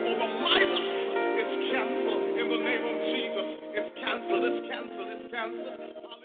over my life is canceled in the name of Jesus. It's canceled, it's canceled, it's canceled.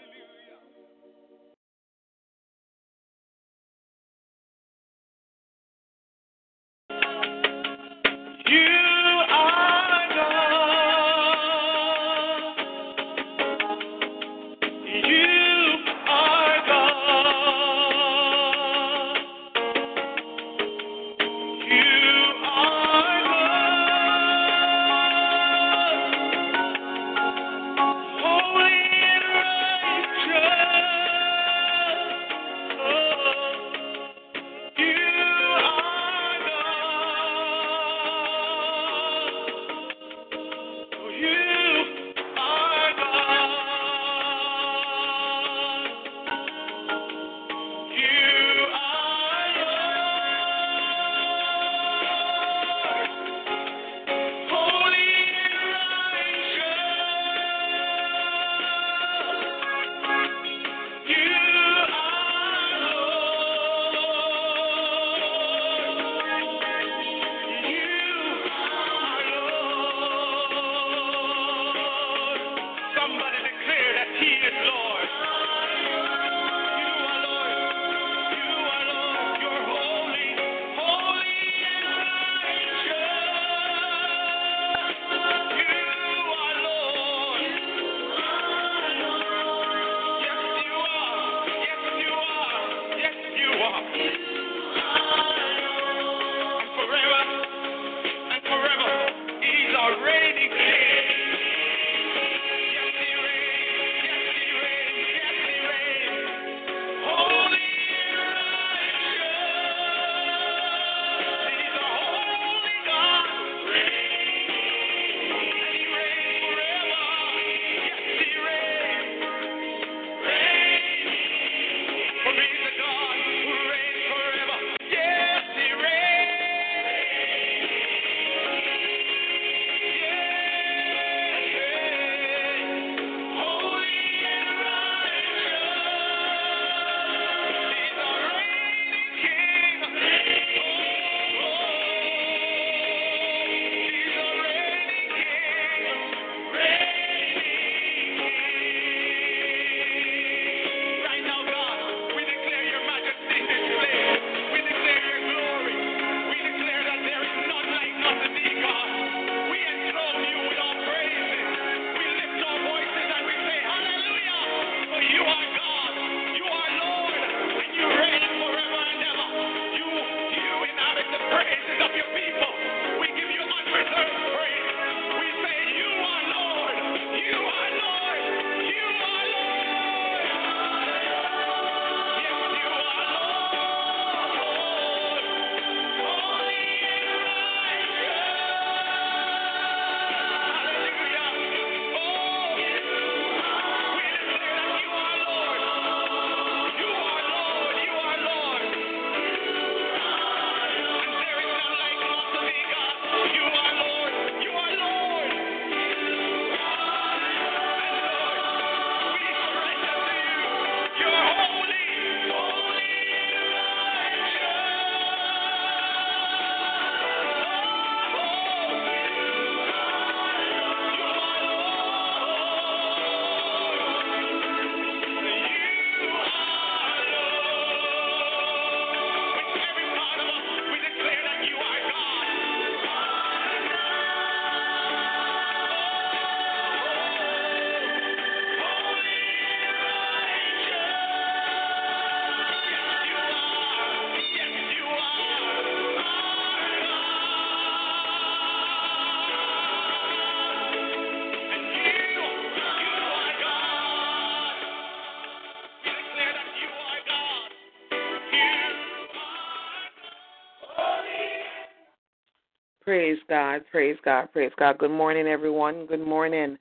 Praise God, praise God, praise God. Good morning, everyone. Good morning.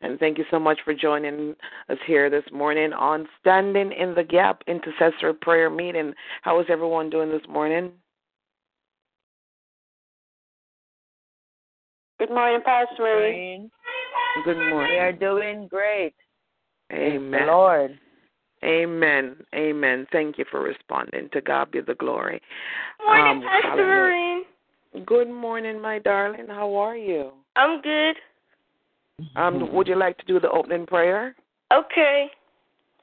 And thank you so much for joining us here this morning on Standing in the Gap Intercessory Prayer Meeting. How is everyone doing this morning? Good morning, Pastor Marie. Good morning. We are doing great. Amen. The Lord. Amen. Amen. Thank you for responding. To God be the glory. Morning, Um, Pastor hallelujah. Marine. Good morning, my darling. How are you? I'm good. Um, would you like to do the opening prayer? Okay.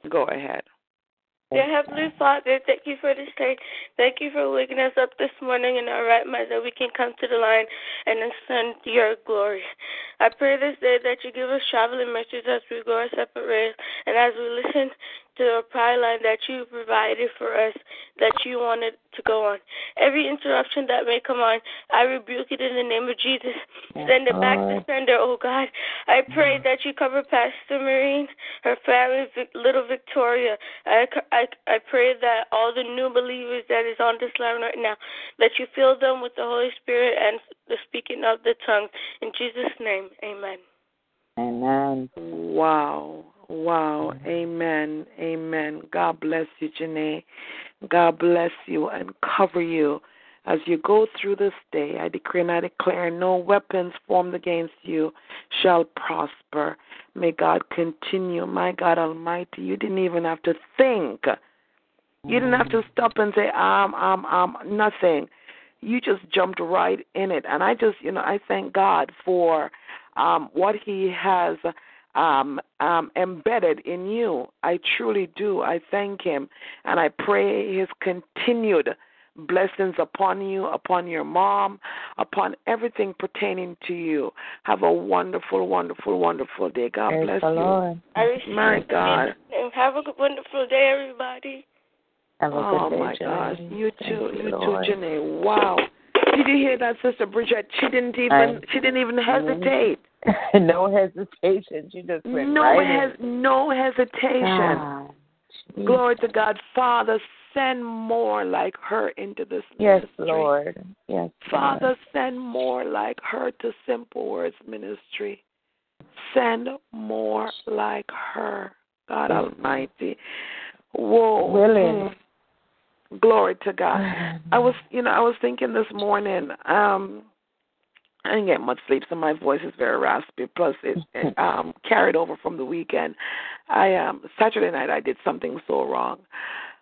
Go ahead. Dear Heavenly Father, thank you for this day. Thank you for waking us up this morning in our right mind that we can come to the line and ascend your glory. I pray this day that you give us traveling mercies as we go our separate ways and as we listen to the prayer line that you provided for us that you wanted to go on. Every interruption that may come on, I rebuke it in the name of Jesus. Send it back to uh, sender, oh God. I pray that you cover Pastor Marine, her family, little Victoria. I, I, I pray that all the new believers that is on this line right now, that you fill them with the Holy Spirit and the speaking of the tongue. In Jesus' name, amen. Amen. Wow. Wow. Amen. Amen. God bless you, Janae. God bless you and cover you as you go through this day. I decree and I declare no weapons formed against you shall prosper. May God continue. My God Almighty, you didn't even have to think. You didn't have to stop and say, I'm um, um, um, nothing. You just jumped right in it. And I just, you know, I thank God for um, what He has um, um, embedded in you. I truly do. I thank Him. And I pray His continued blessings upon you, upon your mom, upon everything pertaining to you. Have a wonderful, wonderful, wonderful day. God Praise bless the you. Lord. My. God. And have a wonderful day, everybody. Have a Oh good day, my gosh, Janae. you Thank too, you too, Janae. Wow. Did you hear that, Sister Bridget? She didn't even I- she didn't even hesitate. no hesitation. She just went No right hes no hesitation. Ah, Glory to God. Father, send more like her into this Yes, ministry. Lord. Yes, Father, Lord. send more like her to Simple Words Ministry. Send more like her. God Almighty. Whoa. Willing. Glory to God. I was, you know, I was thinking this morning. Um, I didn't get much sleep, so my voice is very raspy. Plus, it, it um, carried over from the weekend. I um, Saturday night I did something so wrong.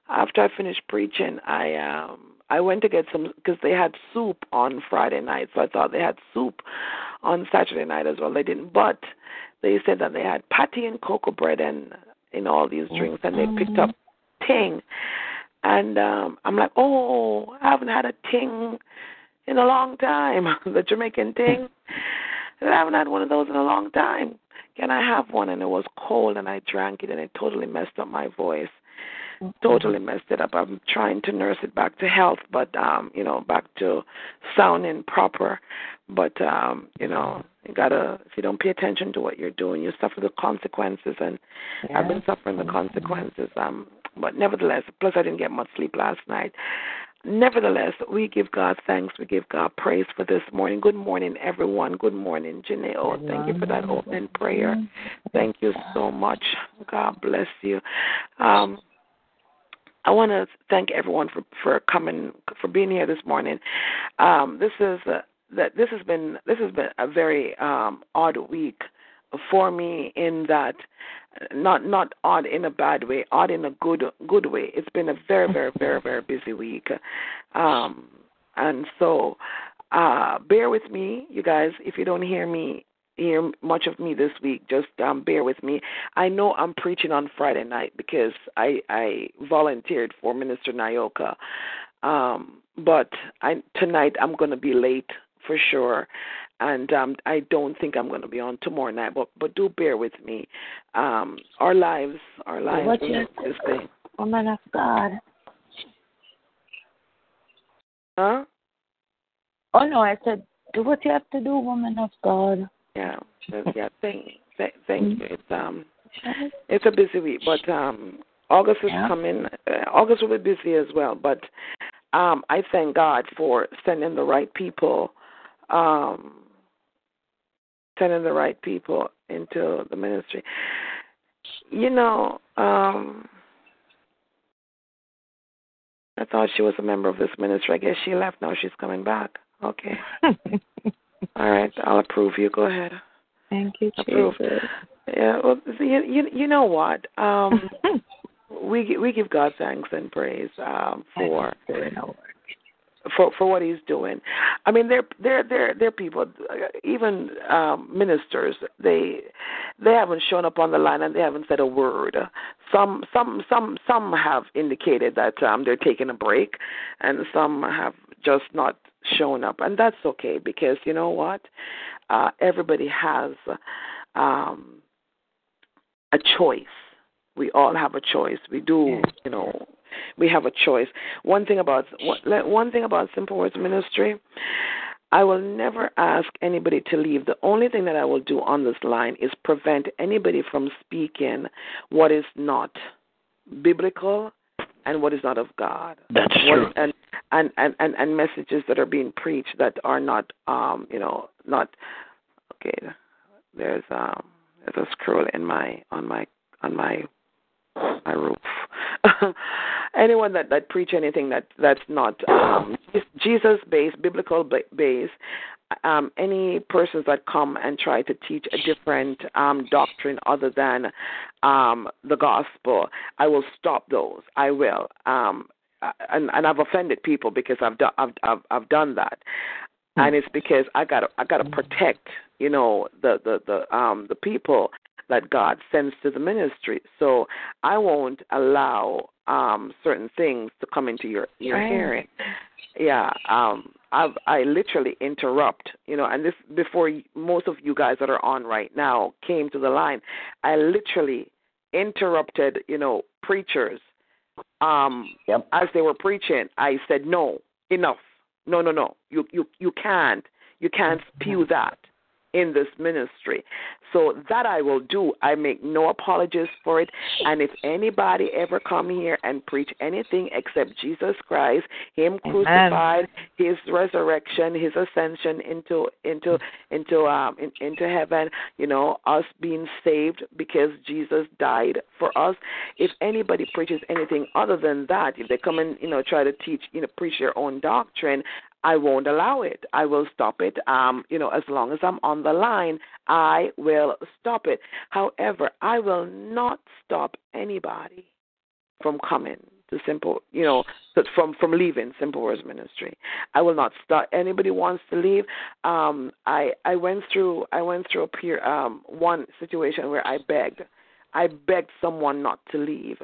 After I finished preaching, I um, I went to get some because they had soup on Friday night, so I thought they had soup on Saturday night as well. They didn't, but they said that they had patty and cocoa bread and in all these drinks, and they picked up ting. And um I'm like, oh, I haven't had a ting in a long time. the Jamaican ting. I haven't had one of those in a long time. Can I have one? And it was cold, and I drank it, and it totally messed up my voice. Totally messed it up. I'm trying to nurse it back to health, but um, you know, back to sounding proper. But um, you know, you gotta if you don't pay attention to what you're doing, you suffer the consequences and I've been suffering the consequences. Um, but nevertheless, plus I didn't get much sleep last night. Nevertheless, we give God thanks. We give God praise for this morning. Good morning, everyone. Good morning, Janae. Oh, thank you for that opening prayer. Thank you so much. God bless you. Um, I want to thank everyone for for coming for being here this morning. Um, this is uh, that this has been this has been a very um, odd week for me in that not not odd in a bad way, odd in a good good way. It's been a very very very very busy week, um, and so uh, bear with me, you guys. If you don't hear me hear much of me this week, just um, bear with me. I know I'm preaching on Friday night because I I volunteered for Minister Nayoka, um, but I tonight I'm going to be late for sure. And um I don't think I'm going to be on tomorrow night but but do bear with me. Um our lives our lives What you- Woman of God. huh? Oh no, I said, do what you have to do, woman of God. yeah yeah thank thank, thank you. It's um it's a busy week but um August is Yeah. coming. Uh, August will be busy as well but um I thank God for sending the right people um sending the right people into the ministry you know um I thought she was a member of this ministry. I guess she left. Now she's coming back. Okay. All right. I'll approve you. Go ahead. Thank you, Approve. Jesus. Yeah. Well, you you, you know what? Um, we we give God thanks and praise um, for work. For for what he's doing. I mean, they're they're they're they're people, even um, ministers. They they haven't shown up on the line and they haven't said a word. Some some some some have indicated that um, they're taking a break, and some have just not shown up, and that's okay because you know what, uh, everybody has um, a choice. We all have a choice. We do, you know, we have a choice. One thing about one thing about Simple Words Ministry, I will never ask anybody to leave. The only thing that I will do on this line is prevent anybody from speaking what is not biblical and what is not of God. That's true. What, and, and, and, and, and messages that are being preached that are not um, you know, not okay. There's um there's a scroll in my on my on my my roof. Anyone that that preach anything that that's not um, Jesus based, biblical based, um, any persons that come and try to teach a different um, doctrine other than um, the gospel, I will stop those. I will. Um, and, and I've offended people because I've done I've, I've I've done that, and it's because I got to I got to protect you know the the the um the people that God sends to the ministry. So I won't allow um certain things to come into your your right. hearing. Yeah, um I I literally interrupt, you know, and this before most of you guys that are on right now came to the line, I literally interrupted, you know, preachers um yep. as they were preaching. I said, "No, enough. No, no, no. You you you can't. You can't spew that." In this ministry. So that I will do. I make no apologies for it. And if anybody ever come here and preach anything except Jesus Christ, Him crucified, His resurrection, His ascension into into into um in, into heaven, you know, us being saved because Jesus died for us. If anybody preaches anything other than that, if they come and you know try to teach, you know, preach their own doctrine, I won't allow it. I will stop it. Um, you know, as long as I'm on the line, I will stop it. However, I will not stop anybody from coming to simple, you know, from from leaving Simple Words Ministry. I will not stop. Anybody wants to leave. Um, I I went through I went through a peer um one situation where I begged I begged someone not to leave.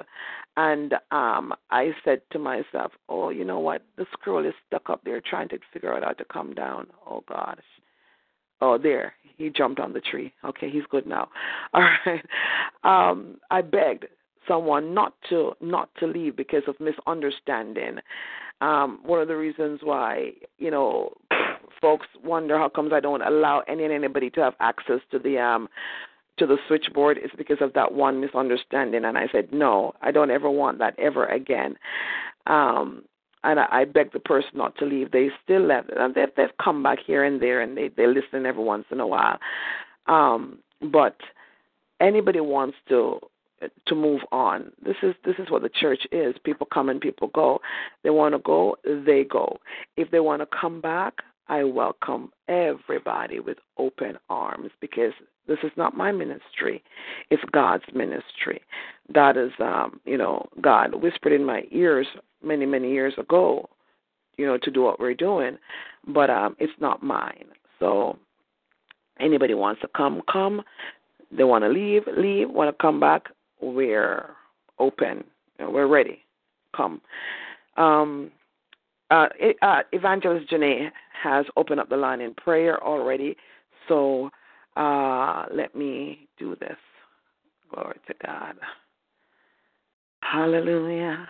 And um I said to myself, Oh, you know what? The scroll is stuck up there trying to figure out how to come down. Oh gosh. Oh there. He jumped on the tree. Okay, he's good now. All right. Um I begged someone not to not to leave because of misunderstanding. Um, one of the reasons why, you know, folks wonder how comes I don't allow any and anybody to have access to the um to the switchboard is because of that one misunderstanding. And I said, no, I don't ever want that ever again. Um, and I, I begged the person not to leave. They still left, and they've, they've come back here and there, and they they listen every once in a while. Um, but anybody wants to to move on. This is this is what the church is. People come and people go. They want to go, they go. If they want to come back, I welcome everybody with open arms because this is not my ministry. It's God's ministry. God is, um, you know, God whispered in my ears many, many years ago, you know, to do what we're doing, but um, it's not mine. So anybody wants to come, come. They want to leave, leave. Want to come back, we're open. We're ready. Come. Um, uh, uh, Evangelist Janae has opened up the line in prayer already. So uh, let me do this. Glory to God. Hallelujah.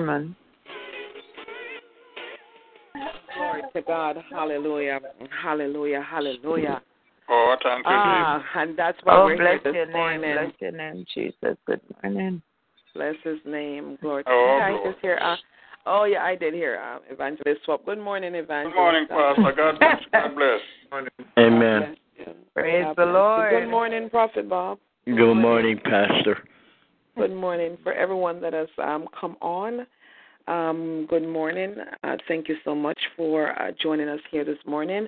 Raymond. Glory to God. Hallelujah. Hallelujah. Hallelujah. Oh, thank you, Ah, and that's why Oh, we're bless here your this name. morning. Bless your name, Jesus. Good morning. Bless his name. Glory to Oh, God. I glory. just hear, uh, oh, yeah, I did hear uh, Evangelist Swap. Good morning, Evangelist. Good morning, Pastor. God bless. God bless. Amen. Praise God the bless you. Lord. Good morning, Prophet Bob. Good morning, Pastor. Morning for everyone that has um, come on. Um, good morning. Uh, thank you so much for uh, joining us here this morning.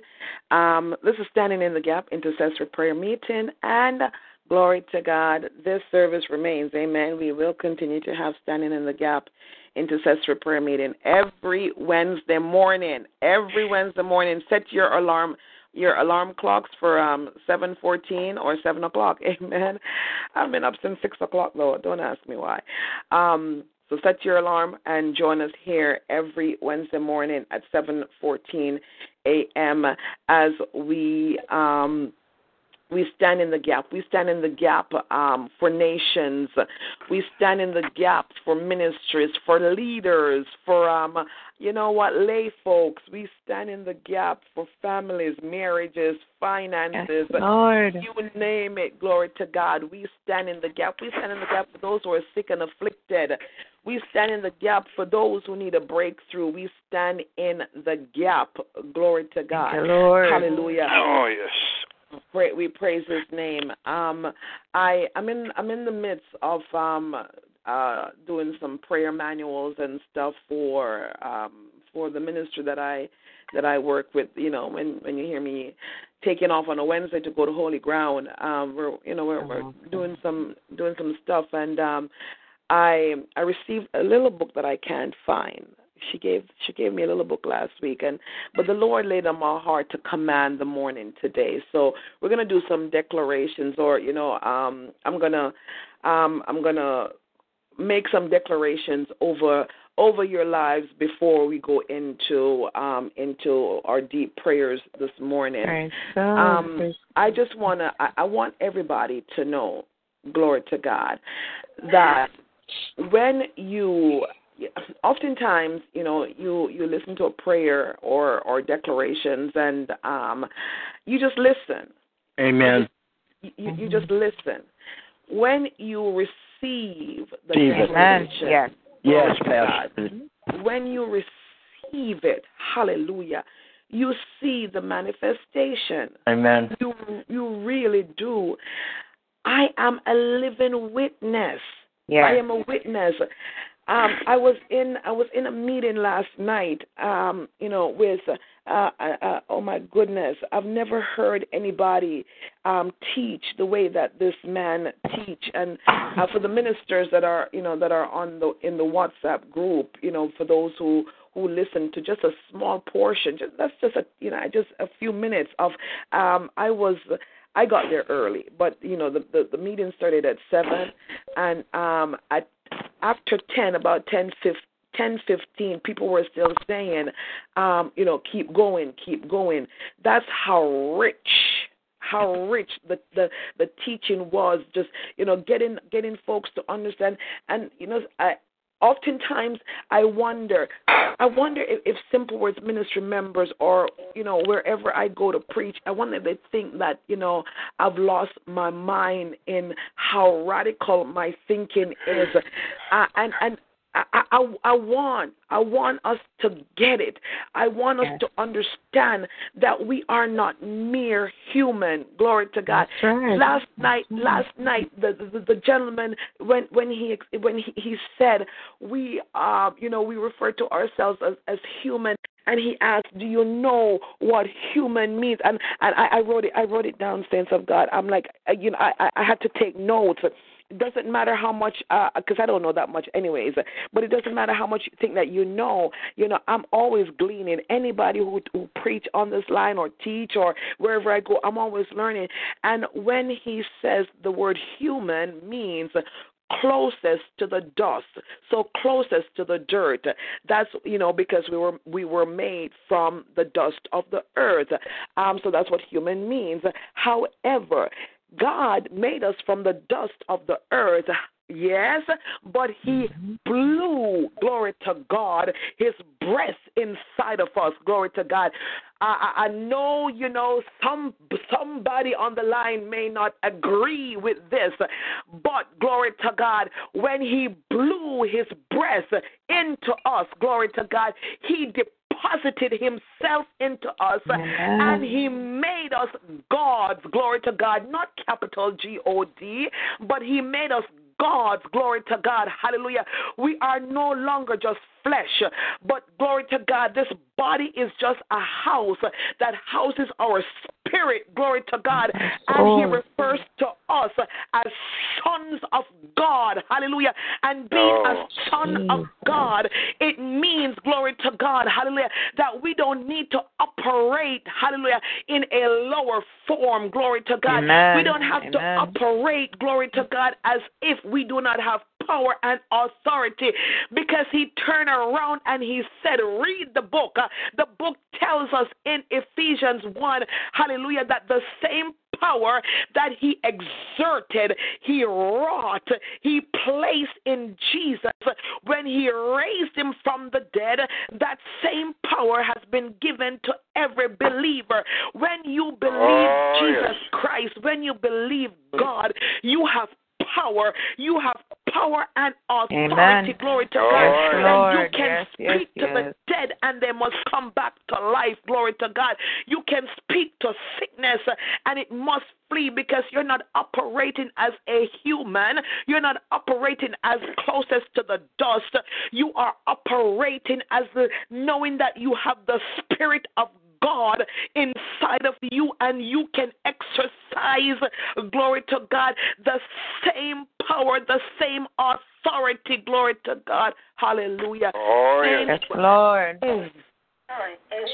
Um, this is Standing in the Gap Intercessory Prayer Meeting, and glory to God, this service remains. Amen. We will continue to have Standing in the Gap Intercessory Prayer Meeting every Wednesday morning. Every Wednesday morning. Set your alarm your alarm clocks for um seven fourteen or seven o'clock. Amen. I've been up since six o'clock though. Don't ask me why. Um so set your alarm and join us here every Wednesday morning at seven fourteen a.m. as we um we stand in the gap. We stand in the gap um, for nations. We stand in the gap for ministries, for leaders, for um, you know what, lay folks. We stand in the gap for families, marriages, finances. Yes, Lord. You name it. Glory to God. We stand in the gap. We stand in the gap for those who are sick and afflicted. We stand in the gap for those who need a breakthrough. We stand in the gap. Glory to God. Lord. Hallelujah Oh, yes. We praise his name. Um, I I'm in I'm in the midst of um uh doing some prayer manuals and stuff for um for the ministry that I that I work with. You know, when when you hear me taking off on a Wednesday to go to Holy Ground, um, we're you know we're, we're doing some doing some stuff, and um, I I received a little book that I can't find. She gave she gave me a little book last week, and but the Lord laid on my heart to command the morning today. So we're gonna do some declarations, or you know, um, I'm gonna um, I'm gonna make some declarations over over your lives before we go into um, into our deep prayers this morning. Um, I just wanna I, I want everybody to know, glory to God, that when you oftentimes you know you you listen to a prayer or or declarations and um you just listen Amen. you, you, you just listen when you receive the Receive it. Declaration Yes. Yes, Pastor. God, when you receive it hallelujah you see the manifestation Amen. you you really do i am a living witness Yes. I am a witness. Um, I was in I was in a meeting last night. Um, you know, with uh, uh, uh, oh my goodness, I've never heard anybody um, teach the way that this man teach. And uh, for the ministers that are you know that are on the in the WhatsApp group, you know, for those who who listen to just a small portion, just that's just a you know just a few minutes of. Um, I was I got there early, but you know the the, the meeting started at seven, and um at after ten, about ten fifteen. 10 15 people were still saying um you know keep going keep going that's how rich how rich the the the teaching was just you know getting getting folks to understand and you know i oftentimes I wonder, I wonder if, if Simple Words Ministry members or you know wherever I go to preach, I wonder if they think that you know I've lost my mind in how radical my thinking is, uh, and and. I, I I want I want us to get it. I want us to understand that we are not mere human. Glory to God. That's right. Last night, last night, the, the the gentleman when when he when he, he said we uh you know we refer to ourselves as as human and he asked, "Do you know what human means?" And and I, I wrote it. I wrote it down. Saints of God. I'm like, uh, you know, I I- I had to take notes. Doesn't matter how much, because I don't know that much, anyways. But it doesn't matter how much you think that you know. You know, I'm always gleaning. Anybody who who preach on this line or teach or wherever I go, I'm always learning. And when he says the word human means closest to the dust so closest to the dirt that's you know because we were we were made from the dust of the earth um so that's what human means however God made us from the dust of the earth. Yes, but he mm-hmm. blew, glory to God, his breath inside of us, glory to God. I, I, I know, you know, some somebody on the line may not agree with this, but glory to God, when he blew his breath into us, glory to God, he deposited himself into us and he made us gods, glory to God, not capital G O D, but he made us gods, glory to God, hallelujah. We are no longer just flesh, but glory to God, this body is just a house. That houses our spirit, glory to God, and He oh. refers to us as sons of God, hallelujah. And being a oh. son mm. of God, it means, glory to God, hallelujah, that we don't need to operate, hallelujah, in a lower form, glory to God. Amen. We don't have to operate, glory to God, as if we do not have power and authority because he turned around and he said, Read the book. Uh, the book tells us in Ephesians 1, hallelujah, that the same power that he exerted, he wrought, he placed in Jesus when he raised him from the dead. That same power has been given to every believer. When you believe Oh, Jesus yes. Christ, when you believe God, you have power. You have power and authority. Amen. Glory to Oh, God. yes. And you can yes, yes, speak to the dead and they must come back to life. Glory to God. You can speak to sickness and it must flee because you're not operating as a human. You're not operating as closest to the dust. You are operating as the, knowing that you have the spirit of God inside of you, and you can exercise, glory to God, the same power, the same authority, glory to God. Hallelujah. Oh, yes, Lord. Mm.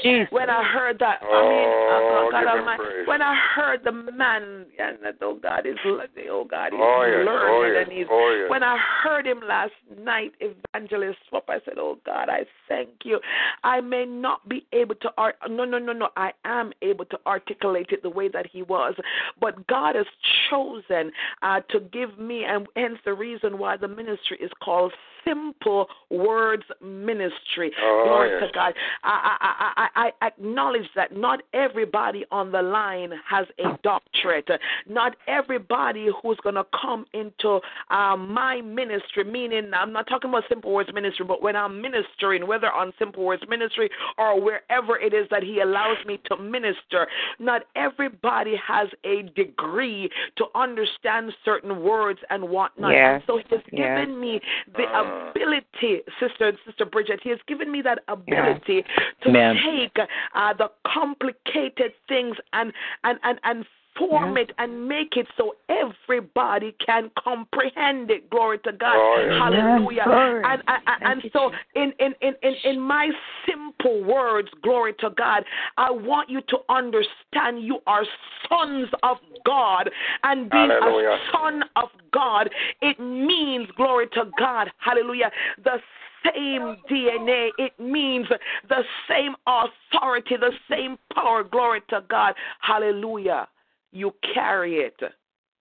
Jesus. When I heard that, I Oh, mean, uh, God give him Almighty, when I heard the man, and that, oh God, is oh God, he's Oh, yes. learned Oh, yes. and he's. Oh, yes. When I heard him last night, Evangelist Swap, I said, oh God, I thank you. I may not be able to art. No, no, no, no. I am able to articulate it the way that he was, but God has chosen uh, to give me, and hence the reason why the ministry is called Simple Words Ministry. Oh, Glory yes. to God. I, I, I, I acknowledge that not everybody on the line has a doctorate. Not everybody who's going to come into uh, my ministry, meaning I'm not talking about Simple Words Ministry, but when I'm ministering, whether on Simple Words Ministry or wherever it is that He allows me to minister, not everybody has a degree to understand certain words and whatnot. Yes. And so He has Yes. given me the ability, Sister and Sister Bridget, He has given me that ability to Amen. take uh, the complicated things and and and and form it and make it so everybody can comprehend it. Glory to God. Oh. Hallelujah. Yes, glory. And and, and, and so in, in, in, in, in my simple words, glory to God, I want you to understand you are sons of God. And being Hallelujah. a son of God, it means glory to God. Hallelujah. The same DNA. It means the same authority, the same power. Glory to God. Hallelujah. You carry it.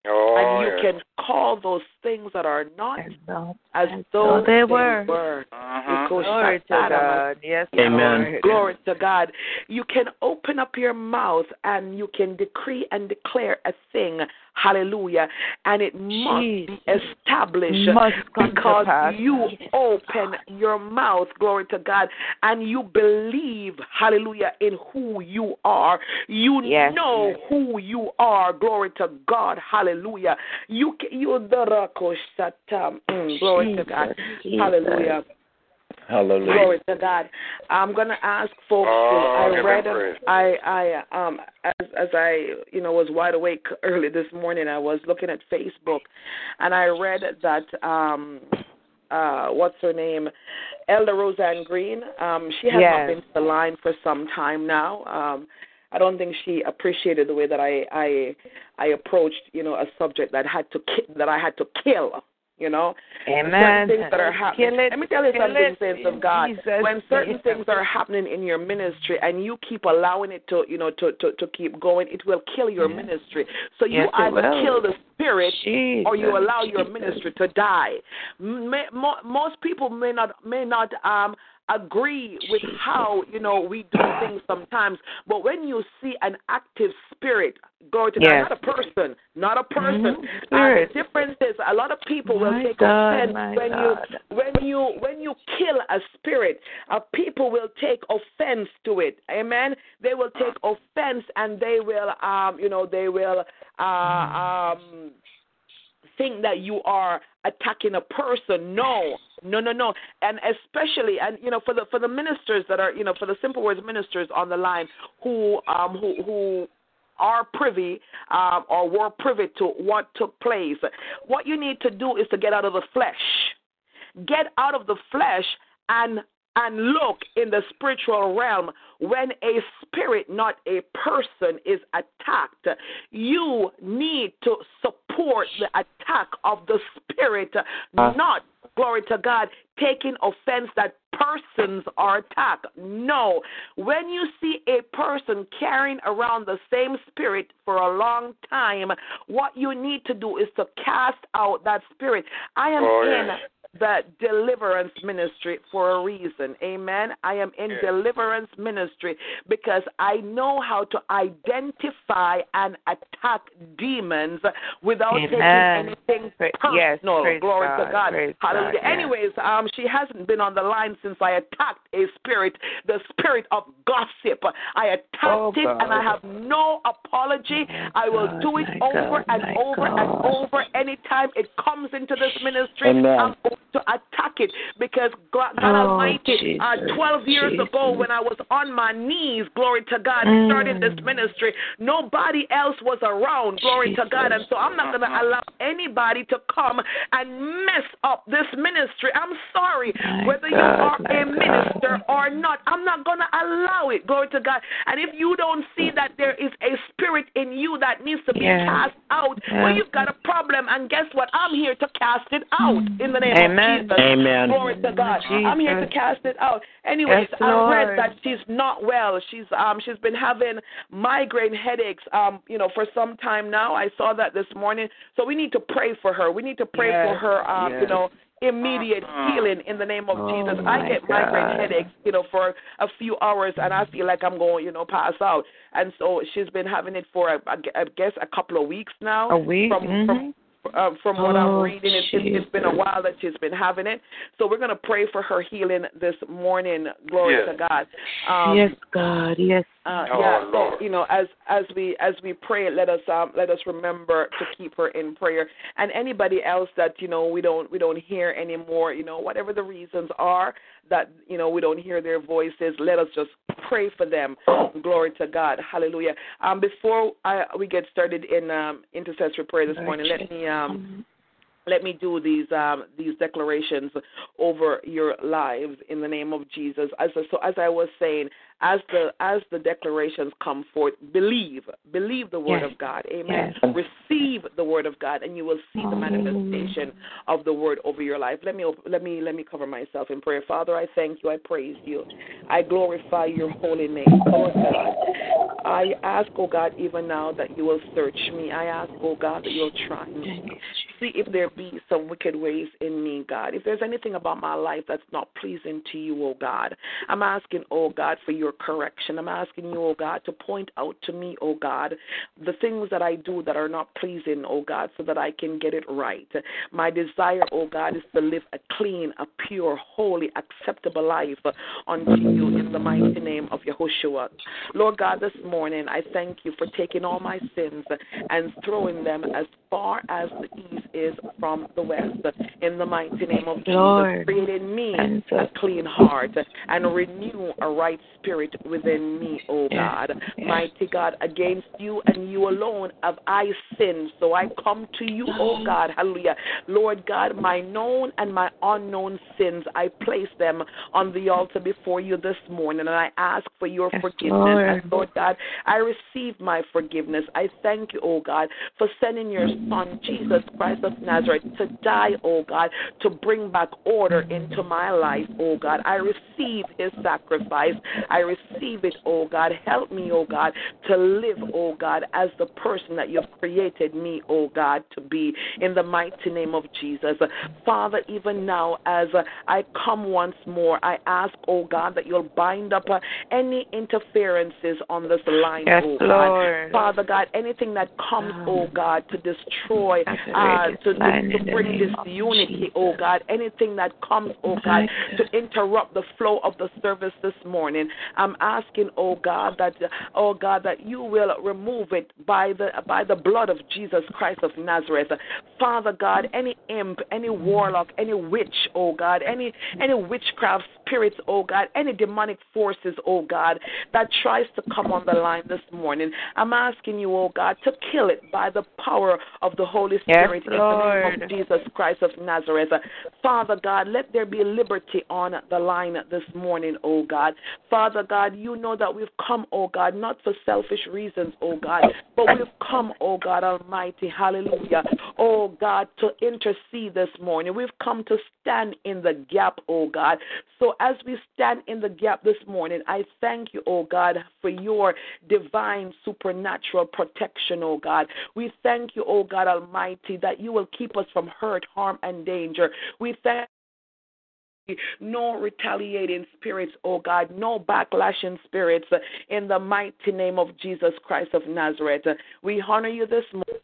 Oh, and you yes. can call those things that are not as though though they were. Uh-huh. Because Glory to God. Yes, Amen. Lord. Glory to God. You can open up your mouth and you can decree and declare a thing. Hallelujah. And it must be established Must because pass. you open your mouth, glory to God, and you believe, hallelujah, in who you are. You Yes, know who you are, glory to God, hallelujah. You you the rakoshatam. Mm, glory to God. Hallelujah. Hallelujah. Glory to God. I'm gonna ask folks. Oh, I read. praise. I I um as as I you know was wide awake early this morning. I was looking at Facebook, and I read that um uh what's her name, Elder Roseanne Green. Um, she has not been to the line for some time now. Um, I don't think she appreciated the way that I I I approached you know a subject that had to ki- that I had to kill. You know, Amen. things that are happening. It, Let me tell you something, saints of God. Jesus' When certain things are happening in your ministry and you keep allowing it to, you know, to to, to keep going, it will kill your ministry. So you Yes, either kill the spirit or you Jesus, allow your ministry to die. May, mo, most people may not may not um agree with how you know we do things sometimes but when you see an active spirit glory to Yes. god not a person not a person Mhm. uh, the difference is a lot of people will take God, offense when God. you when you when you kill a spirit uh, people will take offense to it amen they will take offense and they will um you know they will uh um think that you are attacking a person. No, no, no, no. And especially, and you know, for the for the ministers that are, you know, for the simple words ministers on the line who um who who are privy um, or were privy to what took place. What you need to do is to get out of the flesh. Get out of the flesh and and look in the spiritual realm when a spirit, not a person, is attacked. You need to support the attack of the spirit, ah. not, glory to God, taking offense that persons are attacked. No. When you see a person carrying around the same spirit for a long time, what you need to do is to cast out that spirit. I am Oh, in yes. The deliverance ministry for a reason. Amen. I am in Yes. deliverance ministry because I know how to identify and attack demons without Amen. taking anything personal. yes, Glory God, to God. praise Hallelujah. God, yes. Anyways, um, she hasn't been on the line since I attacked a spirit, the spirit of gossip. I attacked Oh, it and I have no apology. I will God, do it over God, and my over and God. over anytime it comes into this ministry. Amen. I'm going to attack it because God, God Oh, Almighty, uh, 12 years ago when I was on my knees, glory to God, Mm. starting this ministry, nobody else was around, glory to God. And so I'm not going to allow anybody to come and mess up this ministry. I'm sorry, My whether you are a God. minister or not, I'm not going to allow it, glory to God. And if you don't see that there is a spirit in you that needs to be Yes. cast out, well, you've got a problem. And guess what? I'm here to cast it out in the name Amen. of Jesus. Amen. Glory to God. I'm here to cast it out. Anyways, Yes, I read that she's not well. She's um she's been having migraine headaches um you know for some time now. I saw that this morning. So we need to pray for her. We need to pray for her um you know immediate healing in the name of Oh, Jesus. I my get migraine headaches, you know, for a few hours and I feel like I'm going, you know, pass out. And so she's been having it for I I guess a couple of weeks now. A week? From Mhm. from uh, from what I'm Oh, reading, it, it, it's been a while that she's been having it. So we're going to pray for her healing this morning. Glory Yes. to God. Um, yes, God. Yes. Uh, Oh, yeah, so Lord. you know, as as we as we pray, let us um let us remember to keep her in prayer. And anybody else that you know we don't we don't hear anymore, you know, whatever the reasons are that you know we don't hear their voices, let us just pray for them. Glory to God, Hallelujah. Um, before I, we get started in um, intercessory prayer this morning, let me um let me do these um, these declarations over your lives in the name of Jesus. As so, as I was saying, as the as the declarations come forth, believe, believe the word Yes. of God. Amen. Yes. Receive the word of God, and you will see the manifestation of the word over your life. Let me let me let me cover myself in prayer. Father, I thank you. I praise you. I glorify your holy name, Lord God. I ask, oh God, even now that you will search me. I ask, oh God, that you'll try me. See if there be some wicked ways in me, God. If there's anything about my life that's not pleasing to you, oh God, I'm asking, oh God, for your correction. I'm asking you, oh God, to point out to me, oh God, the things that I do that are not pleasing, oh God, so that I can get it right. My desire, oh God, is to live a clean, a pure, holy, acceptable life unto you in the mighty name of Yahushua. Lord God, this morning I thank you for taking all my sins and throwing them as far as the east is from the west. In the mighty name of Lord. Jesus, create in me so- a clean heart and renew a right spirit within me, O Yes, God. yes. Mighty God, against you and you alone have I sinned. So I come to you, O God. Hallelujah. Lord God, my known and my unknown sins, I place them on the altar before you this morning and I ask for your Yes, forgiveness. Lord. And Lord God, I receive my forgiveness. I thank you, O God, for sending your Son, Jesus Christ Christ of Nazareth to die, oh God, to bring back order into my life, oh God. I receive his sacrifice. I receive it, oh God. Help me, oh God, to live, oh God, as the person that you've created me, oh God, to be in the mighty name of Jesus. Father, even now, as I come once more, I ask, oh God, that you'll bind up any interferences on this line, Yes, oh God. Lord. Father God, anything that comes, oh God, to destroy, uh, to, to, to bring disunity, oh God, anything that comes, oh God, to interrupt the flow of the service this morning, I'm asking, oh God, that oh God, that you will remove it by the by the blood of Jesus Christ of Nazareth. Father God, any imp, any warlock, any witch, oh God, any any witchcraft spirits, oh God, any demonic forces, oh God, that tries to come on the line this morning. I'm asking you, oh God, to kill it by the power of the Holy Yes, Spirit in the name of Jesus Christ of Nazareth. Father God, let there be liberty on the line this morning, oh God. Father God, you know that we've come, oh God, not for selfish reasons, oh God, but we've come, oh God Almighty, hallelujah, oh God, to intercede this morning. We've come to stand in the gap, oh God. So as we stand in the gap this morning, I thank you, oh God, for your divine supernatural protection, oh God. We thank you, oh God Almighty, that you will keep us from hurt, harm, and danger. We thank you. no retaliating spirits, oh God, no backlashing spirits in the mighty name of Jesus Christ of Nazareth. We honor you this morning.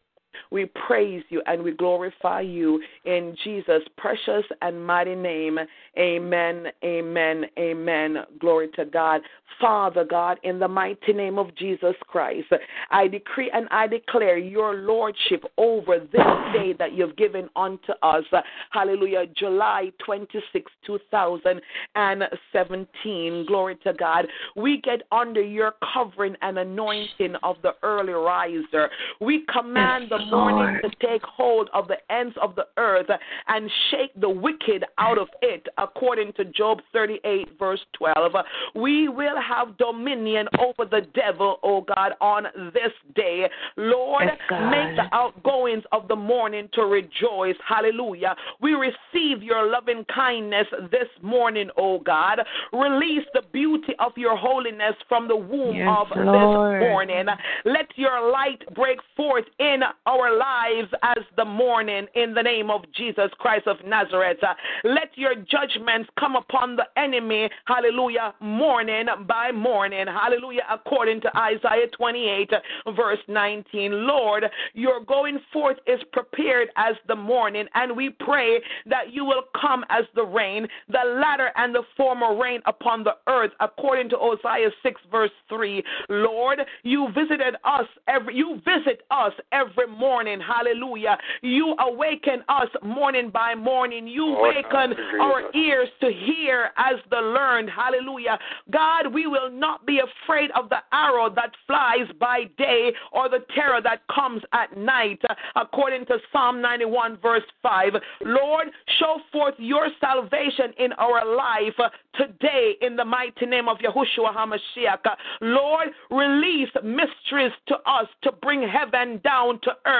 We praise you and we glorify you in Jesus' precious and mighty name. Amen, amen, amen. Glory to God. Father God, in the mighty name of Jesus Christ, I decree and I declare your lordship over this day that you've given unto us. Hallelujah. July 26, 2017. Glory to God. We get under your covering and anointing of the early riser. We command the morning to take hold of the ends of the earth and shake the wicked out of it, according to Job 38, verse 12. We will have dominion over the devil, O God, on this day. Lord, Yes, make the outgoings of the morning to rejoice. Hallelujah. We receive your loving kindness this morning, O God. Release the beauty of your holiness from the womb Yes, of Lord. this morning. Let your light break forth in our lives as the morning in the name of Jesus Christ of Nazareth. Let your judgments come upon the enemy, hallelujah, morning by morning, hallelujah, according to Isaiah 28, verse 19. Lord, your going forth is prepared as the morning, and we pray that you will come as the rain, the latter and the former rain upon the earth, according to Hosea 6, verse 3. Lord, you visited us every you visit us every morning. Hallelujah. You awaken us morning by morning. You Oh, awaken our ears to hear as the learned. Hallelujah. God, we will not be afraid of the arrow that flies by day or the terror that comes at night, according to Psalm 91, verse 5. Lord, show forth your salvation in our life today in the mighty name of Yahushua HaMashiach. Lord, release mysteries to us to bring heaven down to earth.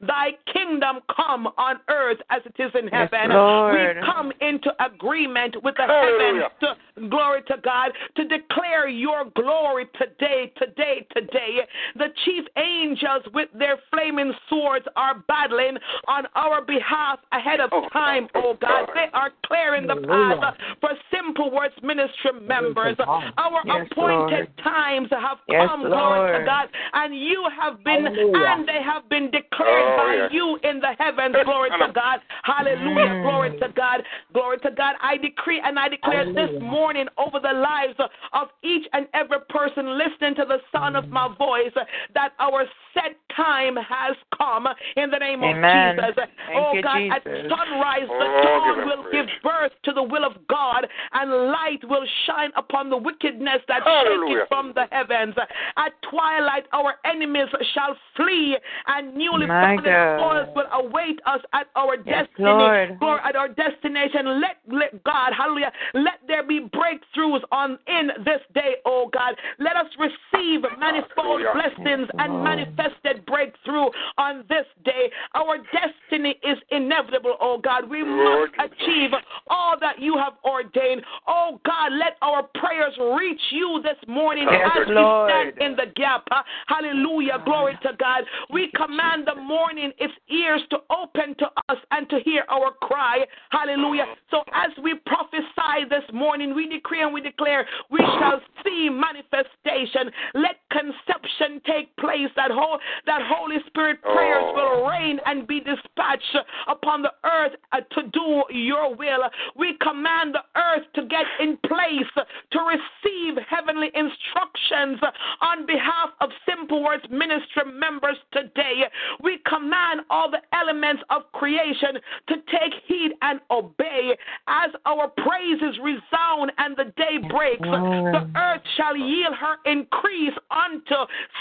Thy kingdom come on earth as it is in heaven. Lord. We come into agreement with the Hallelujah. heavens to glory to God to declare your glory today, today, today. The chief angels with their flaming swords are battling on our behalf ahead of Oh, time, oh God. They are clearing the path for Simple Words Ministry members. Our Yes, appointed Lord. times have Yes, come, glory to Lord. God, and you have been Hallelujah. and they have been declared Oh, by yes. you in the heavens, glory to God. Hallelujah, Mm. glory to God, glory to God. I decree and I declare this morning over the lives of each and every person listening to the sound of my voice that our set time has come in the name Amen. of Jesus. Thank oh you, God, at Jesus. sunrise the Oh, dawn give will give birth to the will of God, and light will shine upon the wickedness that Hallelujah. shaketh from the heavens. At twilight, our enemies shall flee, and newly My founded God. spoils will await us at our Yes, destiny, Lord. Lord, at our destination. Let, let God, hallelujah, let there be breakthroughs on in this day, oh God. Let us receive manifold Hallelujah. blessings and Lord. manifested breakthrough on this day. Our destiny is inevitable, oh God. We must achieve all that you have ordained. Oh God, let our prayers reach you this morning Yes, as Lord. we stand in the gap. Hallelujah. Glory to God. We command the morning its ears to open to us and to hear our cry. Hallelujah. So as we prophesy this morning, we decree and we declare we shall see manifestation. Let conception take place. That whole that Holy Spirit prayers will reign and be dispatched upon the earth uh, to do your will. We command the earth to get in place to receive heavenly instructions on behalf of Simple Words Ministry members today. We command all the elements of creation to take heed and obey as our praises resound and the day breaks. The earth shall yield her increase unto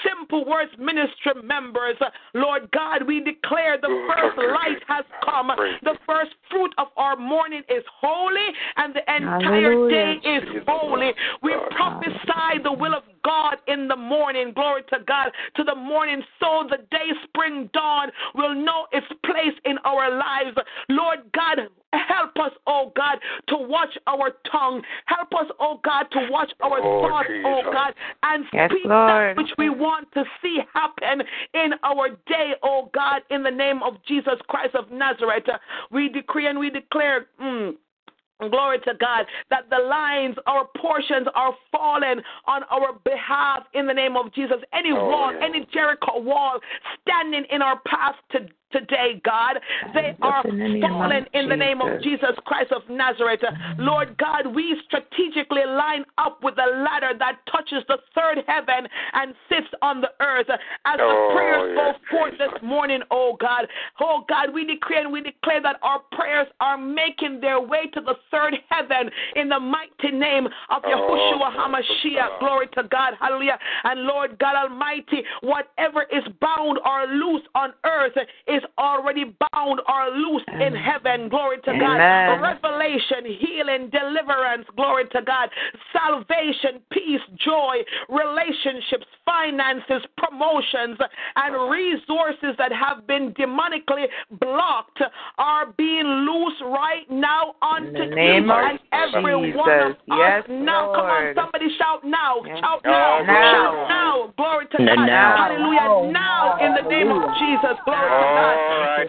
Simple Words Ministry members. Lord God, we declare the first light has come. The first fruit of our morning is holy, and the entire day is holy. We prophesy the will of God in the morning. Glory to God. To the morning, so the day spring dawn will know its place in our lives. Lord God, help us, oh God, to watch our tongue. Help us, oh God, to watch our Oh, thoughts, oh God, and Yes, speak Lord. that which we want to see happen in our day, oh God, in the name of Jesus Christ of Nazareth. We decree and we declare. Mm, Glory to God that the lines, our portions are fallen on our behalf in the name of Jesus. Any wall, oh, any Jericho wall standing in our path to, today, God, they are in the name of fallen in the name of Jesus. Jesus Christ of Nazareth. Lord God, we strategically line up with the ladder that touches the third heaven and sits on the earth. As the Oh, prayers yes, go forth this morning, oh God, oh God, we decree and we declare that our prayers are making their way to the third heaven in the mighty name of oh, Yahushua HaMashiach. Glory to God. Hallelujah. And Lord God Almighty, whatever is bound or loose on earth is already bound or loose in heaven. Glory to God. Revelation, healing, deliverance. Glory to God. Salvation, peace, joy, relationships, finances, promotions, and resources that have been demonically blocked are being loose right now unto In the name you of and every one of Jesus. Yes, us. Now, come on, somebody shout now. Shout Oh, now. now. Shout now. Glory to God. Now. Hallelujah. Now, in the name of Jesus. Glory to God.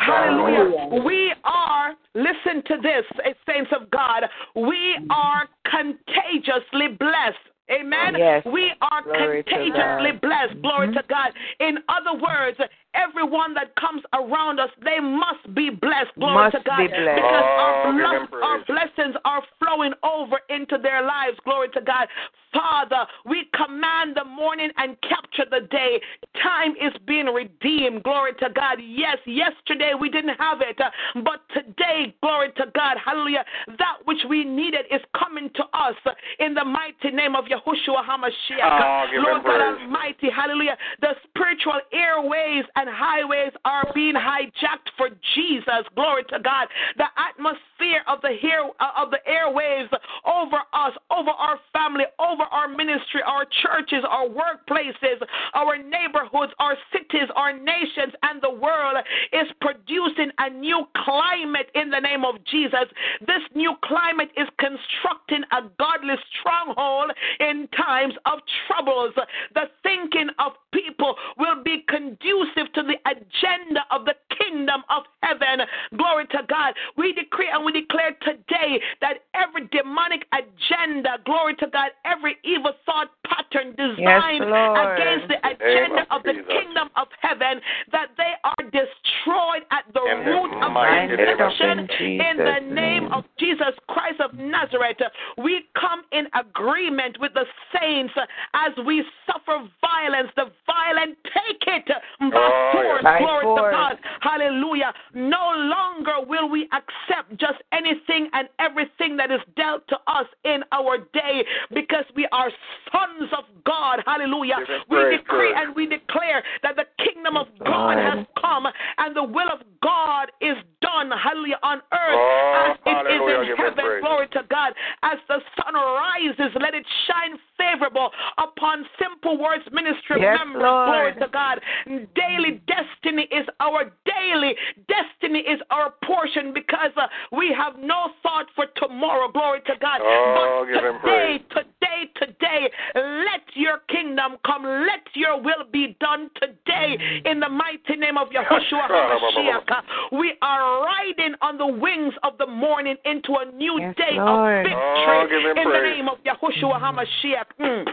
Hallelujah. We are, listen to this, saints of God, we are contagiously blessed. Amen. Yes. We are Glory contagiously blessed. Glory mm-hmm. to God. In other words, everyone that comes around us, they must be blessed. Glory Must to God. be blessed. Because our, Oh, give bless- our blessings are flowing over into their lives. Glory to God. Father, we command the morning and capture the day. Time is being redeemed. Glory to God. Yes, yesterday we didn't have it, but today, glory to God. Hallelujah. That which we needed is coming to us in the mighty name of Yahushua HaMashiach. Oh, give him Lord God. Almighty. Hallelujah. The spiritual airways and highways are being hijacked for Jesus. Glory to God. The atmosphere of the hair, uh, of the airwaves over us, over our family, over our ministry, our churches, our workplaces, our neighborhoods, our cities, our nations, and the world is producing a new climate in the name of Jesus. This new climate is constructing a godly stronghold in times of troubles. The thinking of people will be conducive to the agenda of the kingdom of heaven. Glory to God. We decree and we declare today that every demonic agenda, glory to God, every evil thought pattern designed Lord. against the In the agenda of of the kingdom of heaven, that they are destroyed at the In root of mighty name of deception in the name name. of Jesus Christ of Nazareth. We come in agreement with the saints as we suffer violence. The violent take it by Force. Glory force. to God. Hallelujah. No longer will we accept just anything and everything that is dealt to us in our day because we are sons of God. Hallelujah. Give We praise, decree God. and we declare that the kingdom of God God. has come and the will of God is done. Hallelujah. On earth Oh, as it is in heaven. praise. Glory to God. As the sun rises, let it shine favorable upon Simple Words Ministry Yes, members. Lord. Glory to God. Daily destiny is our daily. Destiny is our portion because uh, we have no thought for tomorrow. Glory to God. Oh, but give him today, today, today, let your kingdom come. Let your will be done today in the mighty name of Yahushua HaMashiach. We are riding on the wings of the morning into a new Yes, day Lord. of victory Oh, give him in the name of Yahushua HaMashiach. Mm.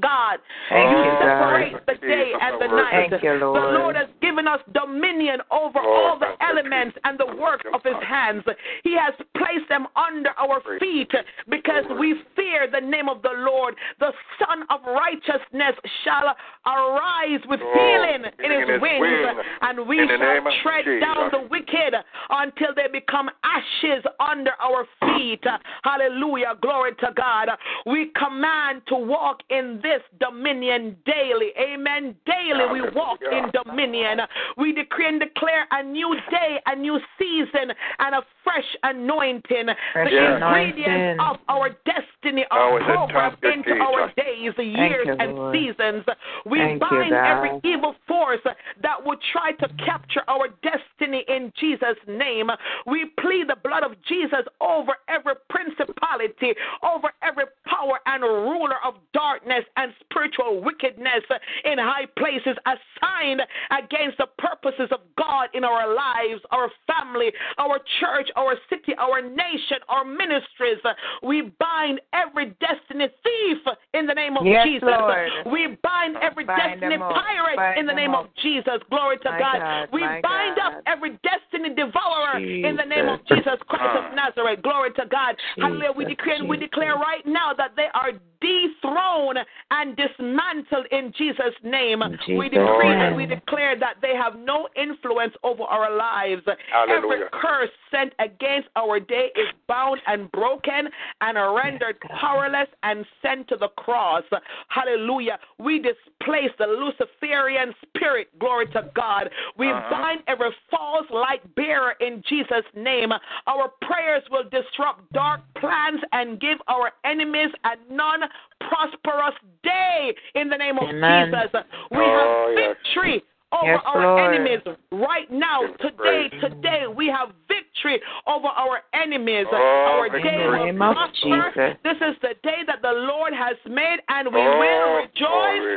God, Thank you you, God. separate the day and the the night. Thank you, The Lord. Lord has given us dominion over Oh, all the elements and the work of His hands. He has placed them under our feet because we fear the name of the Lord. The Son of Righteousness shall arise with Oh, healing in in His his wings, wings. and we shall tread down the wicked until they become ashes under our feet. Hallelujah. Glory to God. We command to walk in this dominion daily. Amen. Daily we walk in dominion. We decree and declare a new day, a new season, and a fresh anointing. Fresh the anointing. ingredients of our destiny are is programmed into Jesus? our days, years, you, and Lord. seasons. We Thank you, bind every evil force that would try to capture our destiny in Jesus' name. We plead the blood of Jesus over every principality, over every power and ruler of darkness and spiritual wickedness in high places assigned against the purposes of God in our lives, our family, our church, our city, our nation, our ministries. We bind every destiny thief in the name of Yes, Jesus. Lord. We bind every Bind destiny pirate Bind in the name up. of Jesus. Glory to God. God, We bind God. up every destiny devourer in the name of Jesus. Jesus Christ of Nazareth. Glory to God. Hallelujah. We Jesus, decree and we declare right now that they are dethroned and dismantled in Jesus' name. In we decree and we declare that they have no influence over our lives. Hallelujah. Every curse sent against our day is bound and broken and rendered powerless and sent to the cross. Hallelujah. We displace the Luciferian spirit. Glory to God. We uh-huh. bind every false light bearer in Jesus' name. Our prayers will disrupt dark plans and give our enemies a non prosperous day in the name of Amen. Jesus. We Oh, have yes. victory over Yes, our Lord. enemies right now, Give today, praise. today. We have victory over our enemies. Oh, our day will of prosper. This is the day that the Lord has made, and we Oh, will rejoice glory.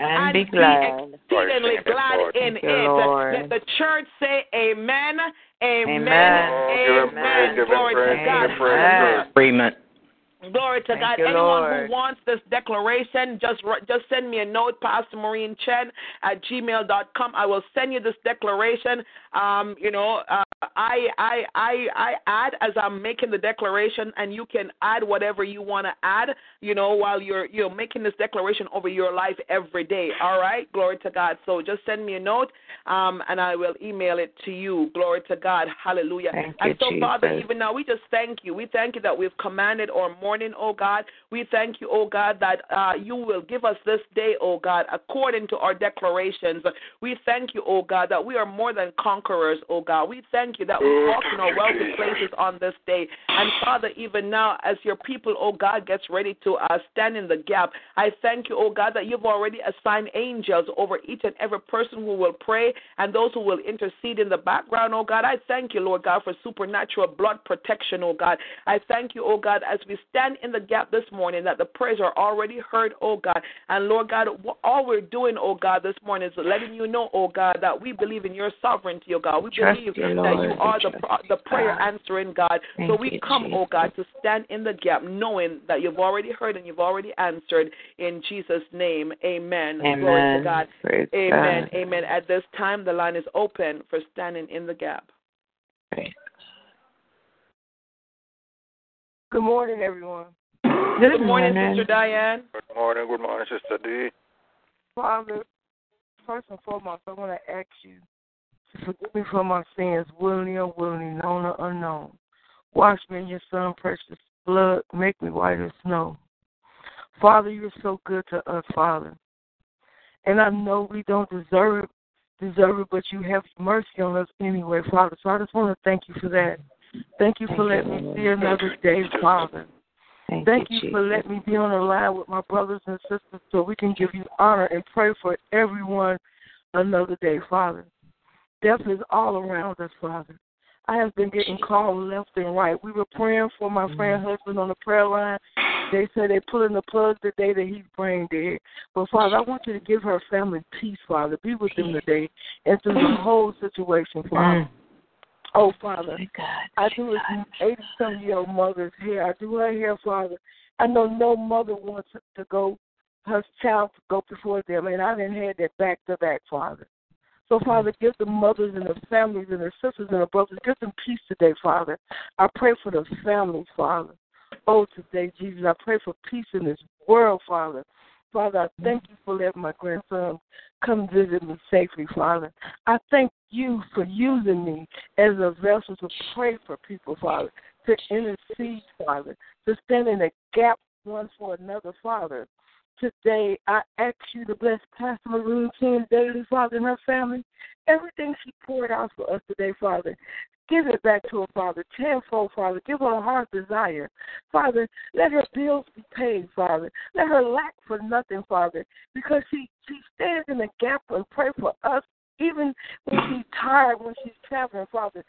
And be glad. exceedingly Lord, glad in Thank it. Lord. Let the church say amen, amen, Amen. Oh, give him amen. give him Glory to God. him praise. Hallelujah. Agreement. Glory to Thank God. Anyone Lord. who wants this declaration, just just send me a note, Pastor Maureen Chen at gmail.com. I will send you this declaration. Um, you know, uh, I, I I I add as I'm making the declaration, and you can add whatever you want to add. You know, while you're you're making this declaration over your life every day. All right, glory to God. So just send me a note, um, and I will email it to you. Glory to God. Hallelujah. Thank and you, so, Father, even now we just thank you. We thank you that we've commanded our morning, oh God. We thank you, O God, that uh, you will give us this day, O God, according to our declarations. We thank you, O God, that we are more than conquerors, O God. We thank you that we walk in our wealthy places on this day. And Father, even now, as your people, O God, gets ready to uh, stand in the gap, I thank you, O God, that you've already assigned angels over each and every person who will pray and those who will intercede in the background, O God. I thank you, Lord God, for supernatural blood protection, O God. I thank you, oh God, as we stand in the gap this morning, that the prayers are already heard, oh God. And Lord God, all we're doing, oh God, this morning is letting you know, oh God, that we believe in your sovereignty, oh God. We Trust believe you, that you are the, the prayer God. answering God. so we you, come, oh God, to stand in the gap, knowing that you've already heard and you've already answered in Jesus' name. Amen. Glory to Amen. God. Praise Amen. God. Amen. At this time, the line is open for standing in the gap. Praise Good morning, everyone. Good, Good morning, Sister Diane. Good morning, good morning, Sister D. Father, first and foremost, I want to ask you to forgive me for my sins, willingly or unwillingly, known or unknown. Wash me in your Son precious blood. Make me white as snow. Father, you're so good to us, Father. And I know we don't deserve it, deserve it, but you have mercy on us anyway, Father. So I just want to thank you for that. Thank you for letting me see another day, Father. Thank, Thank you, you for letting me be on the line with my brothers and sisters so we can give you honor and pray for everyone another day, Father. Death is all around us, Father. I have been getting called left and right. We were praying for my friend husband on the prayer line. They said they pulling the plug the day that he's brain dead. But Father, I want you to give her family peace, Father. Be with them today and through the whole situation, Father. Oh, Father, I do it 80 some year old mother's hair. I do her hair, Father. I know no mother wants to go, her child to go before them, and I didn't have that back to back, Father. So, Father, give the mothers and the families and the sisters and the brothers, give them peace today, Father. I pray for the families, Father. Oh, today, Jesus, I pray for peace in this world, Father. Father, I thank you for letting my grandson come visit me safely, Father. I thank you for using me as a vessel to pray for people, Father, to intercede, Father, to stand in a gap one for another, Father. Today, I ask you to bless Pastor Maureen King daily, Father, and her family. Everything she poured out for us today, Father. Give it back to her, Father, tenfold, Father. Give her a heart desire. Father, let her bills be paid, Father. Let her lack for nothing, Father, because she, she stands in the gap and pray for us even when she's tired, when she's traveling, Father,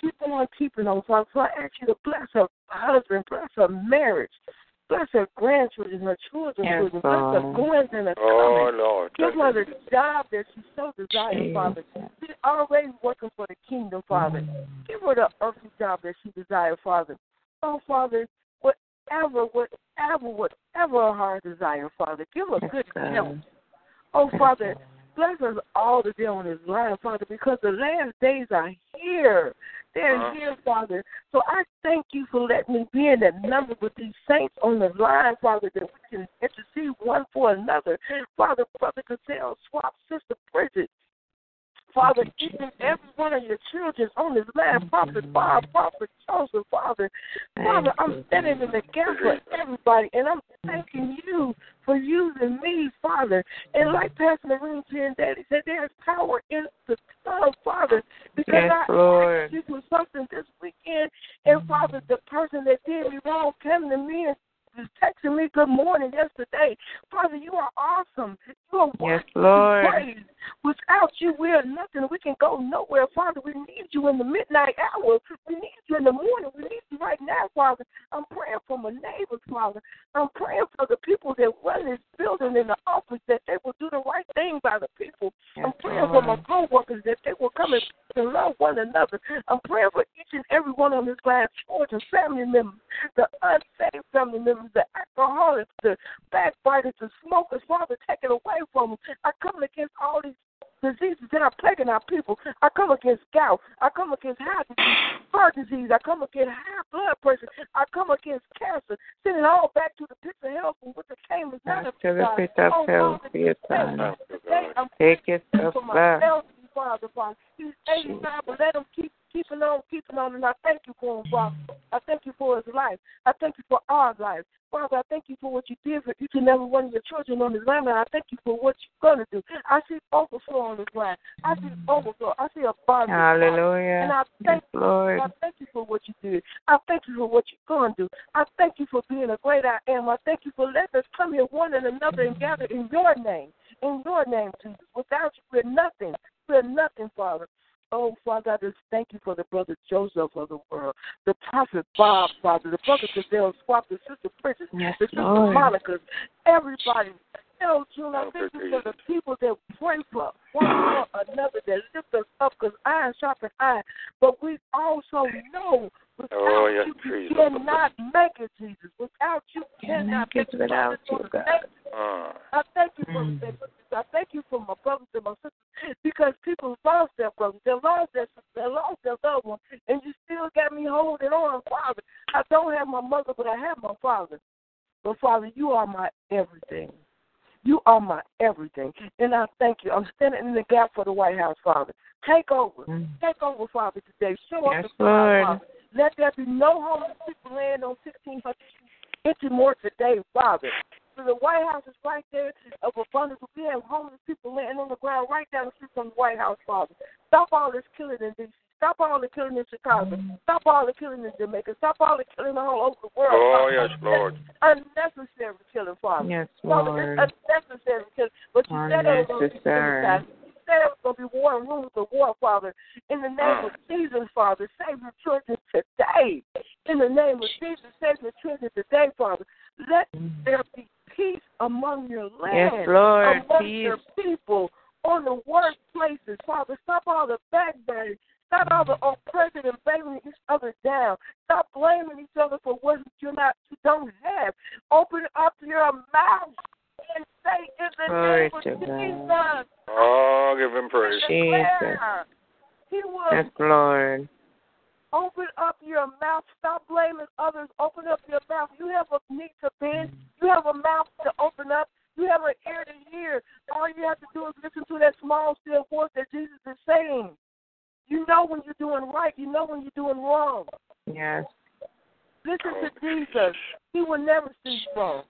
keep on keeping on, Father. So I ask you to bless her husband, bless her marriage, bless her grandchildren, her children, Yes, children, bless her Lord. goings and her Oh, comings. Lord. Give her the job that she so desires, Father. She's already working for the kingdom, Father. Give her the earthly job that she desires, Father. Oh, Father, whatever, whatever, whatever her heart desire, Father, give her good health. Oh, Father, bless us all today on this line, Father, because the last days are here. They're Uh-huh. here, Father. So I thank you for letting me be in that number with these saints on the line, Father, that we can intercede one for another. Father, Brother Cassell, Swap, Sister Bridget, Father, each and every one of your children on this land, Prophet mm-hmm. Bob, Prophet Joseph, Father. Father, I'm standing in the gap for everybody, and I'm thanking you for using me, Father. And mm-hmm. like Pastor Marine and Daddy said, there's power in the tongue, Father, because Yes, I Lord. asked you for something this weekend, and Father, the person that did me wrong came to me and was texting me good morning yesterday. Father, you are awesome. You are Yes, Lord. praised. Without you, we are nothing. We can go nowhere, Father. We need you in the midnight hour. We need you in the morning. We need you right now, Father. I'm praying for my neighbors, Father. I'm praying for the people that run this building in the office that they will do the right thing by the people. I'm praying for my coworkers that they will come and love one another. I'm praying for each and every one on this line, children, family members, the unsaved family members, the alcoholics, the backbiters, the smokers. Father, take it away from them. I come against all these diseases that are plaguing our people. I come against gout. I come against high disease, heart disease. I come against high blood pressure. I come against cancer. Send it all back to the pit of hell from which it came. It's not Back of to the God. pit of Oh, Father, dear today, today I'm Take it praying so for my Father, Father. He's 85, but let him keep keeping on, keeping on. And I thank you for him, Father. I thank you for his life. I thank you for our life. Father, I thank you for what you did for each and every one of your children on this line, and I thank you for what you're going to do. I see overflow on this line. I see overflow. I see abundance. Hallelujah. And I thank Yes, you. Lord. I thank you for what you did. I thank you for what you're going to do. I thank you for being a great I am. I thank you for letting us come here one and another and gather in your name. In your name, Jesus. Without you, we're nothing. We're nothing, Father. Oh, Father, I just thank you for the brother Joseph of the world, the prophet Bob, Father, the brother Gazelle Swap, the sister Princess, Yes, the sister Lord. Monica's, everybody. Oh, June, I thank you for the people that pray for one for another, that lift us up, because iron sharpens iron. But we also know without Oh, yes, you, we Jesus. cannot make it, Jesus. Without you, we cannot make it without you, God. Uh, I thank you for Mm. that. I thank you for my brothers and my sisters because their brothers, they lost their sisters, they lost their loved ones, and you still got me holding on, Father. I don't have my mother, but I have my father. But Father, you are my everything. You are my everything, and I thank you. I'm standing in the gap for the White House, Father. Take over, Mm. take over, Father, today. Show Yes, up the Lord. Father. Let there be no homeless people laying on 1600 Into more today, Father. So the White House is right there of abundance. We have homeless people laying on the ground right down the street from the White House, Father. Stop all this killing in D.C. Stop all the killing in Chicago. Stop all the killing in Jamaica. Stop all the killing all over the world. Oh, Father. yes, Lord. Unnecessary killing, Father. Yes, Father, Lord. it's unnecessary killing. But you said it was going to be Unnecessary. suicide. said it was going to be war and rumors of war, Father. In the name of mm. Jesus, Father, save your children today. In the name of Jesus, save your children today, Father. Let mm. there be peace among your land, Yes, Lord, among peace. your people, on the workplaces, Father. Stop all the backbiting. Stop all the oppression and blaming each other down. Stop blaming each other for what you're not, you don't have. Open up your mouth and say in the Glory name of Jesus. God. Oh, give him praise. Declare. He will Yes, Lord. Open up your mouth. Stop blaming others. Open up your mouth. You have a need to bend. You have a mouth to open up. You have an ear to hear. All you have to do is listen to that small, still voice that Jesus is saying. You know when you're doing right. You know when you're doing wrong. Yes. Listen to Jesus. He will never see you wrong.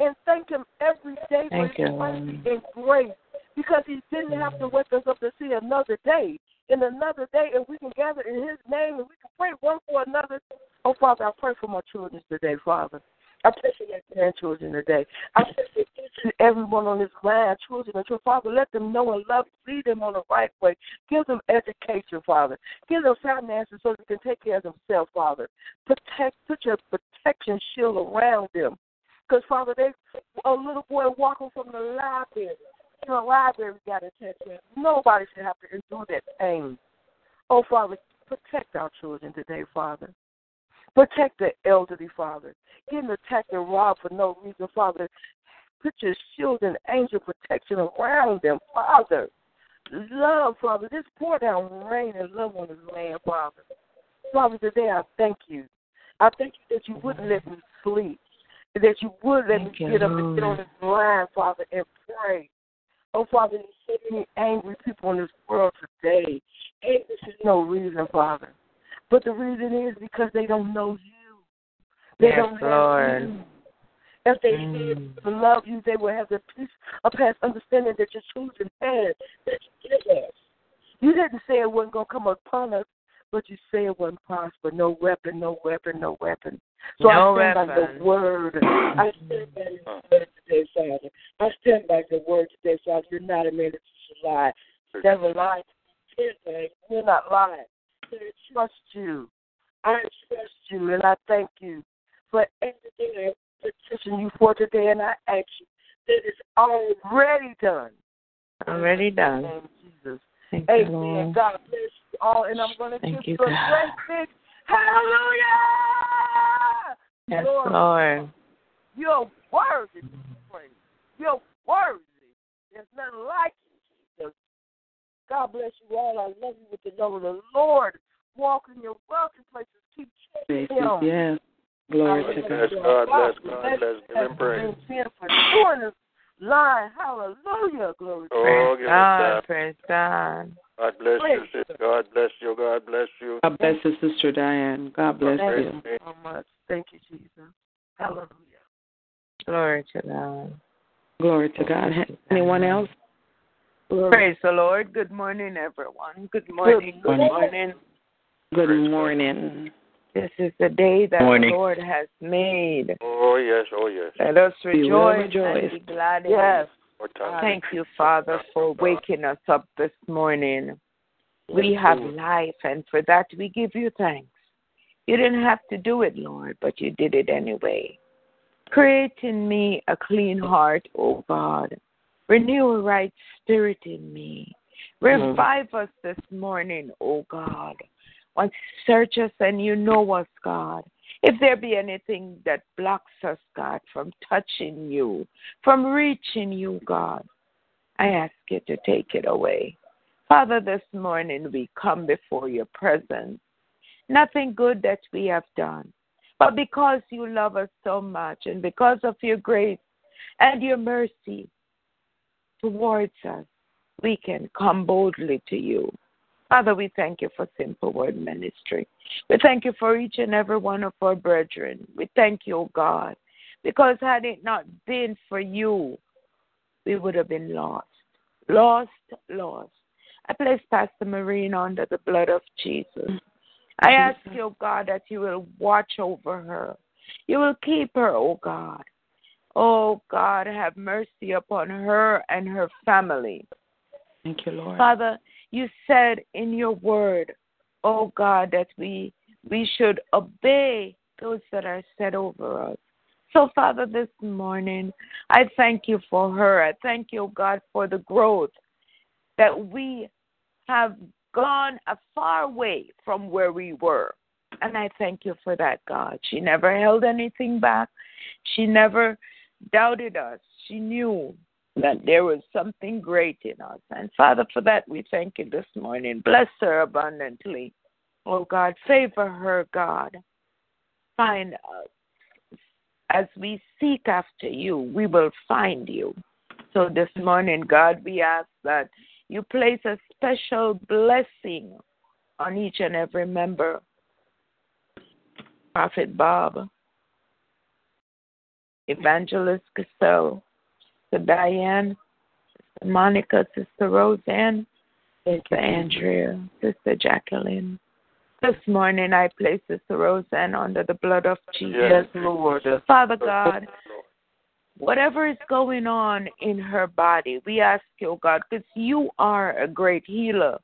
And thank Him every day for His mercy and grace because He didn't have to wake us up to see another day. In another day, and we can gather in His name and we can pray one for another. Oh, Father, I pray for my children today, Father. I pray for my grandchildren today. I pray for each and everyone on this line, children and children. Father, let them know and love, lead them on the right way. Give them education, Father. Give them finances so they can take care of themselves, Father. Protect, put your protection shield around them. Because, Father, they a little boy walking from the library. In the library we got attention. Nobody should have to endure that pain. Oh, Father, protect our children today, Father. Protect the elderly, Father. Getting attacked and robbed for no reason, Father. Put your shield and angel protection around them, Father. Love, Father. Just pour down rain and love on this land, Father. Father, today I thank you. I thank you that you wouldn't let me sleep. That you would let Thank me get up and get on this line, Father, and pray. Oh, Father, there's so many angry people in this world today. Anger for no reason, Father. But the reason is because they don't know you. They Yes, don't Lord. you. If they Mm. to love you, they would have the peace of past understanding that your children had that you give us. You didn't say it wasn't going to come upon us, but you say it wasn't prosper. No weapon, no weapon, no weapon. So No I stand by the word. I stand by your word today, Father. I stand by your word today, Father. You're not a man that you should lie. Never lie. You're not lying. I trust you. I trust you, and I thank you for everything I petition you for today, and I ask you that it's already done. Already done. Jesus. Thank you, Amen. God bless you all, and I'm going to Thank give you, you a God. great big hallelujah. Yes, Lord, Lord. You're worthy to be praised. You're worthy. There's nothing like you, Jesus. God bless you all. I love you with the love of the Lord. Walk in your wealthy places. Keep checking Him. Yes. Glory to Bless God. God, bless God, bless. Give him praise. Him for doing this line. Hallelujah. Glory to Oh, Praise give God. thanks. Praise God. God bless you, sister. God bless you. God bless you. God bless you, Sister Diane. God bless Thank you. you so much. Thank you, Jesus. Hallelujah. Glory to God. Glory to God. Anyone else? Praise the Lord. Good morning, everyone. Good morning. Good morning. morning. Good morning. This is the day that Morning. the Lord has made. Oh, yes, oh, yes. Let us rejoice, rejoice. and be glad in Yes. it. Time. Uh, Thank you, Father, for waking us up this morning. We have life, and for that we give you thanks. You didn't have to do it, Lord, but you did it anyway. Create in me a clean heart, O God. Renew a right spirit in me. Revive us this morning, O God. Once search us and you know us, God. If there be anything that blocks us, God, from touching you, from reaching you, God, I ask you to take it away. Father, this morning we come before your presence. Nothing good that we have done, but because you love us so much and because of your grace and your mercy towards us, we can come boldly to you. Father, we thank you for Simple Word Ministry. We thank you for each and every one of our brethren. We thank you, O God, because had it not been for you, we would have been lost. Lost, lost. I place Pastor Maureen under the blood of Jesus. I ask you, O God, that you will watch over her. You will keep her, O God. Oh God, have mercy upon her and her family. Thank you, Lord. Father, you said in your word, oh God, that we we should obey those that are set over us. So, Father, this morning, I thank you for her. I thank you, God, for the growth that we have gone a far way from where we were. And I thank you for that, God. She never held anything back. She never doubted us. She knew that there was something great in us. And Father, for that we thank you this morning. Bless her abundantly. Oh God, favor her, God. Find us. As we seek after you, we will find you. So this morning, God, we ask that you place a special blessing on each and every member. Prophet Bob, Evangelist Cassell, Sister Diane, Sister Monica, Sister Roseanne, Sister Andrea, Sister Jacqueline. This morning I place Sister Roseanne under the blood of Jesus. Yes, Lord. Father God, whatever is going on in her body, we ask you, God, because you are a great healer.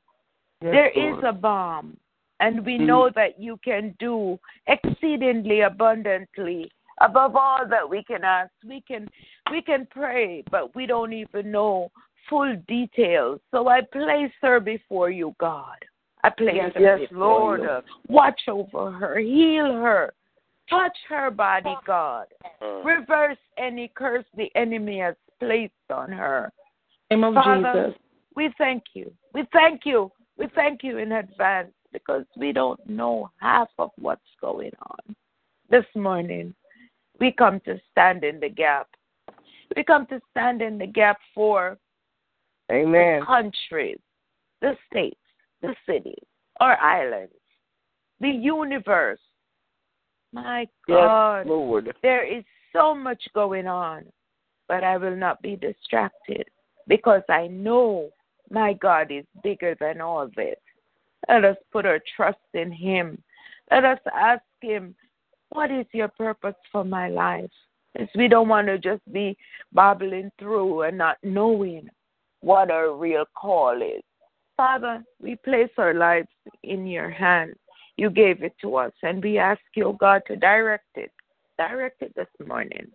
Yes, there is Lord. a balm, and we Mm. know that you can do exceedingly abundantly above all that we can ask. We can we can pray, but we don't even know full details. So I place her before you, God. I place Yes, her yes, before Lord. you. Watch over her, heal her, touch her body, God. Mm. Reverse any curse the enemy has placed on her. name of Father, Jesus. we thank you. We thank you. We thank you in advance because we don't know half of what's going on. This morning, we come to stand in the gap. We come to stand in the gap for Amen. the countries, the states, the cities, our islands, the universe. My Yes, God, Lord. there is so much going on, but I will not be distracted because I know my God is bigger than all this. Let us put our trust in Him. Let us ask Him, What is your purpose for my life? As we don't want to just be babbling through and not knowing what our real call is. Father, we place our lives in your hands. You gave it to us, and we ask you, God, to direct it. Direct it this morning.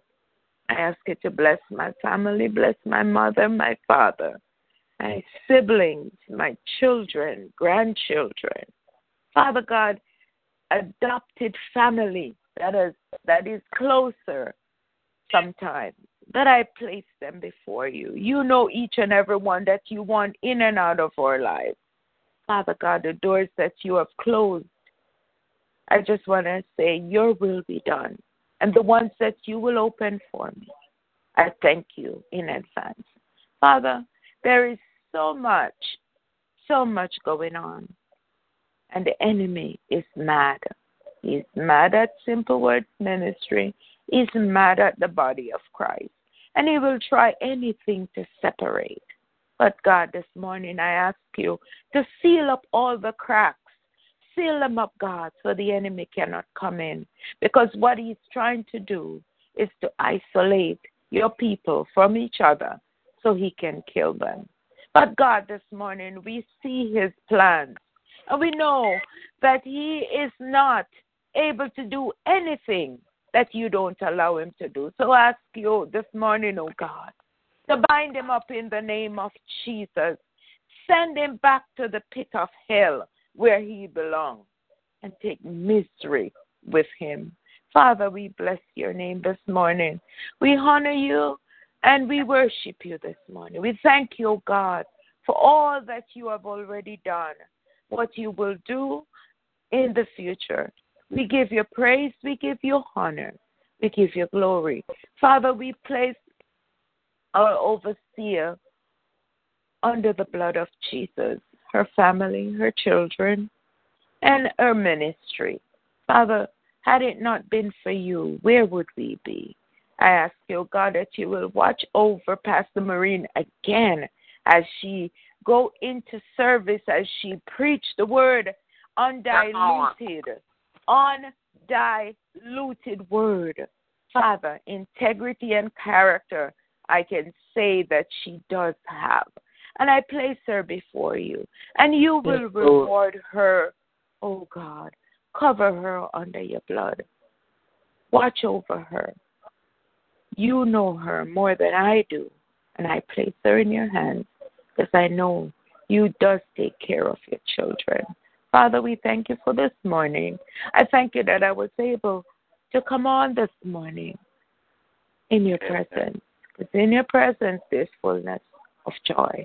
I ask you to bless my family, bless my mother, my father, my siblings, my children, grandchildren. Father God, adopted family that is that is closer sometimes that I place them before you. You know each and every one that you want in and out of our lives. Father God, the doors that you have closed, I just want to say, Your will be done. And the ones that you will open for me, I thank you in advance. Father, there is so much, so much going on. And the enemy is mad. He's mad at Simple Words Ministry. He's mad at the body of Christ. And he will try anything to separate. But God, this morning I ask you to seal up all the cracks. Seal them up, God, so the enemy cannot come in. Because what he's trying to do is to isolate your people from each other so he can kill them. But God, this morning we see his plans. And we know that he is not able to do anything that you don't allow him to do. So I ask you this morning, oh God, to bind him up in the name of Jesus. Send him back to the pit of hell where he belongs and take misery with him. Father, we bless your name this morning. We honor you and we worship you this morning. We thank you, oh God, for all that you have already done, what you will do in the future. We give you praise, we give you honor, we give you glory. Father, we place our overseer under the blood of Jesus, her family, her children, and her ministry. Father, had it not been for you, where would we be? I ask you, God, that you will watch over Pastor Maureen again as she go into service, as she preach the word undiluted, undiluted word. Father, integrity and character, I can say that she does have. And I place her before you. And you will reward her, oh God. Cover her under your blood. Watch over her. You know her more than I do. And I place her in your hands because I know you does take care of your children. Father, we thank you for this morning. I thank you that I was able to come on this morning in your presence. Because in your presence there's fullness of joy.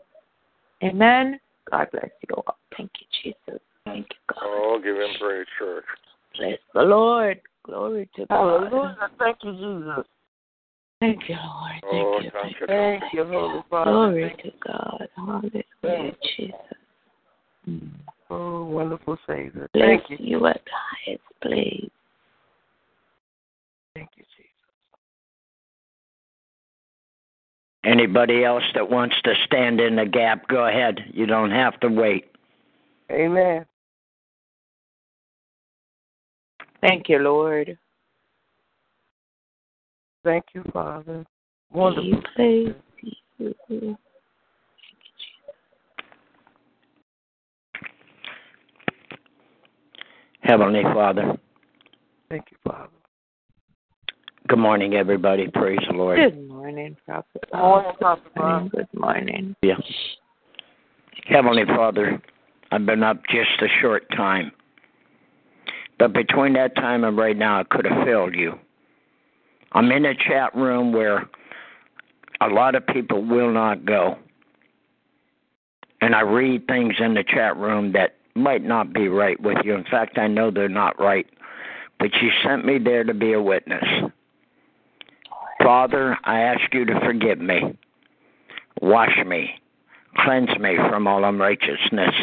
Amen. God bless you all. Thank you, Jesus. Thank you, God. Oh, give him praise, church. Bless the Lord. Glory to God. Hallelujah. Thank you, Jesus. Thank you, Lord. Thank Oh, you. thank you. Thank you, Holy Father. Glory to God. Hallelujah, Thank Jesus. Mm. Oh, wonderful Savior. Bless Thank you. you at the highest place. Thank you, Jesus. Anybody else that wants to stand in the gap, go ahead. You don't have to wait. Amen. Thank you, Lord. Thank you, Father. Wonderful. You praise you. Heavenly Father, Thank you, Father. good morning, everybody. Praise the Lord. Good morning, Prophet. Good morning, Prophet Good morning. Good morning. Yeah. Heavenly Father, I've been up just a short time. But between that time and right now, I could have failed you. I'm in a chat room where a lot of people will not go. And I read things in the chat room that might not be right with you. In fact, I know they're not right. But you sent me there to be a witness. Father, I ask you to forgive me. Wash me. Cleanse me from all unrighteousness,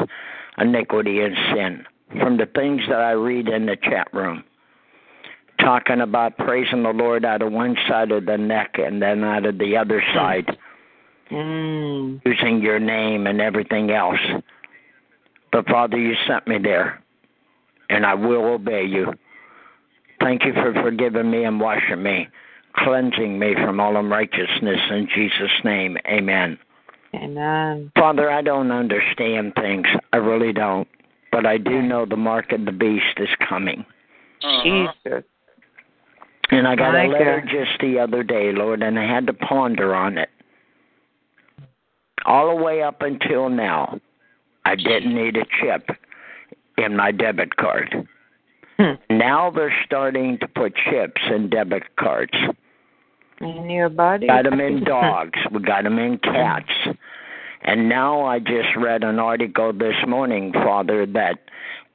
iniquity, and sin. From the things that I read in the chat room. Talking about praising the Lord out of one side of the neck and then out of the other side. Mm. Using your name and everything else. But Father, you sent me there. And I will obey you. Thank you for forgiving me and washing me, cleansing me from all unrighteousness in Jesus' name. Amen. Amen. Father, I don't understand things. I really don't. But I do know the mark of the beast is coming. Uh-huh. Jesus. And I got My a letter God. just the other day, Lord, and I had to ponder on it. All the way up until now, I didn't need a chip in my debit card. Hmm. Now they're starting to put chips in debit cards. In your body. Got them in dogs. We got them in cats. And now I just read an article this morning, Father, that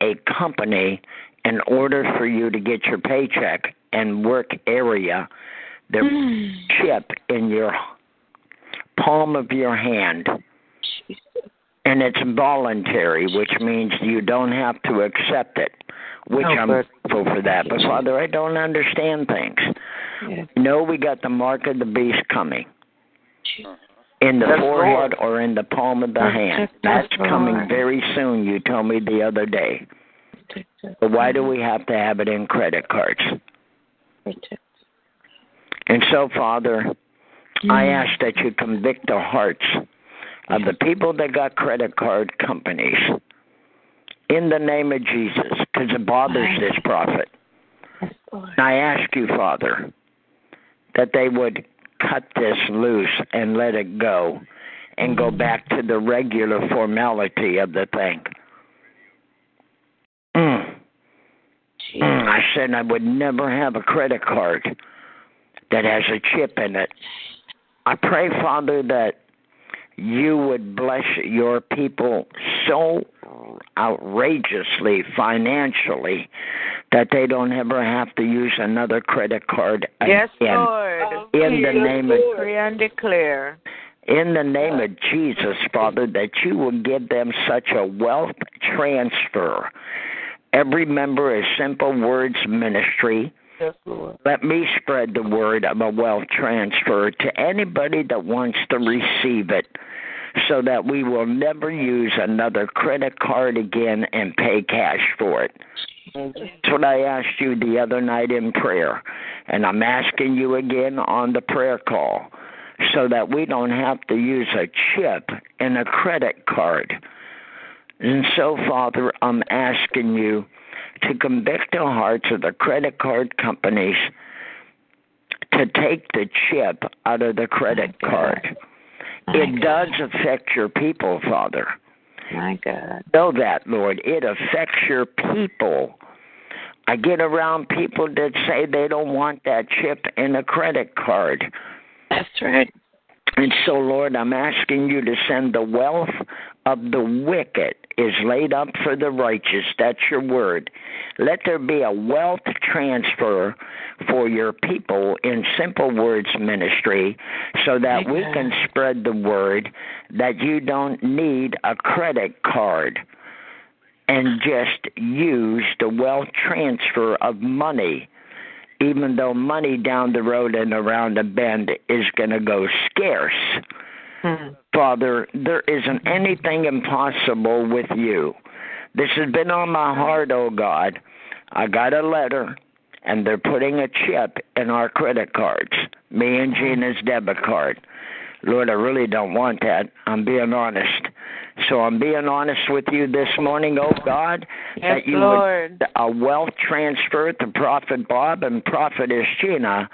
a company, in order for you to get your paycheck and work area, they chip in your palm of your hand. And it's voluntary, which means you don't have to accept it, which Oh, I'm grateful for that. But Father, I don't understand things. Yes. No, we got the mark of the beast coming in the Yes, forehead or in the palm of the hand. That's coming very soon. You told me the other day. But why do we have to have it in credit cards? And so, Father, I Mm. ask that you convict the hearts of the people that got credit card companies in the name of Jesus, because it bothers this prophet. And I ask you, Father, that they would cut this loose and let it go and go back to the regular formality of the thing. Mm. Mm, I said I would never have a credit card that has a chip in it. I pray, Father, that you would bless your people so outrageously financially that they don't ever have to use another credit card Yes, again. Lord. In the name of Decree and declare. in the name of Jesus, Father, that you will give them such a wealth transfer. Every member of Simple Words Ministry, Yes, let me spread the word of a wealth transfer to anybody that wants to receive it so that we will never use another credit card again and pay cash for it. That's what I asked you the other night in prayer. And I'm asking you again on the prayer call so that we don't have to use a chip in a credit card. And so, Father, I'm asking you to convict the hearts of the credit card companies to take the chip out of the credit card. It does affect your people, Father. My God. Know that, Lord. It affects your people. I get around people that say they don't want that chip in a credit card. That's right. And so, Lord, I'm asking you to send the wealth of the wicked is laid up for the righteous. That's your word. Let there be a wealth transfer for your people in Simple Words Ministry so that we can spread the word that you don't need a credit card and just use the wealth transfer of money even though money down the road and around the bend is going to go scarce. Hmm. Father, there isn't anything impossible with you. This has been on my heart, oh God. I got a letter, and they're putting a chip in our credit cards, me and Gina's debit card. Lord, I really don't want that. I'm being honest. So I'm being honest with you this morning, oh God, Yes, that you Lord. would a wealth transfer to Prophet Bob and Prophetess Gina,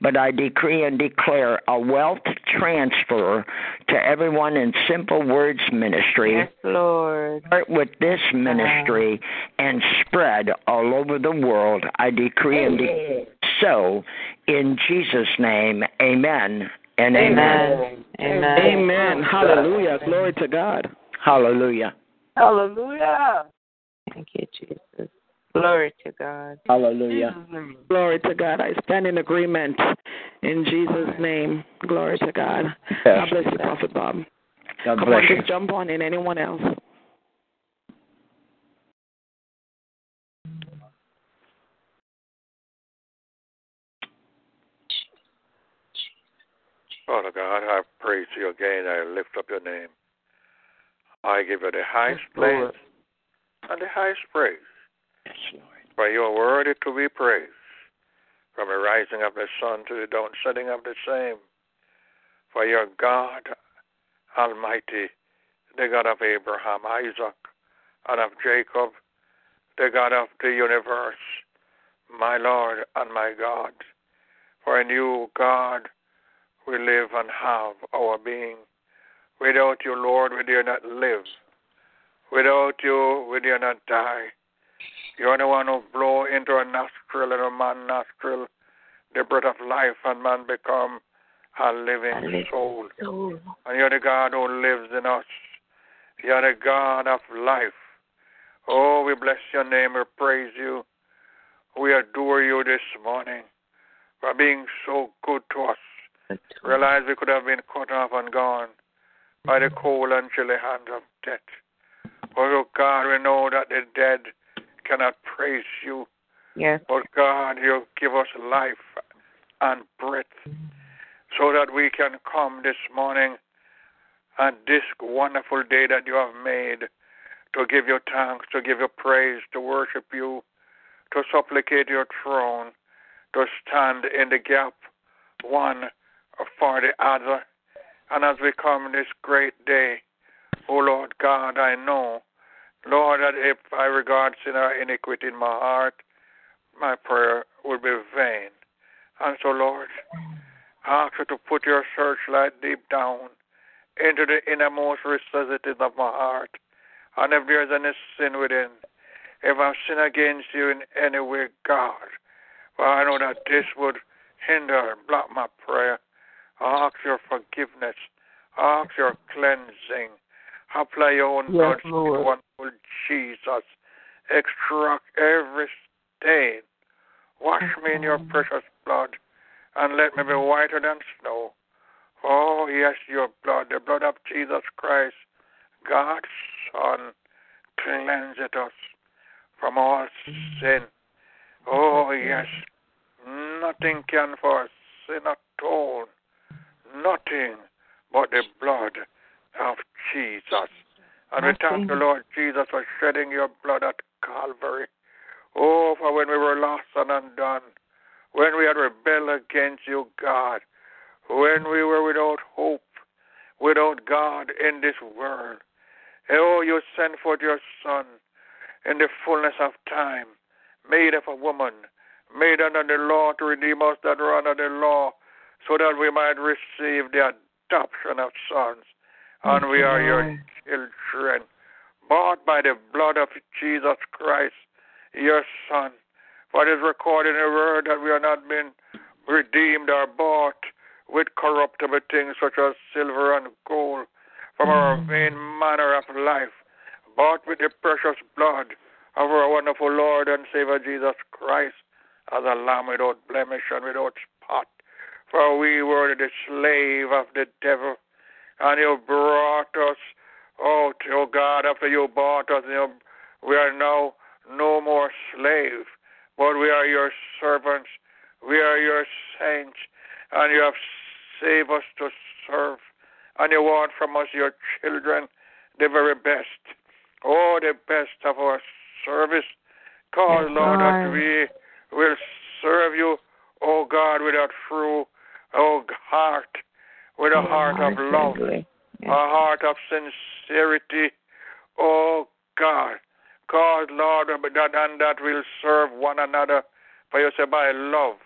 but I decree and declare a wealth transfer to everyone in Simple Words Ministry. Yes, Lord. Start with this ministry and spread all over the world. I decree and declare so in Jesus' name. Amen and amen. Amen. Amen. Hallelujah. Glory to God. Hallelujah. Hallelujah. Thank you, Jesus. Glory to God. Hallelujah. Glory to God. I stand in agreement in Jesus' name. Glory to God. God bless you, Prophet Bob. God Come on, you. just jump on in. Anyone else? Father God, I praise you again. I lift up your name. I give you the highest Lord. place and the highest praise. For you are worthy to be praised. From the rising of the sun to the down setting of the same. For your God Almighty, the God of Abraham, Isaac, and of Jacob, the God of the universe, my Lord and my God. For in you, God, we live and have our being. Without you, Lord, we dare not live. Without you, we dare not die. You are the one who blow into a nostril and a man nostril the breath of life, and man become a living soul. And you're the God who lives in us. You're the God of life. Oh, we bless your name. We praise you. We adore you this morning for being so good to us. Realize we could have been cut off and gone by the mm. cold and chilly hand of death. Oh, God, we know that the dead cannot praise you. Yes. But God, you give us life and breath so that we can come this morning and this wonderful day that you have made to give you thanks, to give you praise, to worship you, to supplicate your throne, to stand in the gap one for the other. And as we come this great day, O Lord God, I know, Lord, that if I regard sin or iniquity in my heart, my prayer will be vain. And so, Lord, I ask you to put your searchlight deep down into the innermost recesses of my heart. And if there's any sin within, if I've sinned against you in any way, God, well, I know that this would hinder and block my prayer. I ask your forgiveness. I ask your cleansing. Apply your own Yes, blood, Lord. wonderful Jesus. Extract every stain. Wash me in your precious blood and let me be whiter than snow. Oh, yes, your blood, the blood of Jesus Christ, God's Son, cleanseth us from all sin. Oh, yes, nothing can for sin atone. Nothing but the blood of Jesus. And we thank the Lord Jesus for shedding your blood at Calvary. Oh, for when we were lost and undone, when we had rebelled against you, God, when we were without hope, without God in this world. Oh, you sent forth your Son in the fullness of time, made of a woman, made under the law to redeem us that were under the law, so that we might receive the adoption of sons. And we are your children, bought by the blood of Jesus Christ, your Son. For it is recorded in the word that we are not been redeemed or bought with corruptible things such as silver and gold from our mm. vain manner of life, bought with the precious blood of our wonderful Lord and Savior Jesus Christ as a lamb without blemish and without spot. For we were the slave of the devil, and you brought us out, oh God, after you bought us, you, we are now no more slaves, but we are your servants, we are your saints, and you have saved us to serve, and you want from us, your children, the very best. Oh, the best of our service. Cause, Yes, Lord, that we will serve you, oh God, with a true, oh heart, with a heart of love, a heart of sincerity, oh God. Cause, Lord, that and that will serve one another. For you say, by love,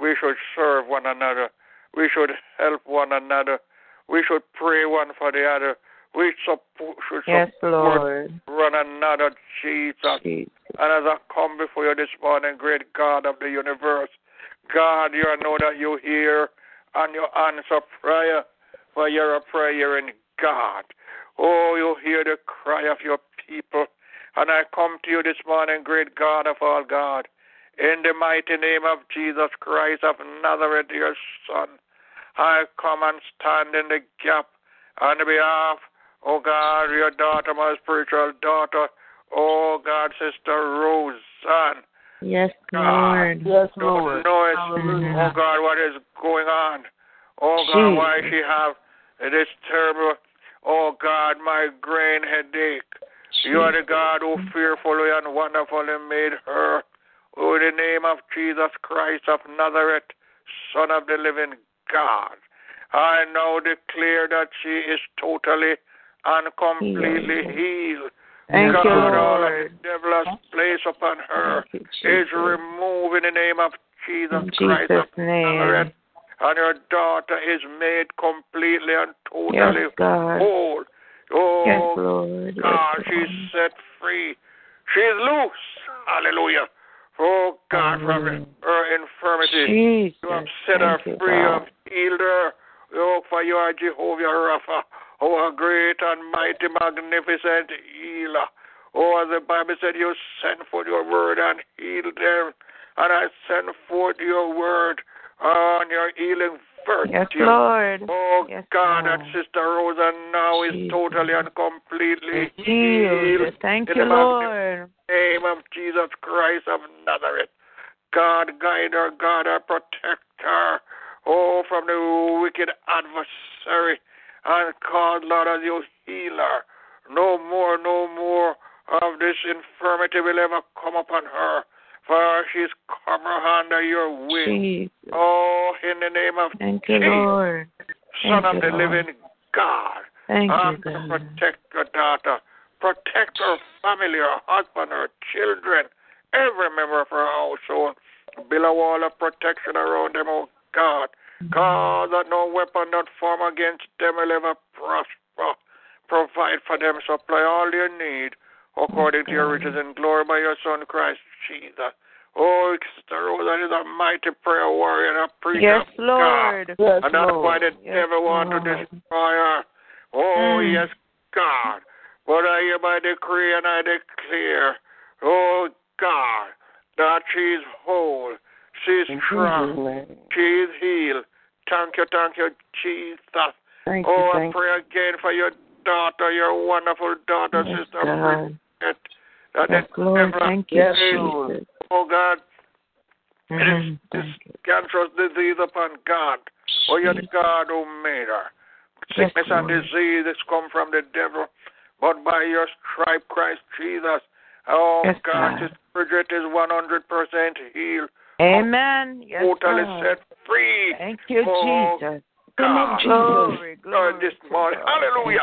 we should serve one another. We should help one another. We should pray one for the other. We suppo- should Yes, support Lord. one another, Jesus. And as I come before you this morning, great God of the universe, God, you know that you hear and you answer prayer, for you're a prayer in God. Oh, you hear the cry of your people. And I come to you this morning, great God of all God, in the mighty name of Jesus Christ of Nazareth, your Son. I come and stand in the gap on behalf, oh God, your daughter, my spiritual daughter, oh God, Sister Roseanne. Yes, God, Lord. don't know it. Oh God, what is going on? Oh God, why she have this terrible, oh God, migraine headache. You are the God who fearfully and wonderfully made her. Oh, in the name of Jesus Christ of Nazareth, Son of the living God. I now declare that she is totally and completely healed. Thank God, you, all Lord. of the devil has placed upon her is removed in the name of Jesus In Christ Jesus' name. And your daughter is made completely and totally Yes, whole. Oh, Yes, Lord. Yes, God, Lord. she's set free. She's loose. Hallelujah. Oh, God, from her infirmity. Jesus. You have set her Thank you, free. You have healed her. Oh, for you are Jehovah Rapha. Oh, great and mighty, magnificent healer. Oh, as the Bible said, you sent forth your word and healed them. And I sent forth your word on your healing virtue. Yes, Lord. Oh, Yes, God, Lord. that Sister Rosa now is totally and completely Healed. Thank you, Lord. name of Jesus Christ of Nazareth. God, guide her, God, her, protect her. Oh, from the wicked adversary. And God, Lord, as you heal her. No more, no more of this infirmity will ever come upon her. For she's covered under your wing. Jesus. Oh, in the name of Thank you, Jesus, Lord. Son Thank of you, the Lord. living God. Thank you, and to God. protect your daughter. Protect her family, her husband, her children, every member of her household. Build a wall of protection around them, oh God. Cause that no weapon not formed against them will ever prosper. Provide for them, supply all their need according to your riches and glory by your Son Christ Jesus. Oh, Sister Rosa is a mighty prayer warrior and a preacher Yes, Lord. God. Yes, and that's Lord. why the Yes, devil want to destroy her. Oh, Mm. yes, God. But I hereby decree and I declare, oh, God, that she's whole. She's strong. She's healed. Thank you, thank you, Jesus. Thank you, oh, I thank pray again for your daughter, your wonderful daughter, Yes, Sister God. Bridget. That Yes, Lord. devil Thank you, has Jesus. Oh, God, Mhm. this cancerous disease upon God. Oh, you're the God who made her. Yes, Sickness and Lord. disease has come from the devil, but by your stripe, Christ Jesus. Oh, Yes, God, God. Sister Bridget is 100% healed, Amen. Yes, totally Lord. set free. Thank you, oh, Jesus. God. Glory, Lord, this morning. Hallelujah.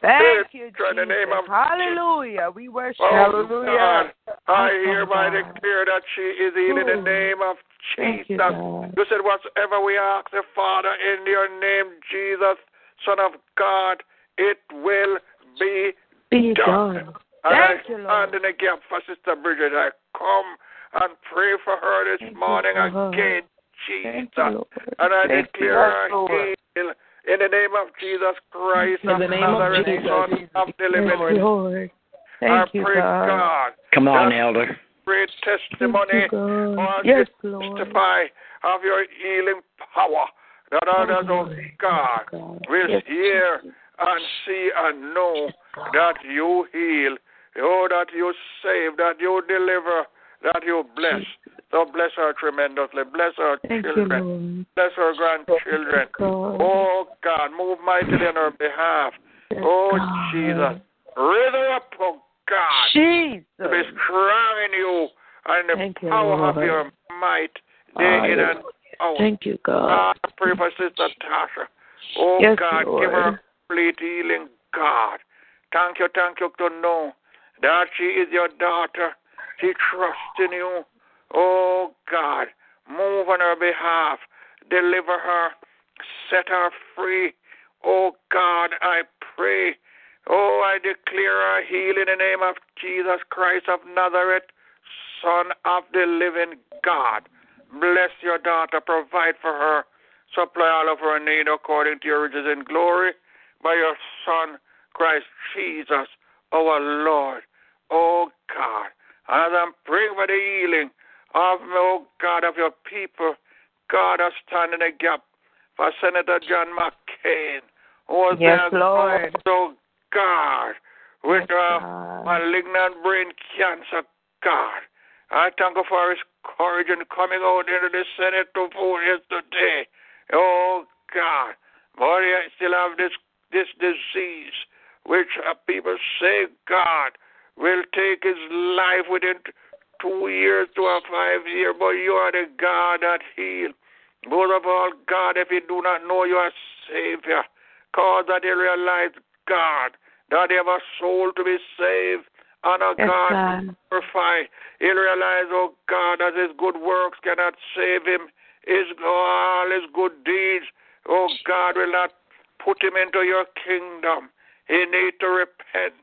Thank you, In the name of Jesus. Hallelujah. We worship Oh, you. God. I hereby declare that she is healed in the name of Jesus. you, God. You said, whatsoever we ask the Father in your name, Jesus, Son of God, it will be Be done. done. And Thank I you, Lord. stand in the gap for Sister Bridget. I come and pray for her this morning God. again, Jesus. Thank you, And I Thank declare her Lord. healed in the name of Jesus Christ, In the of name of Nazareth, Jesus. Son of the Yes, living Lord. I Thank you, pray, God. God. Come on, that Elder. Great testimony you, God. Yes, this Lord. testify of your healing power. That others, oh God, will Yes, hear and see and know that you heal, oh, that you save, that you deliver, that you bless. So bless her tremendously. Bless her Thank children. Lord. Bless her grandchildren. God. Oh God, move mightily on her behalf. oh God. Jesus. Raise her up, oh God. Jesus. To be strong in you and the Thank you, power of your might day in and out. Thank you, God. God, pray for Sister Tasha. Oh Yes, God, give her Lord. complete healing, God. Thank you, thank you to know that she is your daughter. She trusts in you. Oh God, move on her behalf. Deliver her. Set her free. Oh God, I pray. Oh, I declare her healing in the name of Jesus Christ of Nazareth, Son of the living God. Bless your daughter. Provide for her. Supply all of her need according to your riches in glory by your Son, Christ Jesus, our Lord. Oh God, as I'm praying for the healing of, oh God, of your people, God, I stand in the gap for Senator John McCain, who was Yes, Lord. oh God, with uh, malignant brain cancer, God. I thank you for his courage in coming out into the Senate to vote yesterday. Oh God, but I still have this this disease, which people say God will take his life within two years to a five year. But you are the God that heals. Most of all, God, if you do not know you are Savior, cause that they realize, God, that they have a soul to be saved and a Yes, God God. to glorify. He'll realize, oh God, that his good works cannot save him. His all his good deeds, oh God, will not put him into your kingdom. He need to repent.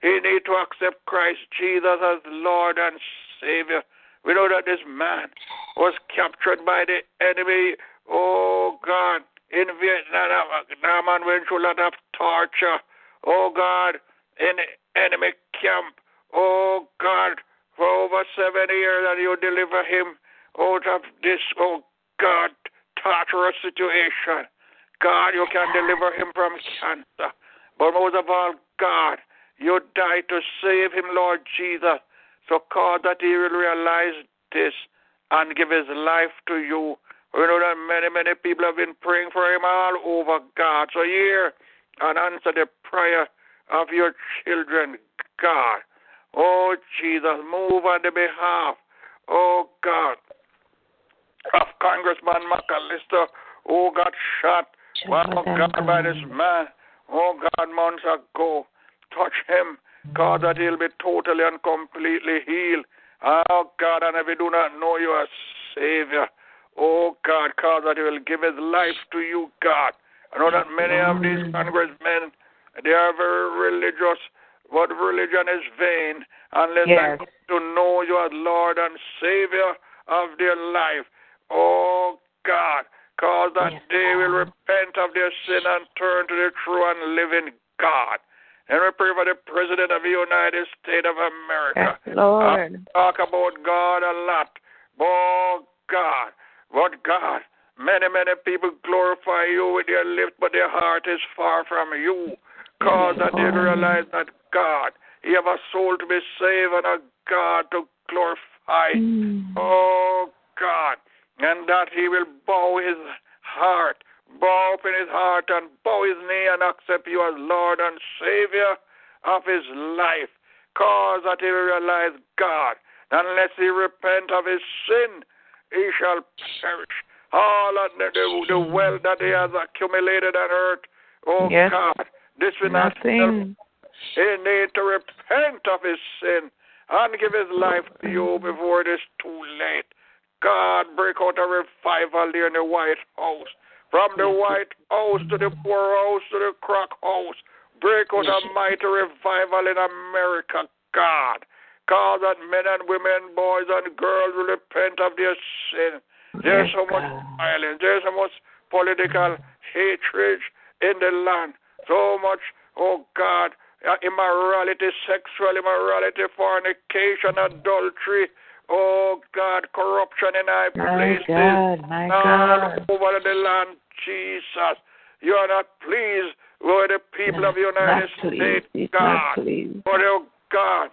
He need to accept Christ Jesus as Lord and Savior. We know that this man was captured by the enemy. Oh God, in Vietnam and went through a lot of torture. Oh God, in the enemy camp. Oh God, for over seven years that you deliver him out of this, oh God, torturous situation. God, you can deliver him from cancer. But most of all, God, you died to save him, Lord Jesus. So, God, that he will realize this and give his life to you. We know that many, many people have been praying for him all over, God. So, hear and answer the prayer of your children, God. Oh, Jesus, move on the behalf, oh, God, of Congressman McAllister, who got shot, oh, God, by this man, oh, God, months ago. Touch him, God, that he'll be totally and completely healed. Oh, God, and if he do not know you as Savior, oh, God, God, that he will give his life to you, God. I know that many of these congressmen, they are very religious, but religion is vain unless Yes. they come to know you as Lord and Savior of their life. Oh God, cause that they will repent of their sin and turn to the true and living God. And we pray for the President of the United States of America. Yes, Lord. I talk about God a lot. Oh God, but God, many, many people glorify you with their lips, but their heart is far from you. Cause that they realize that God, you have a soul to be saved and a God to glorify. Mm. Oh God, and that he will bow his heart, bow up in his heart and bow his knee and accept you as Lord and Savior of his life. Cause that he will realize God, unless he repent of his sin, he shall perish. all of the, the, the wealth that he has accumulated on earth. Oh Yes. God, this will not Nothing. he need to repent of his sin and give his life to you before it is too late. God, break out a revival there in the White House. From the White House to the poor house to the crack house. Break out a mighty revival in America, God. Cause that men and women, boys and girls will repent of their sin. There's so much violence. There's so much political hatred in the land. So much, oh God, uh, immorality, sexual immorality, fornication, adultery. Oh God, corruption in high places. God, my all God. over the land, Jesus. You are not pleased with the people of the United pleased. States, God. But oh God,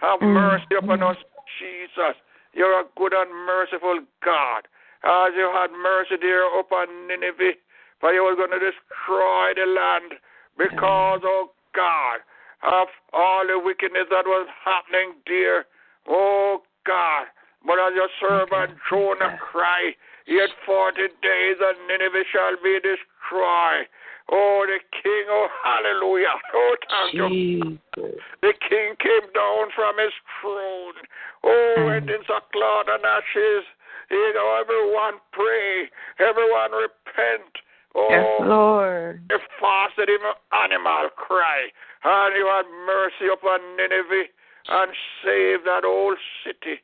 have Mm. mercy upon us, Jesus. You're a good and merciful God. As you had mercy there upon Nineveh, for you were going to destroy the land because, oh God, of all the wickedness that was happening there. Oh God. But as your servant Jonah cried, yet forty days and Nineveh shall be destroyed. Oh, the King, oh, hallelujah. Oh, thank you. The King came down from his throne. Oh, mm. and in sackcloth and ashes. You know, everyone pray. Everyone repent. Oh, Yes, Lord. they fasted animal cry. And you had mercy upon Nineveh and save that old city.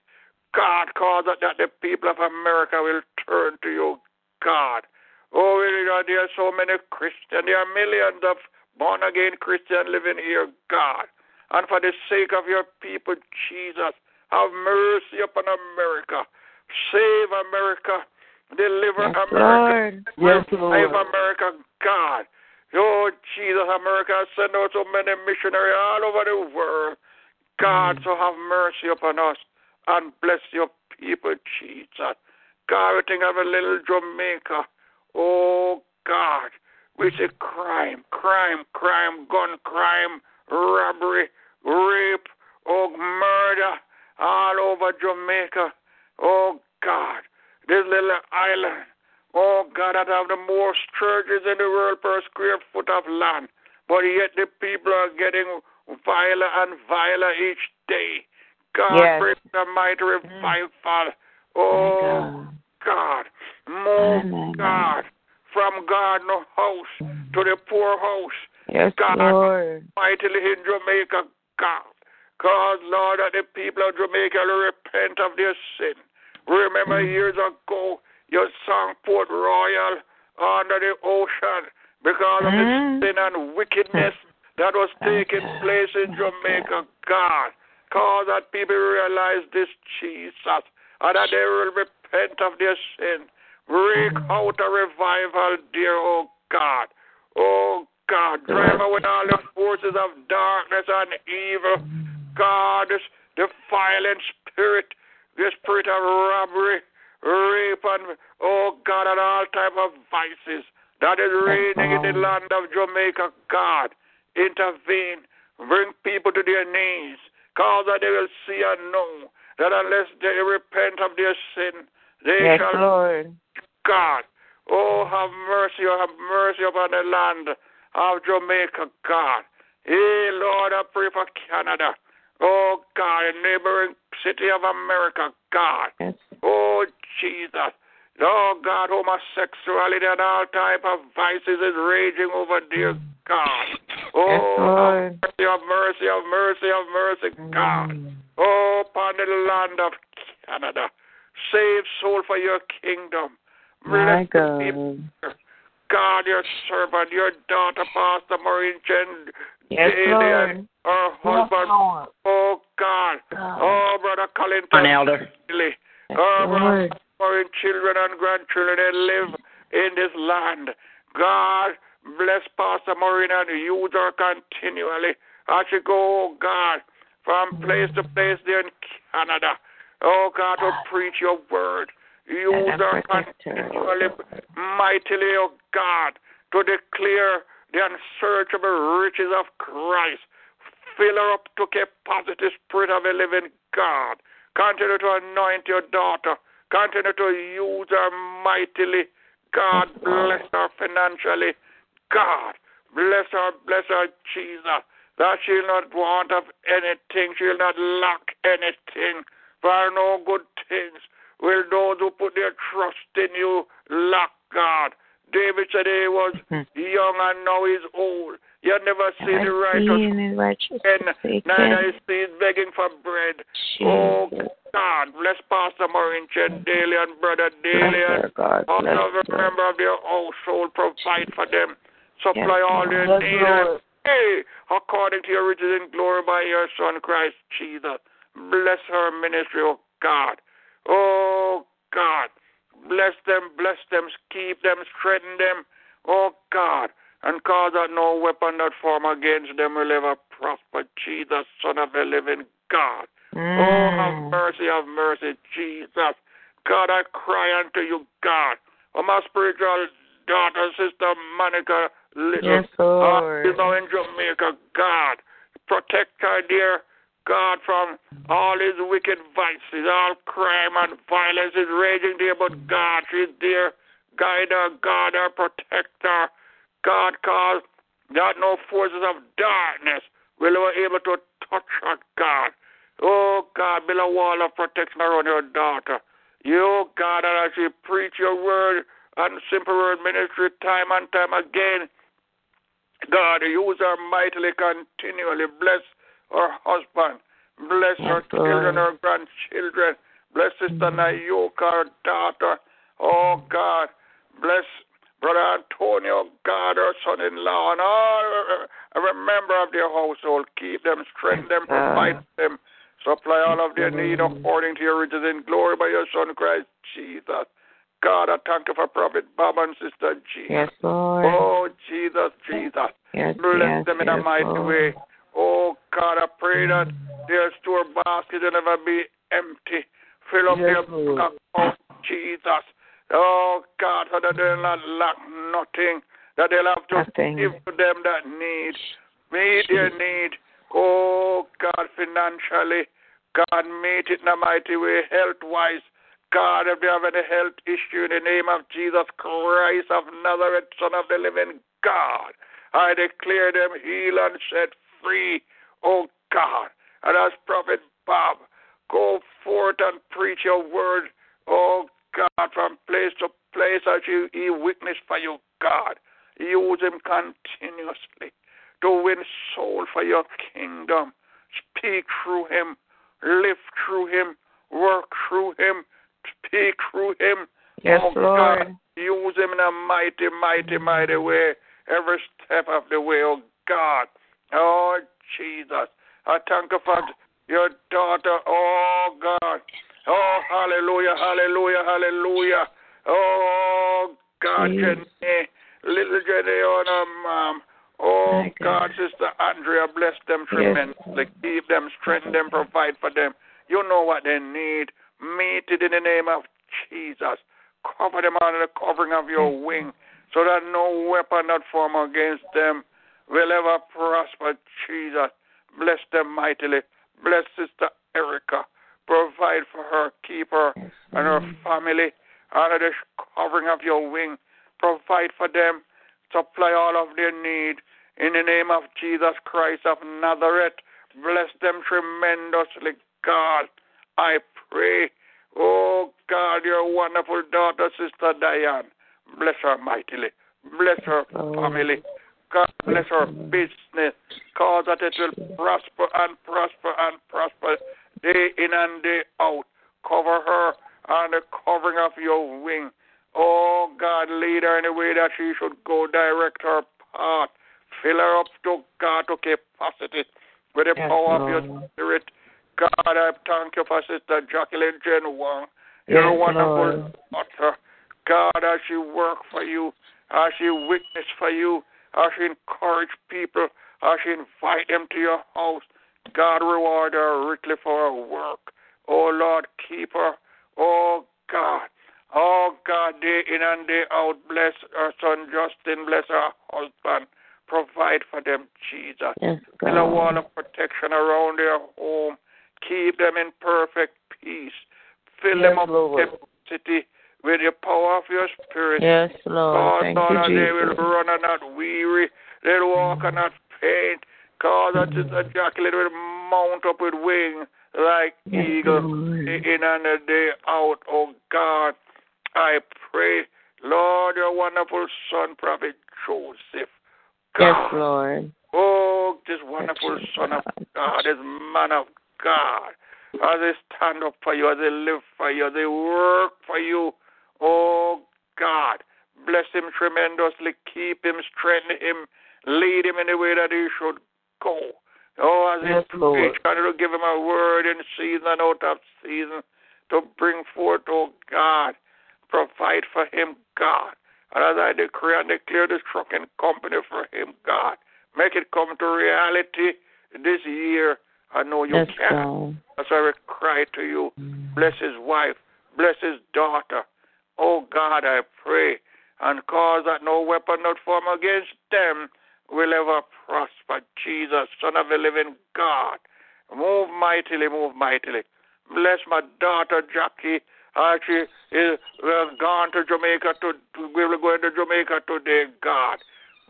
God, cause that, that the people of America will turn to you, God. Oh, God, there are so many Christians. There are millions of born again Christians living here, God. And for the sake of your people, Jesus, have mercy upon America. Save America. Deliver Yes, America. Lord. Yes, Lord. America, God. Oh, Jesus, America has sent out so many missionaries all over the world. God, mm. so have mercy upon us and bless your people, Jesus. God, we think of a little Jamaica. Oh, God. We see crime, crime, crime, gun crime, robbery, rape, oh, murder all over Jamaica. Oh, God. This little island. Oh, God, that have the most churches in the world per square foot of land. But yet the people are getting viler and viler each day. God, Yes. bring the mighty revival. Oh, God. Move, God, from garden house to the poor house. Yes, God, Lord. mightily in Jamaica, God. Cause, Lord, that the people of Jamaica will repent of their sin. Remember years ago, your song Port Royal under the ocean because of Mm. the sin and wickedness that was taking place in Jamaica, God. Cause that people realize this, Jesus, and that they will repent of their sin. Break mm-hmm. out a revival, dear, oh God. Oh God, drive away all the forces of darkness and evil. God, this defiling spirit, the spirit of robbery, rape, and oh God, and all type of vices that is reigning in the land of Jamaica. God, intervene, bring people to their knees, cause that they will see and know that unless they repent of their sin, they Yes, shall Lord. God. Oh, have mercy, oh, have mercy upon the land of Jamaica, God. Hey, Lord, I pray for Canada. Oh, God, a neighboring city of America, God. Oh, Jesus. Oh, God, homosexuality and all type of vices is raging over there, God. Oh, Lord. have mercy, have mercy, have mercy, have mercy, God. Oh, upon the land of Canada. Save soul for your kingdom. My Bless the God. God, your servant, your daughter, Pastor Maureen Jen, Yes, Daly, Lord. her husband. Oh, God. Oh, Brother Collington. An elder. Daly. Oh, Brother Maureen, children and grandchildren, they live in this land. God, bless Pastor Maureen and use her continually as she go, oh, God, from place to place there in Canada. Oh, God, to preach your word. Use her continually, mightily, oh God, to declare the unsearchable riches of Christ. Fill her up to keep positive Spirit of a living God. Continue to anoint your daughter. Continue to use her mightily. God bless her financially. God bless her, bless her, Jesus. That she'll not want of anything, she'll not lack anything. For no good things will those who put their trust in you lack God. David said he was young and now he's old. You never see the righteous and neither is seen begging for bread. Oh God, bless Pastor Maureen Daly and Brother Daly and all of the member of their household. Provide for them. Supply all their needs. Hey, according to your riches in glory by your Son Christ Jesus. Bless her ministry, oh God. Oh God. Bless them, bless them, keep them, strengthen them, oh God, and cause that no weapon that form against them will ever prosper. Jesus, Son of the living God. Mm. Oh, have mercy, have mercy, Jesus. God, I cry unto you, God. Oh, my spiritual daughter, Sister Monica Little, Yes, Lord. uh, you know, in Jamaica, God. Protect her, dear God, from all his wicked vices, all crime and violence is raging there, but God, she's dear. Guide her, guard her, protect her. God, cause that no forces of darkness will be able to touch her, God. Oh, God, build a wall of protection around your daughter. You, God, and as she preach your word and simple word ministry time and time again, God, use her mightily continually. Bless her husband. Bless her Yes, children, her grandchildren. Bless Sister mm-hmm. Nayoka, her daughter. Oh, God. Bless Brother Antonio, God, her son in law, and all every member of their household. Keep them, strengthen them, provide them. Supply all of their need according to your riches in glory by your Son Christ Jesus. God, I thank you for Prophet Bob and Sister G. Yes, Lord. Oh, Jesus, Jesus. Yes, Bless yes, them in a mighty Lord. way. Oh, God, I pray that their store basket will never be empty. Fill up Yes, their cup, account, Jesus. Oh, God, so that they'll not lack nothing. That they'll have to Nothing. give to them that need. Meet their need. Oh, God, financially. God, meet it in a mighty way, health wise. God, if they have any health issue in the name of Jesus Christ of Nazareth, Son of the living God, I declare them healed and set free, oh God. And as Prophet Bob, go forth and preach your word, oh God, from place to place as you he witness for you, God. Use him continuously to win soul for your kingdom. Speak through him, live through him, work through him, speak through him. Yes, oh, Lord. God, use him in a mighty, mighty, mighty way, every step of the way, oh God. Oh, Jesus. I thank you for your daughter, oh God. Oh, hallelujah, hallelujah, hallelujah. Oh, God, Jenny, little Jenny on her mom. Oh, My God, Sister Andrea, bless them tremendously. Keep them, strengthen them, provide for them. You know what they need. Meet it in the name of Jesus. Cover them under the covering of your wing so that no weapon that form against them will ever prosper, Jesus. Bless them mightily. Bless Sister Erica. Provide for her, keep her and her family under the covering of your wing. Provide for them. Supply all of their need. In the name of Jesus Christ of Nazareth, bless them tremendously, God. I pray. Oh, God, your wonderful daughter, Sister Diane. Bless her mightily. Bless her family. God bless her business. Cause that it will prosper and prosper and prosper day in and day out. Cover her on the covering of your wing. Oh, God, lead her in the way that she should go. Direct her path. Fill her up to God to capacity with the Yes, power of your spirit. God, I thank you for Sister Jacqueline Jen Wong. You're a wonderful Lord. daughter. God, as she work for you, as she witness for you, as she encourage people, as she invite them to your house, God reward her richly for her work. Oh Lord, keep her. Oh God. Oh God, day in and day out, bless her son Justin, bless her husband. Provide for them, Jesus. Yes, Build a wall of protection around their home. Keep them in perfect peace. Fill them up Lord. with the city with the power of your spirit. Yes, Lord. Cause Thank Lord, you, they will run and not weary. They'll walk and not faint. Cause that is a jackal will mount up with wings like Yes, eagle Lord. in and day out. Oh God, I pray, Lord, your wonderful son, Prophet Joseph. Yes, Lord. Oh, this wonderful Son of God, this man of God, as they stand up for you, as they live for you, as they work for you. Oh, God, bless him tremendously, keep him, strengthen him, lead him in the way that he should go. Oh, as Yes, he preach, God, to give him a word in season and out of season to bring forth, oh God, provide for him, God. And as I decree and declare this trucking company for him, God, make it come to reality this year. I know you can. As I cry to you, mm. bless his wife, bless his daughter. Oh God, I pray and cause that no weapon not formed against them will ever prosper. Jesus, Son of the living God, move mightily, move mightily. Bless my daughter Jackie. Uh, she is uh, gone to Jamaica to, to we will go into Jamaica today, God.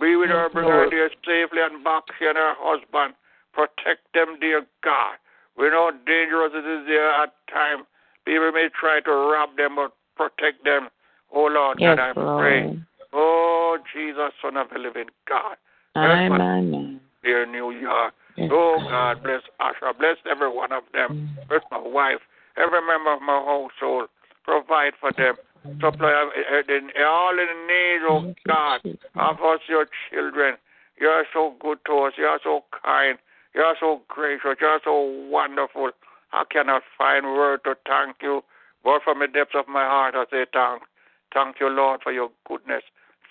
Be with her, bring her Lord. safely and back she and her husband. Protect them, dear God. We know how dangerous it is there at times. People may try to rob them, but protect them. Oh Lord Yes, God, I pray. Oh Jesus, Son of the living God. Amen. Amen. dear New York. Yes, Oh God, bless Asha, bless every one of them. Bless my wife, every member of my household. Provide for them. Supply uh, uh, all in the need, oh God, of us, your children. You are so good to us. You are so kind. You are so gracious. You are so wonderful. I cannot find word to thank you, but from the depths of my heart, I say thank. Thank you, Lord, for your goodness.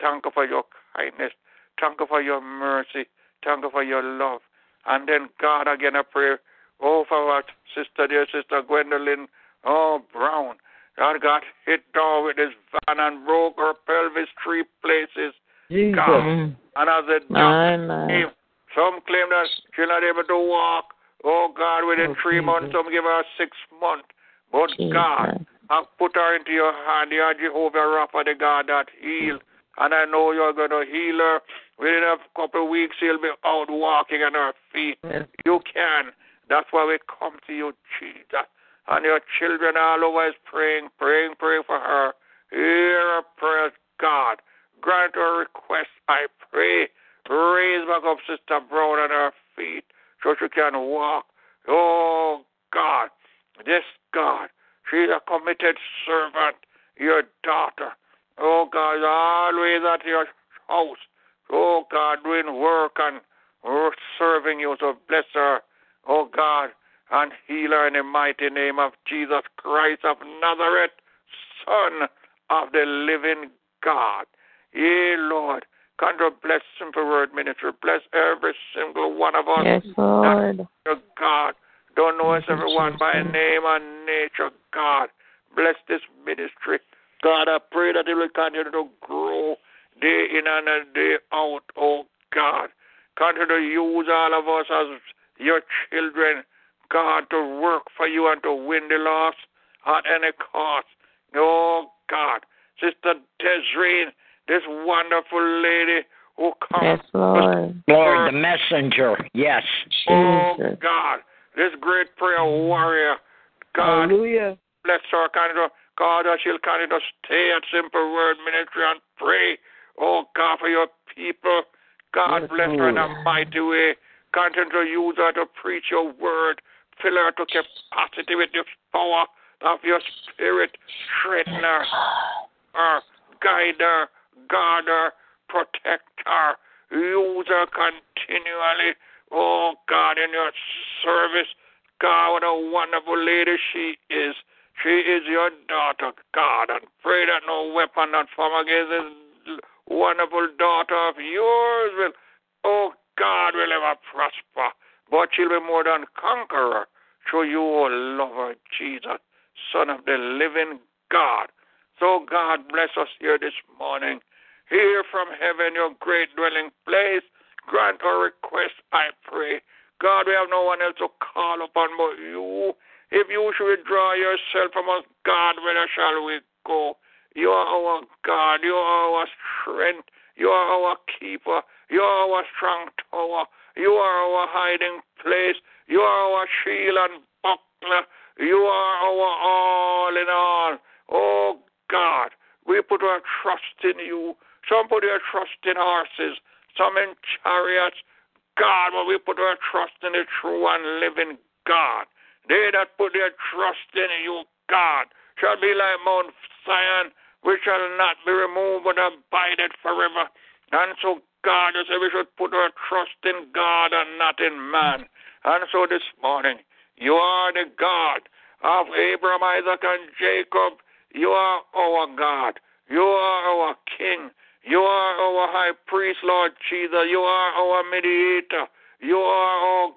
Thank you for your kindness. Thank you for your mercy. Thank you for your love. And then, God, again, I pray, oh, for our sister, dear sister Gwendolyn, oh, Brown. God got hit down with his van and broke her pelvis three places. Jesus. God. And as a doctor some claim that she's not able to walk. Oh, God, within Oh, three Jesus. months, some give her six months. But God, I put her into your hand. You are Jehovah Rapha, the God that heals. And I know you're going to heal her. Within a couple of weeks, she'll be out walking on her feet. You can. That's why we come to you, Jesus. And your children are always praying, praying, praying for her. Hear her prayers, God. Grant her request, I pray. Raise back up Sister Brown on her feet so she can walk. Oh, God. This God. She's a committed servant, your daughter. Oh, God, always at your house. Oh, God, doing work and serving you. So bless her. Oh, God, and heal her in the mighty name of Jesus Christ of Nazareth, Son of the living God. Yea, Lord, to bless Simple Word Ministry. Bless every single one of us. Yes, Lord. God, don't know us everyone by name and nature, God. Bless this ministry. God, I pray that it will continue to grow day in and day out, oh God. Continue to use all of us as your children, God, to work for you and to win the lost at any cost. Oh God. Sister Desiree, this wonderful lady who comes. Yes, Lord. Lord, the messenger. Yes. Oh God, this great prayer warrior, God, Hallelujah. bless her, continue to, God, that she'll continue to stay at Simple Word Ministry and pray, oh God, for your people. God Yes, bless her in a mighty way. Continue to use her to preach your word. Fill her to capacity with the power of your spirit. Strengthen her, her uh, guide her, guard her, protect her. Use her continually. Oh God, in your service. God, what a wonderful lady she is. She is your daughter, God, and pray that no weapon not formed against this wonderful daughter of yours will, oh God, will ever prosper. But she'll be more than conqueror through you, O lover, Jesus, Son of the living God. So God bless us here this morning. Hear from heaven your great dwelling place. Grant our request, I pray. God, we have no one else to call upon but you. If you should withdraw yourself from us, God, where shall we go. You are our God. You are our strength. You are our keeper. You are our strong tower. You are our hiding place. You are our shield and buckler. You are our all in all. Oh God, we put our trust in you. Some put their trust in horses, some in chariots. God, but we put our trust in the true and living God. They that put their trust in you, God, shall be like Mount Zion, which shall not be removed but abideth forever. And so, God, you say we should put our trust in God and not in man. And so this morning, you are the God of Abraham, Isaac, and Jacob. You are our God. You are our King. You are our high priest, Lord Jesus. You are our mediator. You are our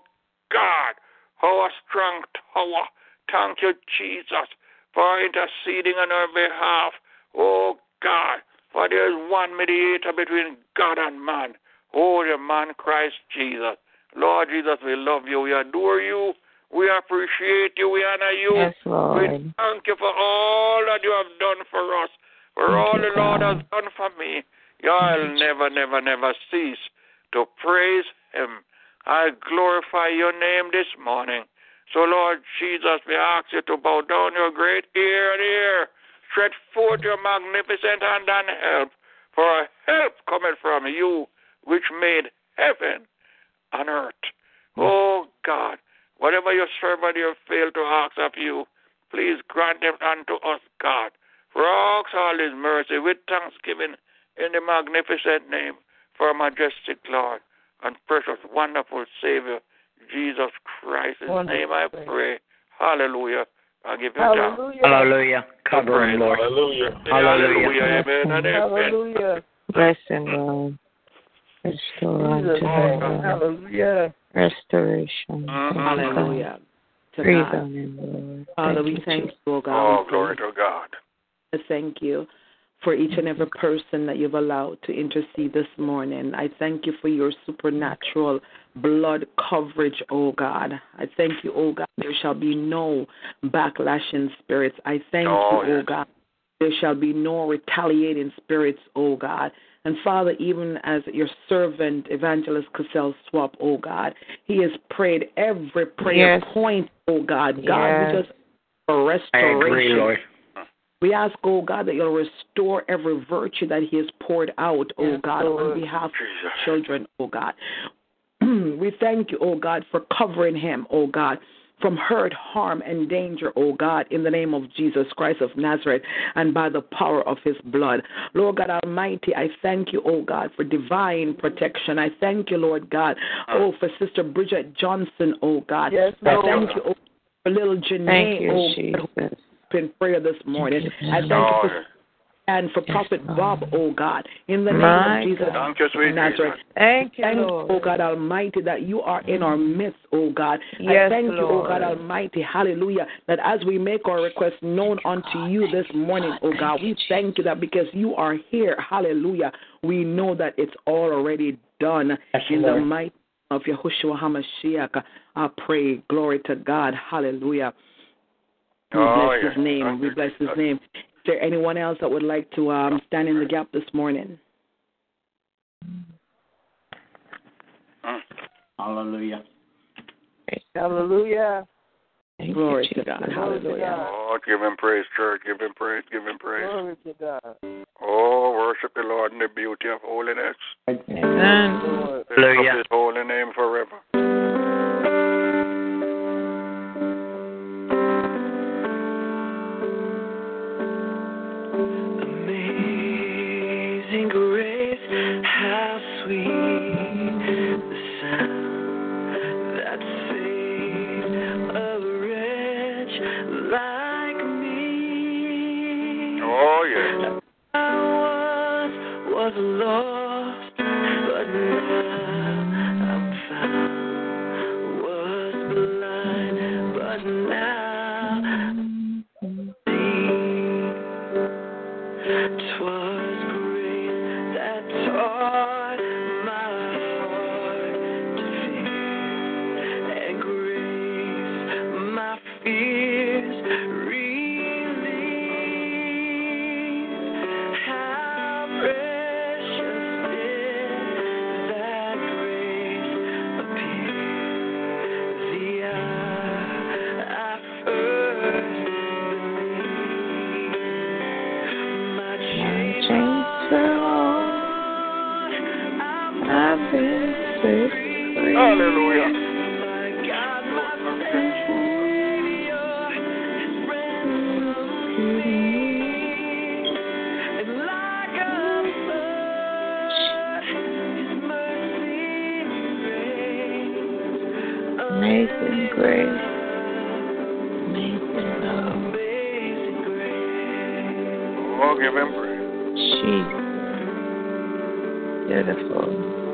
God, our strong tower. Thank you, Jesus, for interceding on our behalf. Oh God, for there is one mediator between God and man. Oh, the man Christ Jesus. Lord Jesus, we love you. We adore you. We appreciate you. We honor you. Yes, Lord. We thank you for all that you have done for us, for Thank all you, the Lord God. has done for me. I'll never, never, never cease to praise Him. I glorify your name this morning. So, Lord Jesus, we ask you to bow down your great ear and ear. Stretch forth your magnificent hand and help, for help cometh from you, which made heaven and earth. Hmm. Oh God, whatever your servant you failed to ask of you, please grant it unto us, God. For ask all his mercy with thanksgiving in the magnificent name for our majestic Lord and precious, wonderful Savior, Jesus Christ. In his name I pray. Hallelujah. I give you thanks. Hallelujah. Hallelujah. Cover him, Lord. Hallelujah. Hallelujah. Amen. Hallelujah. Bless him, Lord. Restore unto him, Lord. Hallelujah. Restoration. Mm-hmm. Hallelujah. To Breathe God. on him, Lord. Father, Thank we you, thank you, oh God. Oh, glory to God. Thank you for each and every person that you've allowed to intercede this morning. I thank you for your supernatural blood coverage, oh God. I thank you, oh God. There shall be no backlashing spirits. I thank Oh, you, O oh, yes. God. There shall be no retaliating spirits, oh God. And Father, even as your servant, Evangelist Cassell Swap, oh God, he has prayed every prayer Yes. point, oh God. God, Yes. we just for I restoration. agree, Lord. We ask, oh God, that you'll restore every virtue that He has poured out, oh Yes, God, Lord. on behalf of your children, oh God. we thank you, oh God, for covering him, oh God. From hurt, harm, and danger, oh God, in the name of Jesus Christ of Nazareth and by the power of his blood. Lord God Almighty, I thank you, oh God, for divine protection. I thank you, Lord God, oh, for Sister Bridget Johnson, oh God. Yes, I Lord. thank you, oh, for little Janae, Thank you, oh Jesus. God, in prayer this morning. I thank you for and for Prophet Bob, oh God, in the name My of Jesus Thank you, Nazareth. Thank you, Thank you, oh God Almighty, that you are in our midst, oh God. I Yes, thank you, oh God Almighty, hallelujah, that as we make our requests known unto you this morning, oh God, we thank you that because you are here, hallelujah, we know that it's already done in the Lord. mighty of Yahushua HaMashiach. I pray, glory to God, hallelujah. We Oh, bless yes. his name. Thank We bless his Jesus. name. Is there anyone else that would like to um, stand in the gap this morning? Hallelujah. Hallelujah. Thank Glory you, to God. Jesus. Hallelujah. Oh, give him praise, church. Give him praise. Give him praise. Glory to God. Oh, worship the Lord in the beauty of holiness. Amen. Lord. Lift Hallelujah. up his holy name forever. Oh, give him praise. Jesus. Beautiful.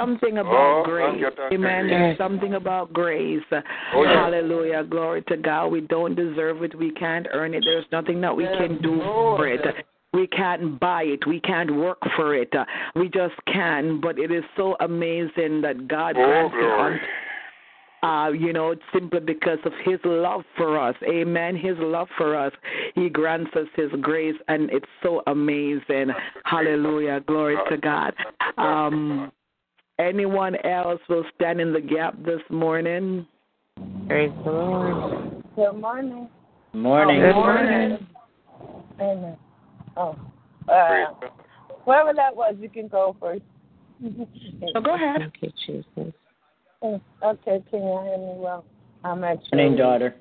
Something Oh, about thank grace. you. Amen. Yes. There's something about grace. Oh, yes. Hallelujah. Glory to God. We don't deserve it. We can't earn it. There's nothing that we can do for it. We can't buy it. We can't work for it. We just can. But it is so amazing that God Oh, grants it glory. uh, you know, simply because of His love for us. Amen. His love for us. He grants us His grace, and it's so amazing. Hallelujah. Glory to God. Um, anyone else will stand in the gap this morning? Praise the Lord. Good morning. Morning. Good morning. Amen. Oh, uh, whoever that was, you can go first. So go ahead. Thank you, Jesus. Okay, can you hear me well? I'm actually Morning, daughter.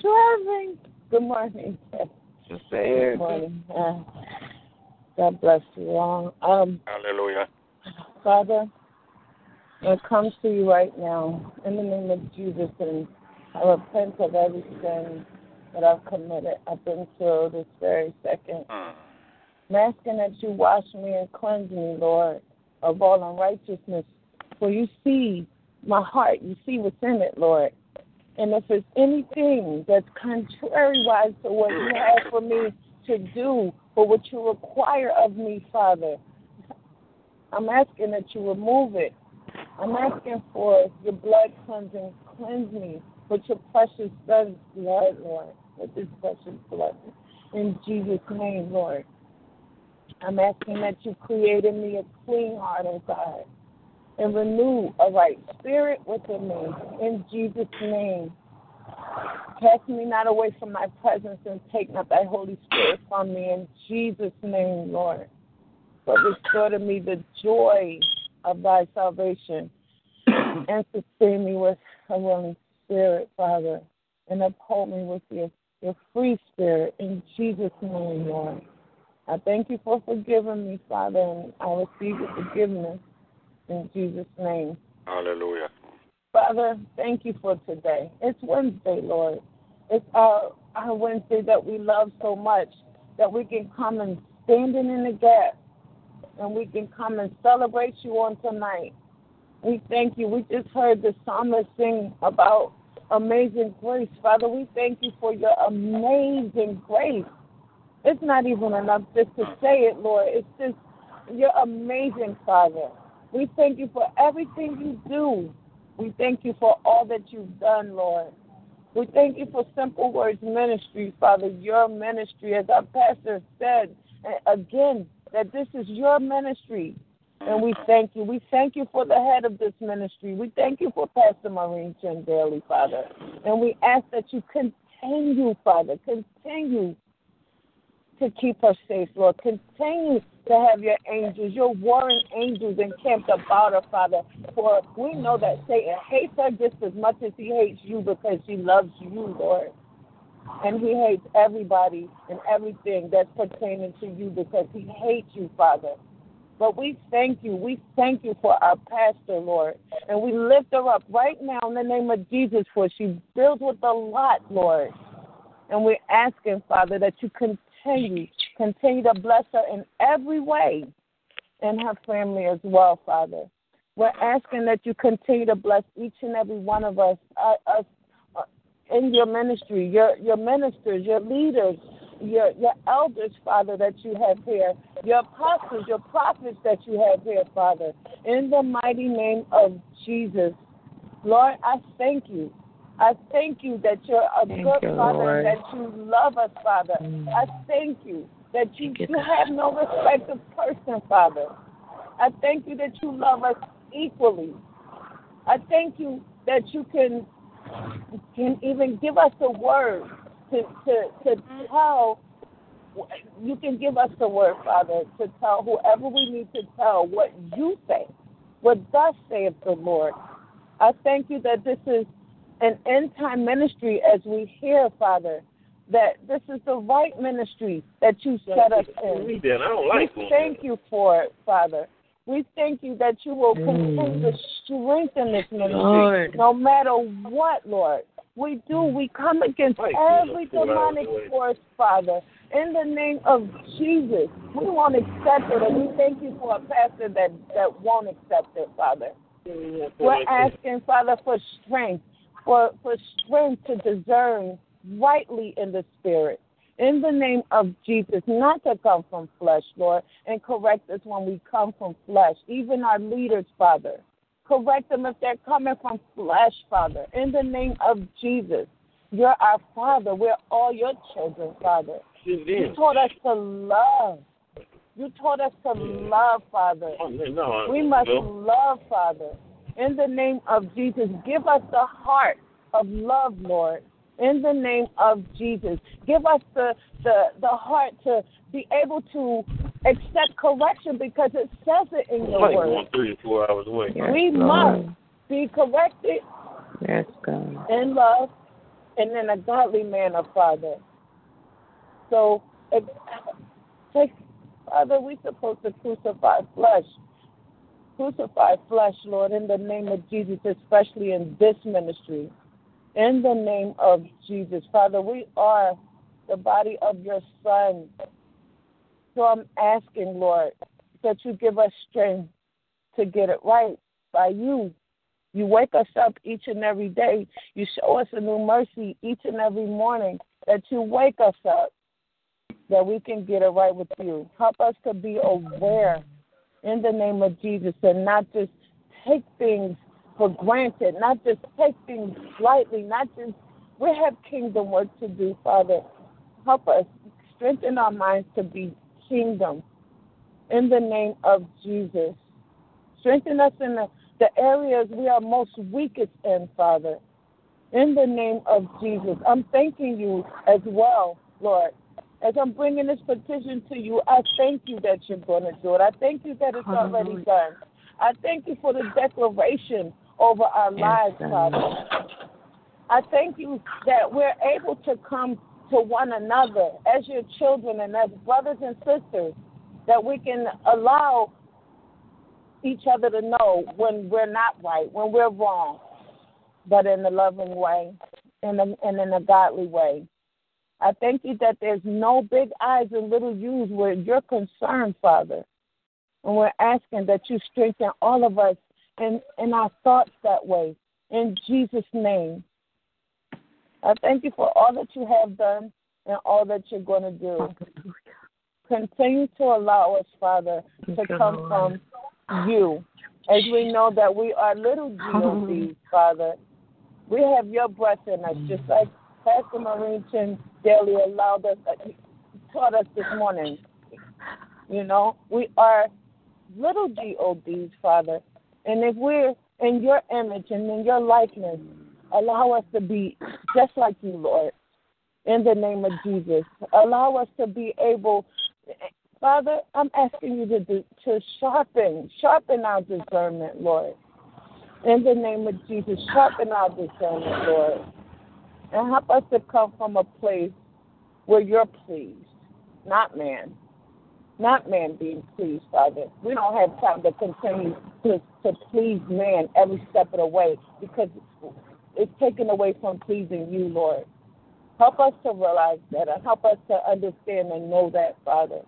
driving. Good morning. Just say it. Good morning. Uh, God bless you all. Um, Hallelujah. Father, I come to you right now in the name of Jesus, and I repent of every sin that I've committed up until this very second. Mm. I'm asking that you wash me and cleanse me, Lord, of all unrighteousness. For you see my heart, you see what's in it, Lord. And if there's anything that's contrary-wise to what you have for me to do or what you require of me, Father, I'm asking that you remove it. I'm asking for your blood cleansing. Cleanse me with your precious blood, Lord, with this precious blood. In Jesus' name, Lord. I'm asking that you create in me a clean heart, oh God, and renew a right spirit within me. In Jesus' name. Cast me not away from thy presence and take not thy Holy Spirit from me. In Jesus' name, Lord. But restore to me the joy of thy salvation and sustain me with a willing spirit, Father, and uphold me with your, your free spirit. In Jesus' name, Lord. I thank you for forgiving me, Father, and I receive your forgiveness in Jesus' name. Hallelujah. Father, thank you for today. It's Wednesday, Lord. It's our, our Wednesday that we love so much that we can come and stand in the gap and we can come and celebrate you on tonight. We thank you. We just heard the psalmist sing about amazing grace. Father, we thank you for your amazing grace. It's not even enough just to say it, Lord. It's just you're amazing, Father. We thank you for everything you do. We thank you for all that you've done, Lord. We thank you for Simple Words Ministry, Father, your ministry, as our pastor said again, that this is your ministry. And we thank you. We thank you for the head of this ministry. We thank you for Pastor Maureen Chen Daly, Father. And we ask that you continue, Father, continue to keep her safe, Lord. Continue to have your angels, your warring angels encamped about her, Father. For we know that Satan hates her just as much as he hates you because he loves you, Lord. And he hates everybody and everything that's pertaining to you because he hates you, Father. But we thank you. We thank you for our pastor, Lord. And we lift her up right now in the name of Jesus, for she filled with a lot, Lord. And we're asking, Father, that you continue, continue to bless her in every way and her family as well, Father. We're asking that you continue to bless each and every one of us, uh, us in your ministry, your your ministers, your leaders, your your elders, Father, that you have here, your apostles, your prophets that you have here, Father. In the mighty name of Jesus, Lord, I thank you. I thank you that you're a Thank good you, Father Lord. that you love us, Father. Mm. I thank you that you, you have no respect of person, Father. I thank you that you love us equally. I thank you that you can can even give us a word to to to tell. You can give us the word, Father, to tell whoever we need to tell what you say, what thus saith the Lord. I thank you that this is an end time ministry as we hear, Father, that this is the right ministry that you set us in. Read that. I don't like we thank you for it, Father. We thank you that you will continue to strengthen this ministry, Lord. no matter what, Lord. We do. We come against every demonic force, Father. In the name of Jesus, we won't accept it, and we thank you for a pastor that that won't accept it, Father. We're asking, Father, for strength, for, for strength to discern rightly in the Spirit. In the name of Jesus, not to come from flesh, Lord, and correct us when we come from flesh. Even our leaders, Father. Correct them if they're coming from flesh, Father. In the name of Jesus. You're our Father. We're all your children, Father. You taught us to love. You taught us to love, Father. No, We must love, Father. In the name of Jesus, give us the heart of love, Lord. In the name of Jesus, give us the the, the heart to be able to accept correction because it says it in your Like word. three or four hours away. we must be corrected Yes, God. in love and in a godly manner, Father. So, if, take, Father, we're supposed to crucify flesh. Crucify flesh, Lord, in the name of Jesus, especially in this ministry. In the name of Jesus. Father, we are the body of your Son. So I'm asking, Lord, that you give us strength to get it right by you. You wake us up each and every day. You show us a new mercy each and every morning that you wake us up that we can get it right with you. Help us to be aware in the name of Jesus and not just take things for granted, not just take things lightly, not just we have kingdom work to do, Father. Help us strengthen our minds to be kingdom in the name of Jesus. Strengthen us in the, the areas we are most weakest in, Father. In the name of Jesus. I'm thanking you as well, Lord. As I'm bringing this petition to you, I thank you that you're going to do it. I thank you that it's already done. I thank you for the declaration over our lives, Father. I thank you that we're able to come to one another as your children and as brothers and sisters, that we can allow each other to know when we're not right, when we're wrong, but in a loving way and in, and in a godly way. I thank you that there's no big eyes and little U's where you're concerned, Father. And we're asking that you strengthen all of us in, in our thoughts that way. In Jesus' name. I thank you for all that you have done and all that you're going to do. Continue to allow us, Father, to come from you. As we know that we are little GODs, Father. We have your breath in us, just like Pastor Maureen Chin Daly allowed us, uh, taught us this morning. You know, we are little GODs, Father. And if we're in your image and in your likeness, allow us to be just like you, Lord, in the name of Jesus. Allow us to be able, Father, I'm asking you to do, to sharpen, sharpen our discernment, Lord. In the name of Jesus, sharpen our discernment, Lord. And help us to come from a place where you're pleased, not man. Not man being pleased, Father. We don't have time to continue to, to please man every step of the way because it's taken away from pleasing you, Lord. Help us to realize that and help us to understand and know that, Father.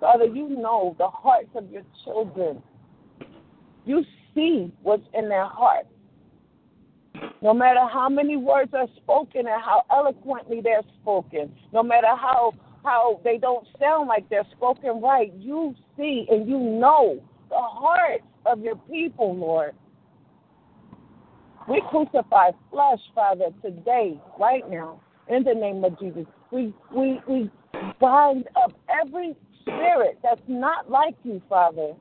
Father, you know the hearts of your children. You see what's in their hearts. No matter how many words are spoken and how eloquently they're spoken, no matter how how they don't sound like they're spoken right, you see and you know the hearts of your people, Lord. We crucify flesh, Father, today, right now, in the name of Jesus. We we we bind up every spirit that's not like you, Father,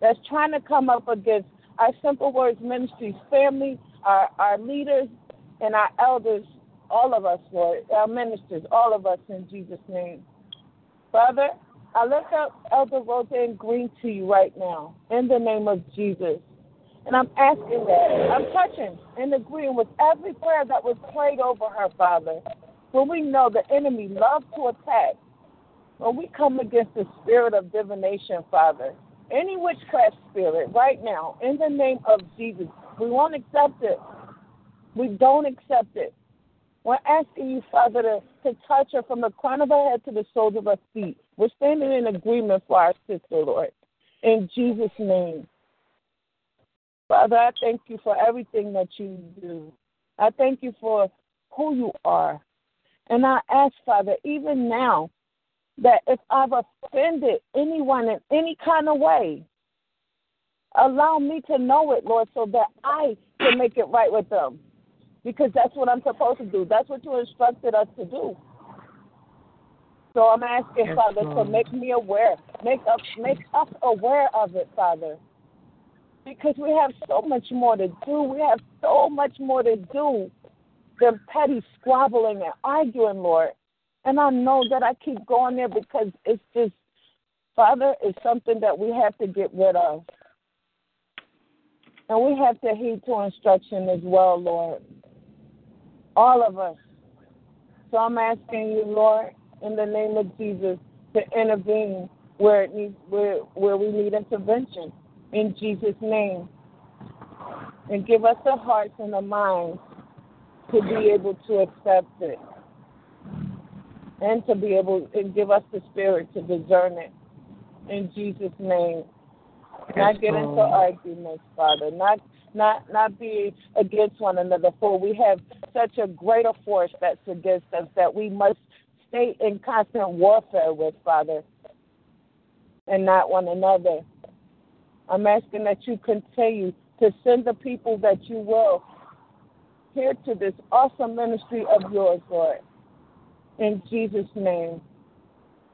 that's trying to come up against our Simple Words Ministries family, our, our leaders, and our elders, all of us, Lord, our ministers, all of us in Jesus' name. Father, I lift up Elder Roseanne Green to you right now, in the name of Jesus. And I'm asking that. I'm touching and agreeing with every prayer that was prayed over her, Father. When we know the enemy loves to attack, when we come against the spirit of divination, Father, any witchcraft spirit right now, in the name of Jesus, we won't accept it. We don't accept it. We're asking you, Father, to, to touch her from the crown of her head to the soles of her feet. We're standing in agreement for our sister, Lord. In Jesus' name. Father, I thank you for everything that you do. I thank you for who you are. And I ask, Father, even now, that if I've offended anyone in any kind of way, allow me to know it, Lord, so that I can make it right with them. Because that's what I'm supposed to do. That's what you instructed us to do. So I'm asking, Yes, Father, to make me aware, make us, make us aware of it, Father. Because we have so much more to do. We have so much more to do than petty squabbling and arguing, Lord. And I know that I keep going there because it's just, Father, it's something that we have to get rid of. And we have to heed to instruction as well, Lord. All of us. So I'm asking you, Lord, in the name of Jesus, to intervene where it needs where where we need intervention. In Jesus' name. And give us the hearts and the minds to be able to accept it. And to be able and give us the spirit to discern it. In Jesus' name. Not get into arguments, Father. Not not not be against one another. For we have such a greater force that's against us that we must stay in constant warfare with, Father, and not one another. I'm asking that you continue to send the people that you will here to this awesome ministry of yours, Lord. In Jesus' name.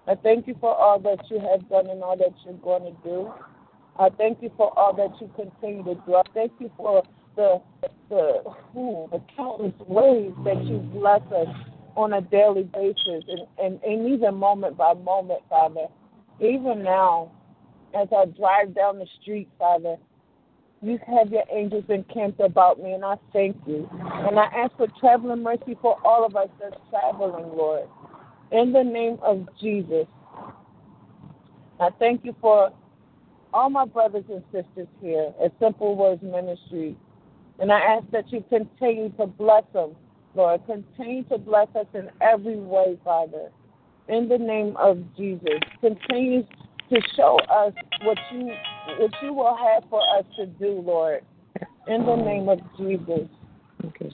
I thank you for all that you have done and all that you're going to do. I thank you for all that you continue to do. I thank you for the the, ooh, the countless ways that you bless us on a daily basis and, and, and even moment by moment, Father. Even now, as I drive down the street, Father, You have your angels encamped about me, and I thank you. And I ask for traveling mercy for all of us that's traveling, Lord. In the name of Jesus. I thank you for all my brothers and sisters here at Simple Words Ministry. And I ask that you continue to bless them, Lord. Continue to bless us in every way, Father. In the name of Jesus. Continue to show us what you what you will have for us to do, Lord. In the name of Jesus.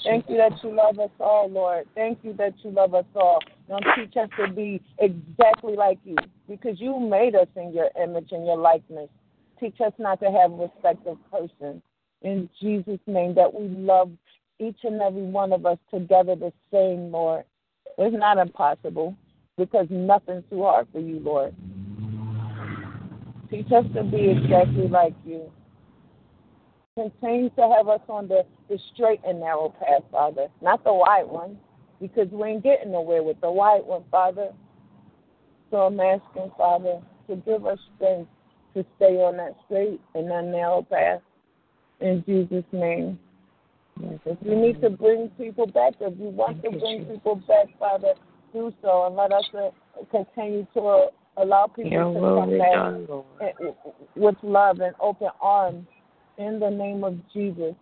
Thank you that you love us all, Lord. Thank you that you love us all. Now teach us to be exactly like you because you made us in your image and your likeness. Teach us not to have respect of person. In Jesus' name, that we love each and every one of us together the same, Lord. It's not impossible because nothing's too hard for you, Lord. Teach us to be exactly like you. Continue to have us on the, the straight and narrow path, Father, not the wide one, because we ain't getting nowhere with the wide one, Father. So I'm asking, Father, to give us strength to stay on that straight and that narrow path. In Jesus' name. If you need to bring people back, if you want to bring people back, Father, do so and let us uh, continue to uh, allow people Your to come back done, eh, with love and open arms in the name of Jesus.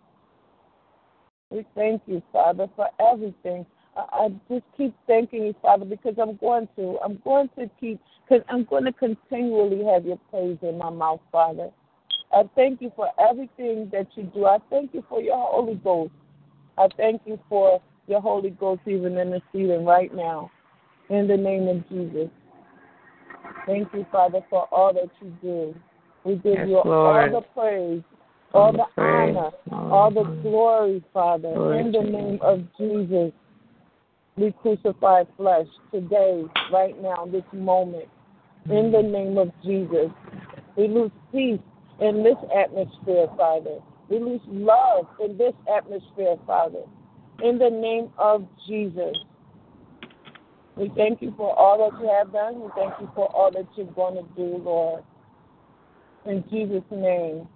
We thank you, Father, for everything. I, just keep thanking you, Father, because I'm going to. I'm going to keep, because I'm going to continually have your praise in my mouth, Father. I thank you for everything that you do. I thank you for your Holy Ghost. I thank you for your Holy Ghost even interceding right now. In the name of Jesus. Thank you, Father, for all that you do. We give Yes, you Lord. all the praise, all the praise, honor, all all the the glory, Father. In the name of Jesus. We crucify flesh today, right now, this moment. In the name of Jesus. We lose peace in this atmosphere, Father. We lose love in this atmosphere, Father. In the name of Jesus. We thank you for all that you have done. We thank you for all that you're going to do, Lord. In Jesus' name.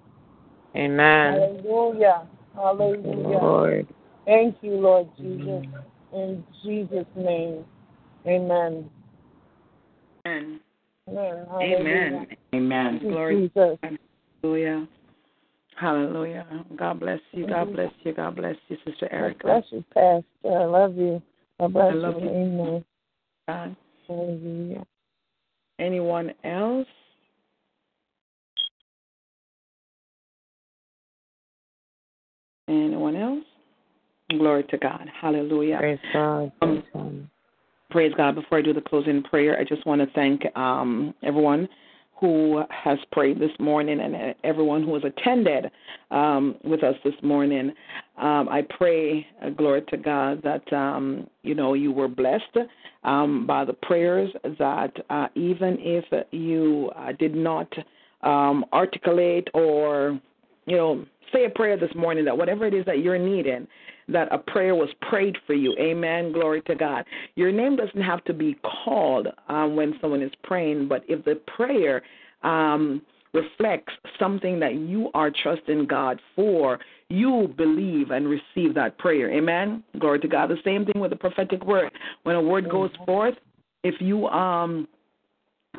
Amen. Hallelujah. Hallelujah. Lord. Thank you, Lord Jesus. In Jesus' name. Amen. Amen. Amen. Amen. Amen. Glory. Jesus. Hallelujah. Hallelujah. God bless you. God bless you. God bless you, Sister Erica. God bless you, Pastor. I love you. God bless I love you. you. Amen. God. Hallelujah. Anyone else? Anyone else? Glory to God. Hallelujah. Praise God. Um, Praise God. Praise God. Before I do the closing prayer, I just want to thank um, everyone who has prayed this morning and everyone who has attended um, with us this morning. Um, I pray, uh, glory to God, that um, you know you were blessed um, by the prayers. That uh, even if you uh, did not um, articulate or you know say a prayer this morning, that whatever it is that you're needing, that a prayer was prayed for you. Amen. Glory to God. Your name doesn't have to be called um, when someone is praying, but if the prayer um, reflects something that you are trusting God for, you believe and receive that prayer. Amen. Glory to God. The same thing with the prophetic word. When a word goes forth, if you um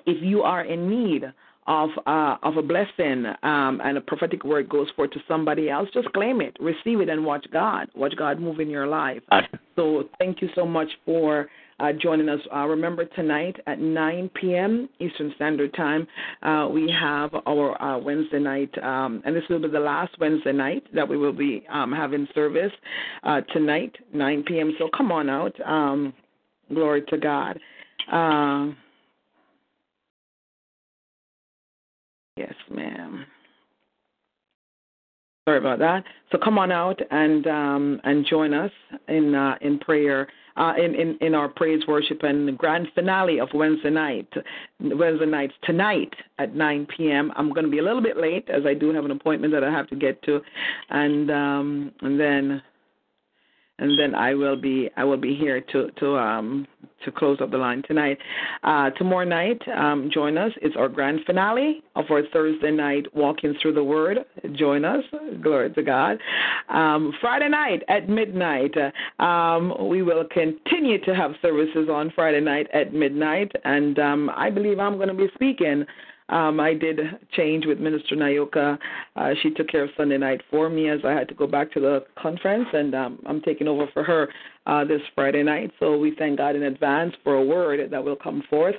if you are in need of uh, of a blessing um, and a prophetic word goes forth to somebody else, just claim it, receive it, and watch God. Watch God move in your life. So thank you so much for uh, joining us. Uh, remember tonight at 9 p.m. Eastern Standard Time, uh, we have our uh, Wednesday night, um, and this will be the last Wednesday night that we will be um, having service uh, tonight, 9 p.m. So come on out. Um, glory to God. Yes, ma'am. Sorry about that. So come on out and um, and join us in uh, in prayer uh, in, in in our praise worship and grand finale of Wednesday night. Wednesday nights tonight at 9 p.m. I'm going to be a little bit late as I do have an appointment that I have to get to, and um, and then and then I will be I will be here to to um to close up the line tonight. Uh, tomorrow night, um, join us. It's our grand finale of our Thursday night walking through the Word. Join us. Glory to God. Um, Friday night at midnight, uh, um, we will continue to have services on Friday night at midnight, and um, I believe I'm going to be speaking. Um, I did change with Minister Nayoka. Uh, she took care of Sunday night for me as I had to go back to the conference, and um, I'm taking over for her uh, this Friday night. So we thank God in advance for a word that will come forth.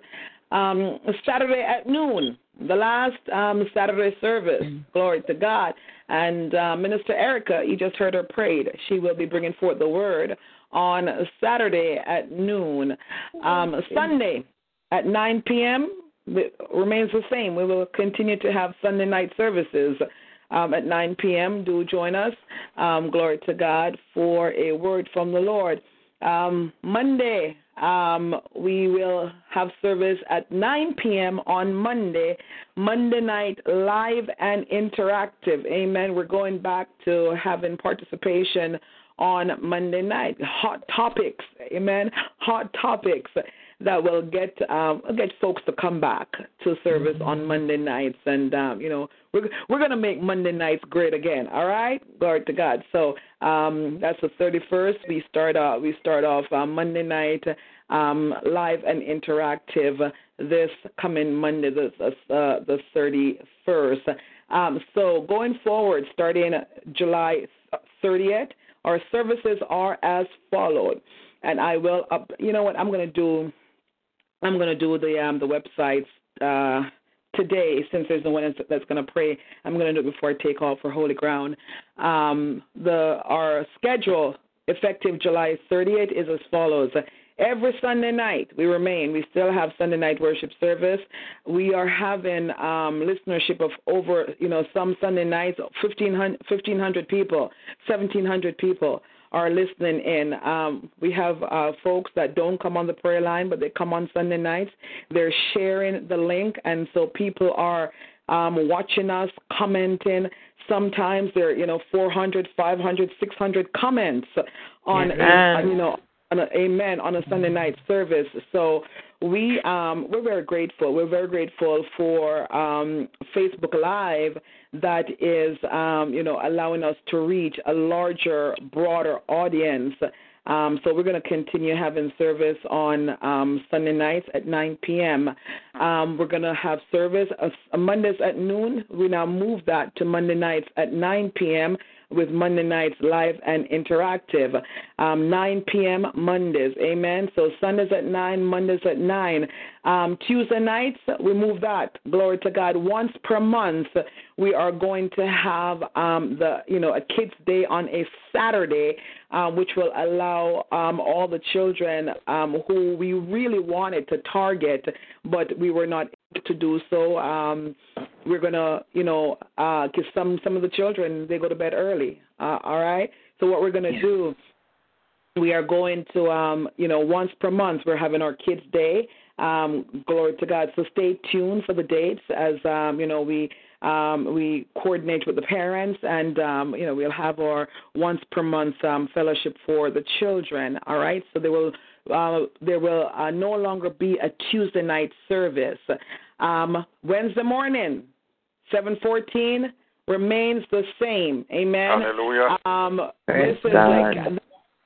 Um, Saturday at noon, the last um, Saturday service. Glory to God. And uh, Minister Erica, you just heard her prayed. She will be bringing forth the word on Saturday at noon. Um, Sunday at 9 p.m. remains the same. We will continue to have Sunday night services um, at 9 p.m. Do join us. Um, glory to God for a word from the Lord. Um, Monday, um, we will have service at 9 p.m. on Monday, Monday night live and interactive. Amen. We're going back to having participation on Monday night. Hot topics. Amen. Hot topics that will get um, get folks to come back to service on Monday nights, and um, you know we're we're gonna make Monday nights great again. All right, glory to God. So um, that's the 31st. We start off we start off uh, Monday night um, live and interactive this coming Monday, the uh, the 31st. Um, so going forward, starting July 30th, our services are as followed. And I will, up, you know what? I'm going to do I'm going to do the um, the websites uh, today since there's no one that's going to pray. I'm going to do it before I take off for Holy Ground. Um, the our schedule effective July 30th is as follows. Every Sunday night we remain. We still have Sunday night worship service. We are having um, listenership of over, you know, some Sunday nights 1,500, 1,500 people, 1,700 people are listening in. Um, we have uh, folks that don't come on the prayer line, but they come on Sunday nights. They're sharing the link, and so people are um, watching us, commenting. Sometimes there are, you know, 400, 500, 600 comments on, a, you know, on a, amen, on a Sunday night service. So we um, we're very grateful. We're very grateful for um, Facebook Live that is um, you know allowing us to reach a larger, broader audience. Um, so we're going to continue having service on um, Sunday nights at 9 p.m. Um, we're going to have service uh, Mondays at noon. We now move that to Monday nights at 9 p.m with Monday nights live and interactive. Um, 9 p.m. Mondays. Amen. So Sundays at 9, Mondays at 9. Um, Tuesday nights, we move that. Glory to God. Once per month, we are going to have um, the, you know, a kids' day on a Saturday, uh, which will allow um, all the children um, who we really wanted to target, but we were not able to do so. Um, we're gonna, you know, uh, give some some of the children they go to bed early. Uh, all right. So what we're gonna yeah. do, we are going to, um, you know, once per month we're having our kids' day. Um, glory to God. So stay tuned for the dates as um, you know we um, we coordinate with the parents, and um, you know we'll have our once per month um, fellowship for the children. All right, so there will uh, there will uh, no longer be a Tuesday night service. Um, Wednesday morning, seven fourteen remains the same. Amen. Hallelujah. Um, this is like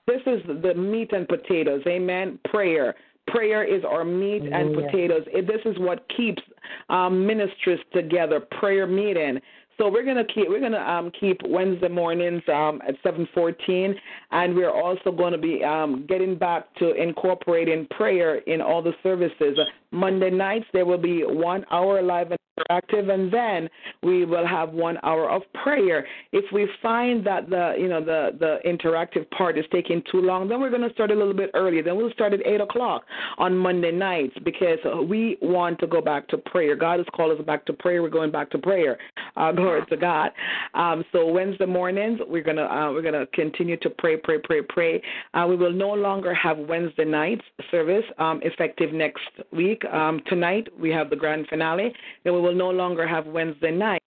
this is the meat and potatoes. Amen. Prayer. Prayer is our meat and potatoes. This is what keeps um, ministries together. Prayer meeting. So we're gonna keep we're gonna um, keep Wednesday mornings um, at 7:14, and we're also going to be um, getting back to incorporating prayer in all the services. Monday nights there will be one hour live and interactive, and then we will have one hour of prayer. If we find that the you know the the interactive part is taking too long, then we're going to start a little bit earlier. Then we'll start at eight o'clock on Monday nights because we want to go back to prayer. God has called us back to prayer. We're going back to prayer. Uh, glory to God. Um, so Wednesday mornings we're gonna uh, we're gonna continue to pray, pray, pray, pray. Uh, we will no longer have Wednesday nights service um, effective next week. Um, tonight we have the grand finale. Then we will no longer have Wednesday night.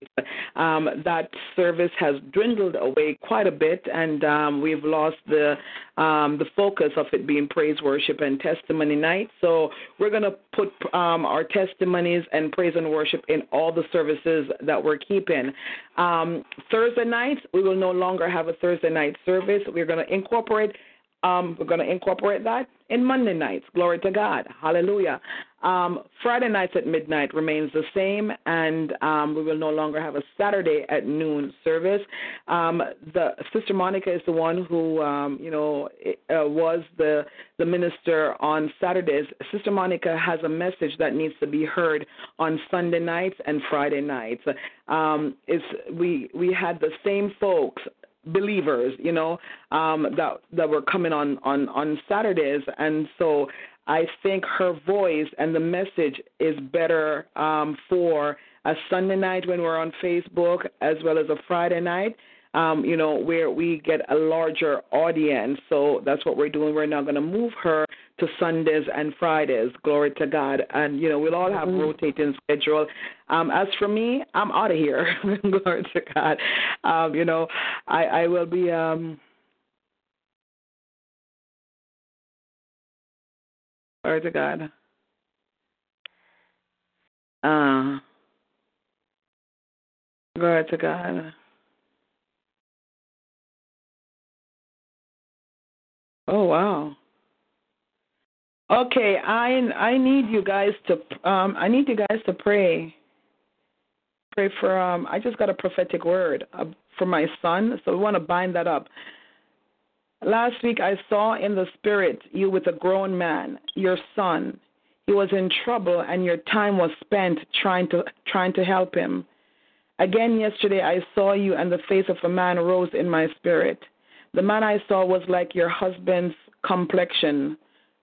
Um, that service has dwindled away quite a bit, and um, we've lost the um, the focus of it being praise, worship, and testimony night. So we're going to put um, our testimonies and praise and worship in all the services that we're keeping. Um, Thursday nights, we will no longer have a Thursday night service. We're going to incorporate um, we're going to incorporate that in Monday nights. Glory to God. Hallelujah. Um, Friday nights at midnight remains the same, and um, we will no longer have a Saturday at noon service. Um, the Sister Monica is the one who, um, you know, uh, was the the minister on Saturdays. Sister Monica has a message that needs to be heard on Sunday nights and Friday nights. Um, it's we we had the same folks believers, you know, um, that that were coming on on on Saturdays, and so I think her voice and the message is better um, for a Sunday night when we're on Facebook as well as a Friday night. Um, you know, where we get a larger audience. So that's what we're doing. We're now going to move her to Sundays and Fridays. Glory to God. And, you know, we'll all have rotating schedule. Um, as for me, I'm out of here. Glory to God. Um, you know, I, I will be. Um, Glory to God. Uh, glory to God. Oh wow. Okay, I I need you guys to um I need you guys to pray. Pray for um I just got a prophetic word uh, for my son, so we want to bind that up. Last week I saw in the spirit you with a grown man, your son. He was in trouble and your time was spent trying to trying to help him. Again yesterday I saw you and the face of a man rose in my spirit. The man I saw was like your husband's complexion,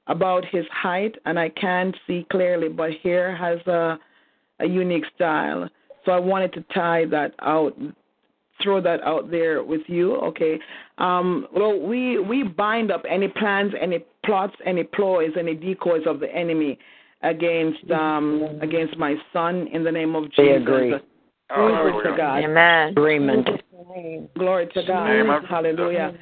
about his height, and I can't see clearly, but hair has a a unique style. So I wanted to tie that out, throw that out there with you. Okay. Um, well, we we bind up any plans, any plots, any ploys, any decoys of the enemy against um against my son in the name of They Jesus. agree. Glory to God. Amen. Agreement. Glory to God. Name of- Hallelujah.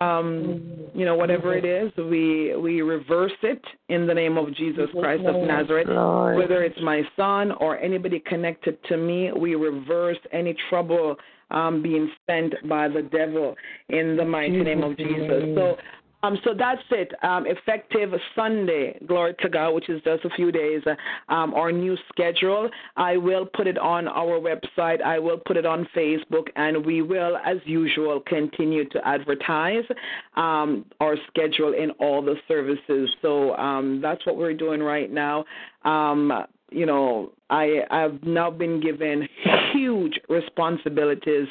Um, you know, whatever it is, we we reverse it in the name of Jesus Christ of Nazareth. Lord. Whether it's my son or anybody connected to me, we reverse any trouble um, being spent by the devil in the mighty name of Jesus. So um, so that's it. Um, effective Sunday, glory to God, which is just a few days, um, our new schedule. I will put it on our website. I will put it on Facebook, and we will, as usual, continue to advertise um, our schedule in all the services. So um, that's what we're doing right now. You know, I I've now been given huge responsibilities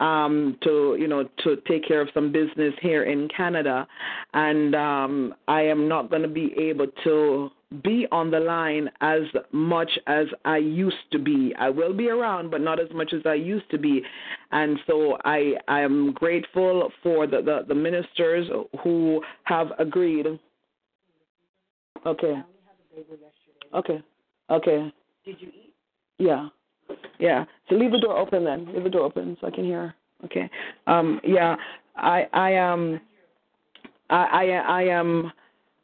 um, to you know to take care of some business here in Canada, and um, I am not going to be able to be on the line as much as I used to be. I will be around, but not as much as I used to be, and so I I am grateful for the the, the ministers who have agreed. Okay. Okay. Okay. Did you eat? Yeah. Yeah. So leave the door open then. Leave the door open so I can hear. Okay. Um yeah. I I um I I I am um,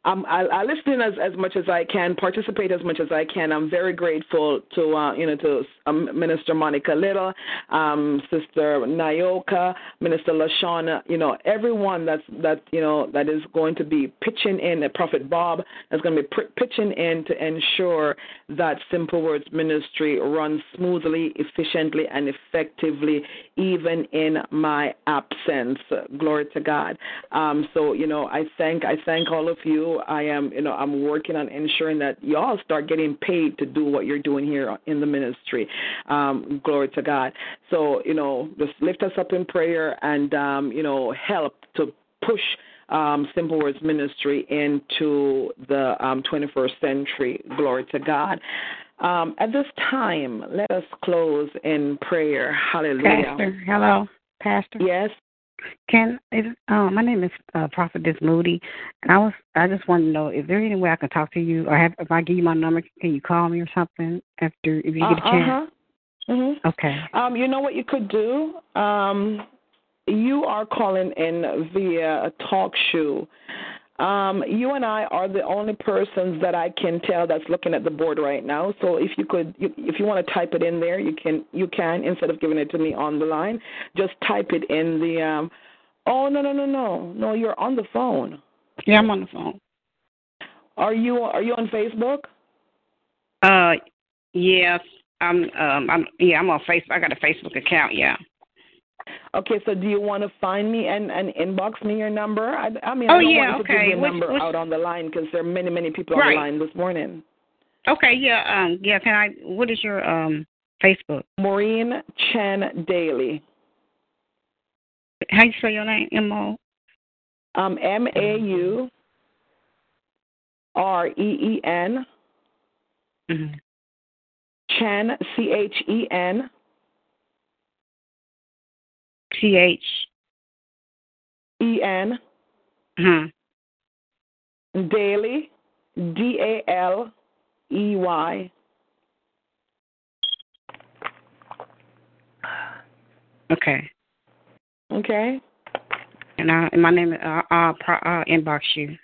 I, I listen as as much as I can, participate as much as I can. I'm very grateful to uh, you know to um, Minister Monica Little, um, Sister Nyoka, Minister Lashana, you know everyone that's that you know that is going to be pitching in. Prophet Bob is going to be pitching in to ensure that Simple Words Ministry runs smoothly, efficiently, and effectively, even in my absence. Glory to God. Um, so you know I thank I thank all of you. I am, you know, I'm working on ensuring that y'all start getting paid to do what you're doing here in the ministry. Um, glory to God. So, you know, just lift us up in prayer and, um, you know, help to push um, Simple Words Ministry into the um, 21st century. Glory to God. Um, at this time, let us close in prayer. Hallelujah. Pastor, hello, Pastor. Yes. Can is uh, my name is uh, Prophetess Moody, and I was I just wanted to know if there any way I can talk to you, or have, if I give you my number, can you call me or something after if you get a chance? Uh-huh. Mm-hmm. Okay. Um, you know what you could do? Um, you are calling in via a talk show. Um, you and I are the only persons that I can tell that's looking at the board right now. So if you could, you, if you want to type it in there, you can. You can instead of giving it to me on the line, just type it in the. Um, oh no no no no no! You're on the phone. Yeah, I'm on the phone. Are you Are you on Facebook? Uh, yes. I'm um I'm yeah I'm on Facebook. I got a Facebook account. Yeah. Okay, so do you want to find me and, and inbox me your number? I, I mean, Oh, I don't yeah, want to okay. give your Which- number which- out on the line because there are many, many people Right. on the line this morning. Okay. Yeah. Um. Yeah. Can I? What is your um Facebook? Maureen Chen Daly. How you spell your name? M O. Um, M A U R E E N Mm-hmm. Chen C H E N C H. E N Hmm. Daly D A L E Y. Okay. Okay. And I and my name is uh, pro, uh inbox you.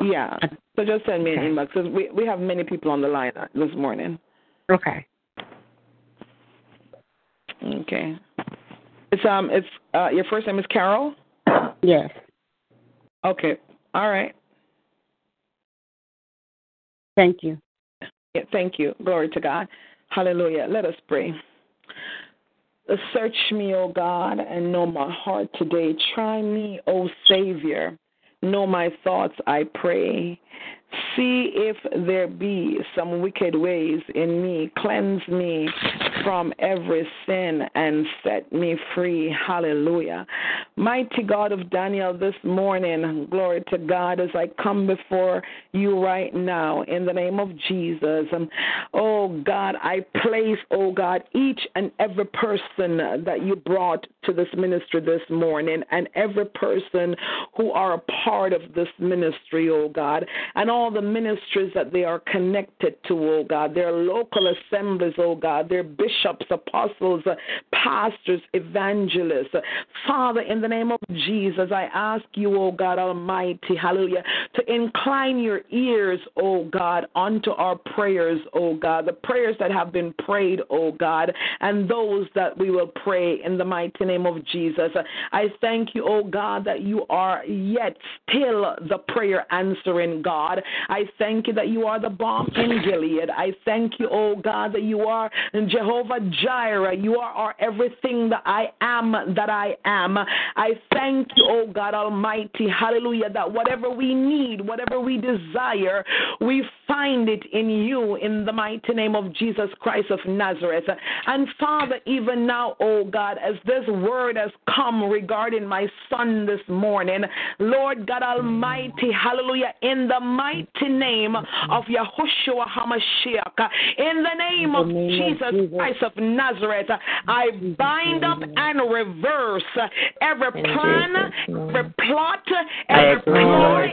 Yeah. So just send me an inbox because we we have many people on the line uh, this morning. Okay. Okay. It's um it's uh your first name is Carol? Yes. Okay. All right. Thank you. Yeah, thank you. Glory to God. Hallelujah. Let us pray. Search me, O God, and know my heart today. Try me, O Savior. Know my thoughts, I pray. See if there be some wicked ways in me. Cleanse me from every sin and set me free. Hallelujah. Mighty God of Daniel, this morning, glory to God, as I come before you right now in the name of Jesus. Oh God, I place, oh God, each and every person that you brought to this ministry this morning and every person who are a part of this ministry, oh God, and all the ministries that they are connected to, oh God, their local assemblies, oh God, their bishops, apostles, uh, pastors, evangelists. Father, in the name of Jesus, I ask you, oh God Almighty, hallelujah, to incline your ears, oh God, unto our prayers, oh God, the prayers that have been prayed, oh God, and those that we will pray in the mighty name of Jesus. I thank you, oh God, that you are yet still the prayer answering God. I thank you that you are the balm in Gilead. I thank you, oh God, that you are Jehovah Jireh. You are our everything that I am that I am. I thank you, oh God Almighty, hallelujah, that whatever we need, whatever we desire, we find it in you in the mighty name of Jesus Christ of Nazareth. And Father, even now, oh God, as this word has come regarding my son this morning, Lord God Almighty, hallelujah, in the mighty name of Yahushua HaMashiach, in the name of Jesus Christ of Nazareth, I bind up and reverse every plan, every plot, every ploy,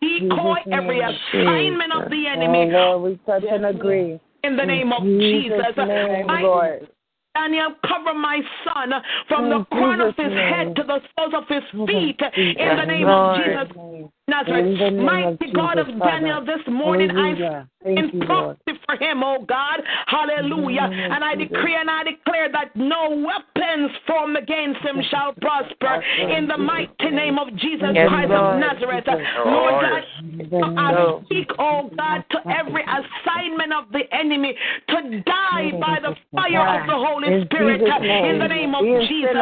decoy, every assignment of the enemy. Oh, Lord, we touch and agree. In the name of Jesus' Lord. Daniel, cover my son from the crown of his head to the soles of his feet. In the name of Jesus Nazareth, mighty of God of Jesus, Daniel, Father. this morning I Hallelujah. In you, proxy for him, oh God. Hallelujah. In the name of And I decree and I declare that no weapons formed against him shall prosper. In the mighty name of Jesus Yes, Christ Lord. of Nazareth. Lord God, I speak, oh God, to every assignment of the enemy to die by the fire of the Holy Spirit. Uh, in the name of Jesus.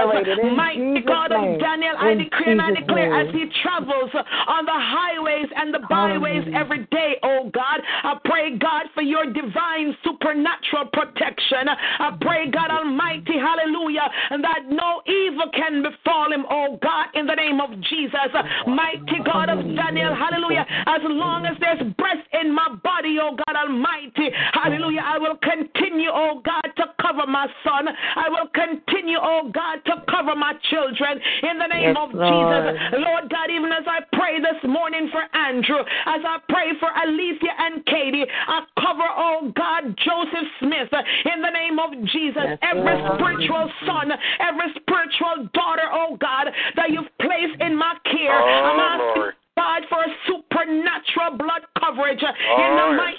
Mighty God of. Daniel, I decree and I declare as he travels on the highways and the byways every day, oh God. I pray, God, for your divine supernatural protection. I pray, God Almighty, hallelujah, and that no evil can befall him, oh God, in the name of Jesus. Mighty God of Daniel, hallelujah. As long as there's breath in my body, oh God Almighty, hallelujah, I will continue, oh God, to cover my son. I will continue, oh God, to cover cover my children in the name Yes, of Lord. Jesus. Lord God, even as I pray this morning for Andrew, as I pray for Alicia and Katie, I cover, oh God, Joseph Smith in the name of Jesus. Yes, every Lord. spiritual son, every spiritual daughter, oh God, that you've placed in my care. Oh, I'm asking God for a supernatural blood coverage uh, in the Oh, mighty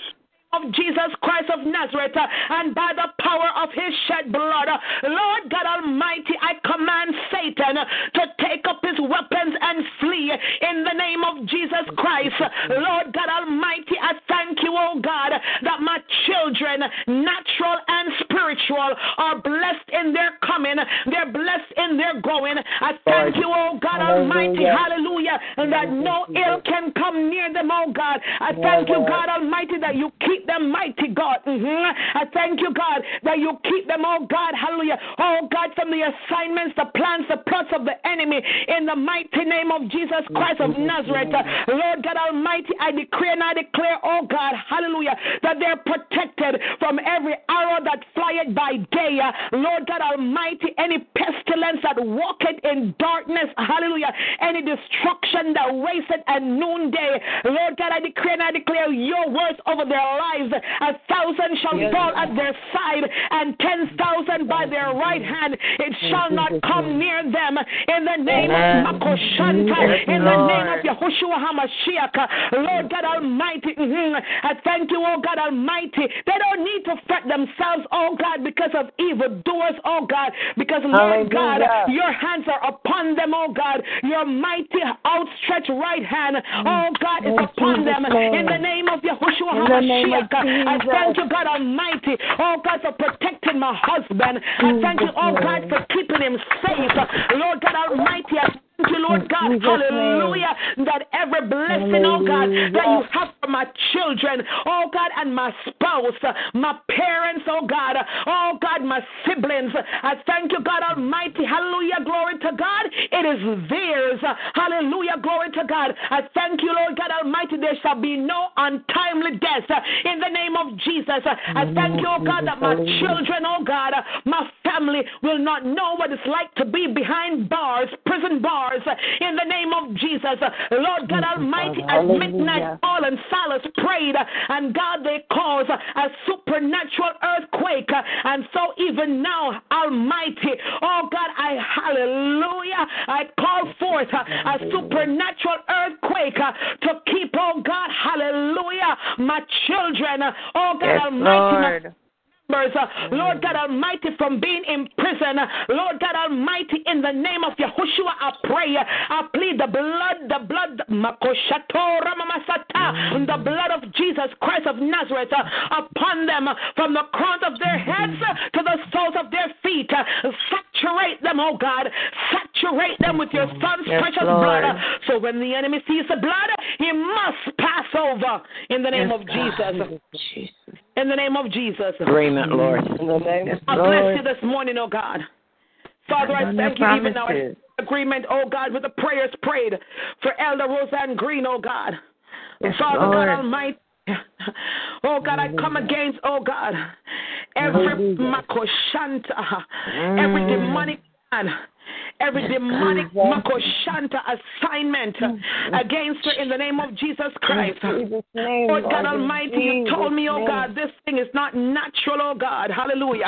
of Jesus Christ of Nazareth uh, and by the power of his shed blood. uh, Lord God Almighty, I command Satan uh, to take up his weapons and flee in the name of Jesus Christ. Lord God Almighty, I thank you, oh God, that my children, natural and spiritual, are blessed in their coming, they're blessed in their going. I thank you, oh God Almighty, hallelujah, and that no ill can come near them, oh God. I thank you, God Almighty, that you keep them mighty, God. Mhm. I thank you, God, that you keep them, oh God, hallelujah. Oh God, from the assignments, the plans, the plots of the enemy, in the mighty name of Jesus Christ of Nazareth. Lord God Almighty, I decree and I declare, oh God, hallelujah, that they're protected from every arrow that flieth by day. Lord God Almighty, any pestilence that walketh in darkness, hallelujah, any destruction that wasteth at noonday. Lord God, I decree and I declare your words over their lives. A thousand shall Yes. fall at their side and ten thousand by their right hand. It shall not come near them. In the name Amen. of Makoshanta, Yes, in the name of Yahushua HaMashiach, Lord God Almighty, mhm, I thank you, oh God Almighty. They don't need to fret themselves, oh God, because of evildoers, oh God, because Lord God, your hands are upon them, oh God. Your mighty outstretched right hand, oh God, is upon them. In the name of Yahushua In I thank you, God Almighty, oh God, for protecting my husband. I thank you, oh God, for keeping him safe. Lord God Almighty, I Thank you, Lord God, hallelujah, that every blessing, oh God, that you have for my children, oh God, and my spouse, my parents, oh God, oh God, my siblings. I thank you, God Almighty, hallelujah, glory to God. It is theirs, hallelujah, glory to God. I thank you, Lord God Almighty, there shall be no untimely death in the name of Jesus. I thank you, oh God, that my children, oh God, my family will not know what it's like to be behind bars, prison bars, Uh, in the name of Jesus. Uh, Lord God Almighty, at midnight, Paul and Silas prayed, uh, and God, they caused a supernatural earthquake. And so, even now, Almighty, oh God, I hallelujah, I call forth a supernatural earthquake to keep, oh God, hallelujah, my children, oh God Yes, Almighty, Lord. Members, uh, Lord God Almighty, from being in prison. Uh, Lord God Almighty, in the name of Yahushua, I pray. uh, I plead the blood, the blood, the blood of Jesus Christ of Nazareth upon them from the crowns of their heads to the soles of their feet. Saturate them, oh God. Saturate them with your son's Yes, precious Lord. blood. So when the enemy sees the blood, he must pass over in the name Yes, of God. Jesus. In the name of Jesus. Agreement, Lord. In the name I bless you this morning, oh God. Father, I thank you even now promises. in agreement, oh God, with the prayers prayed for Elder Roseanne Green, oh God. Yes, Father Lord. God Almighty. Oh God, I come against, oh God, every makoshanta, every Mm. demonic plan, every demonic makoshanta assignment against her in the name of Jesus Christ. Name, oh, Lord God Almighty, you told me, oh. God, this thing is not natural, oh God. Hallelujah.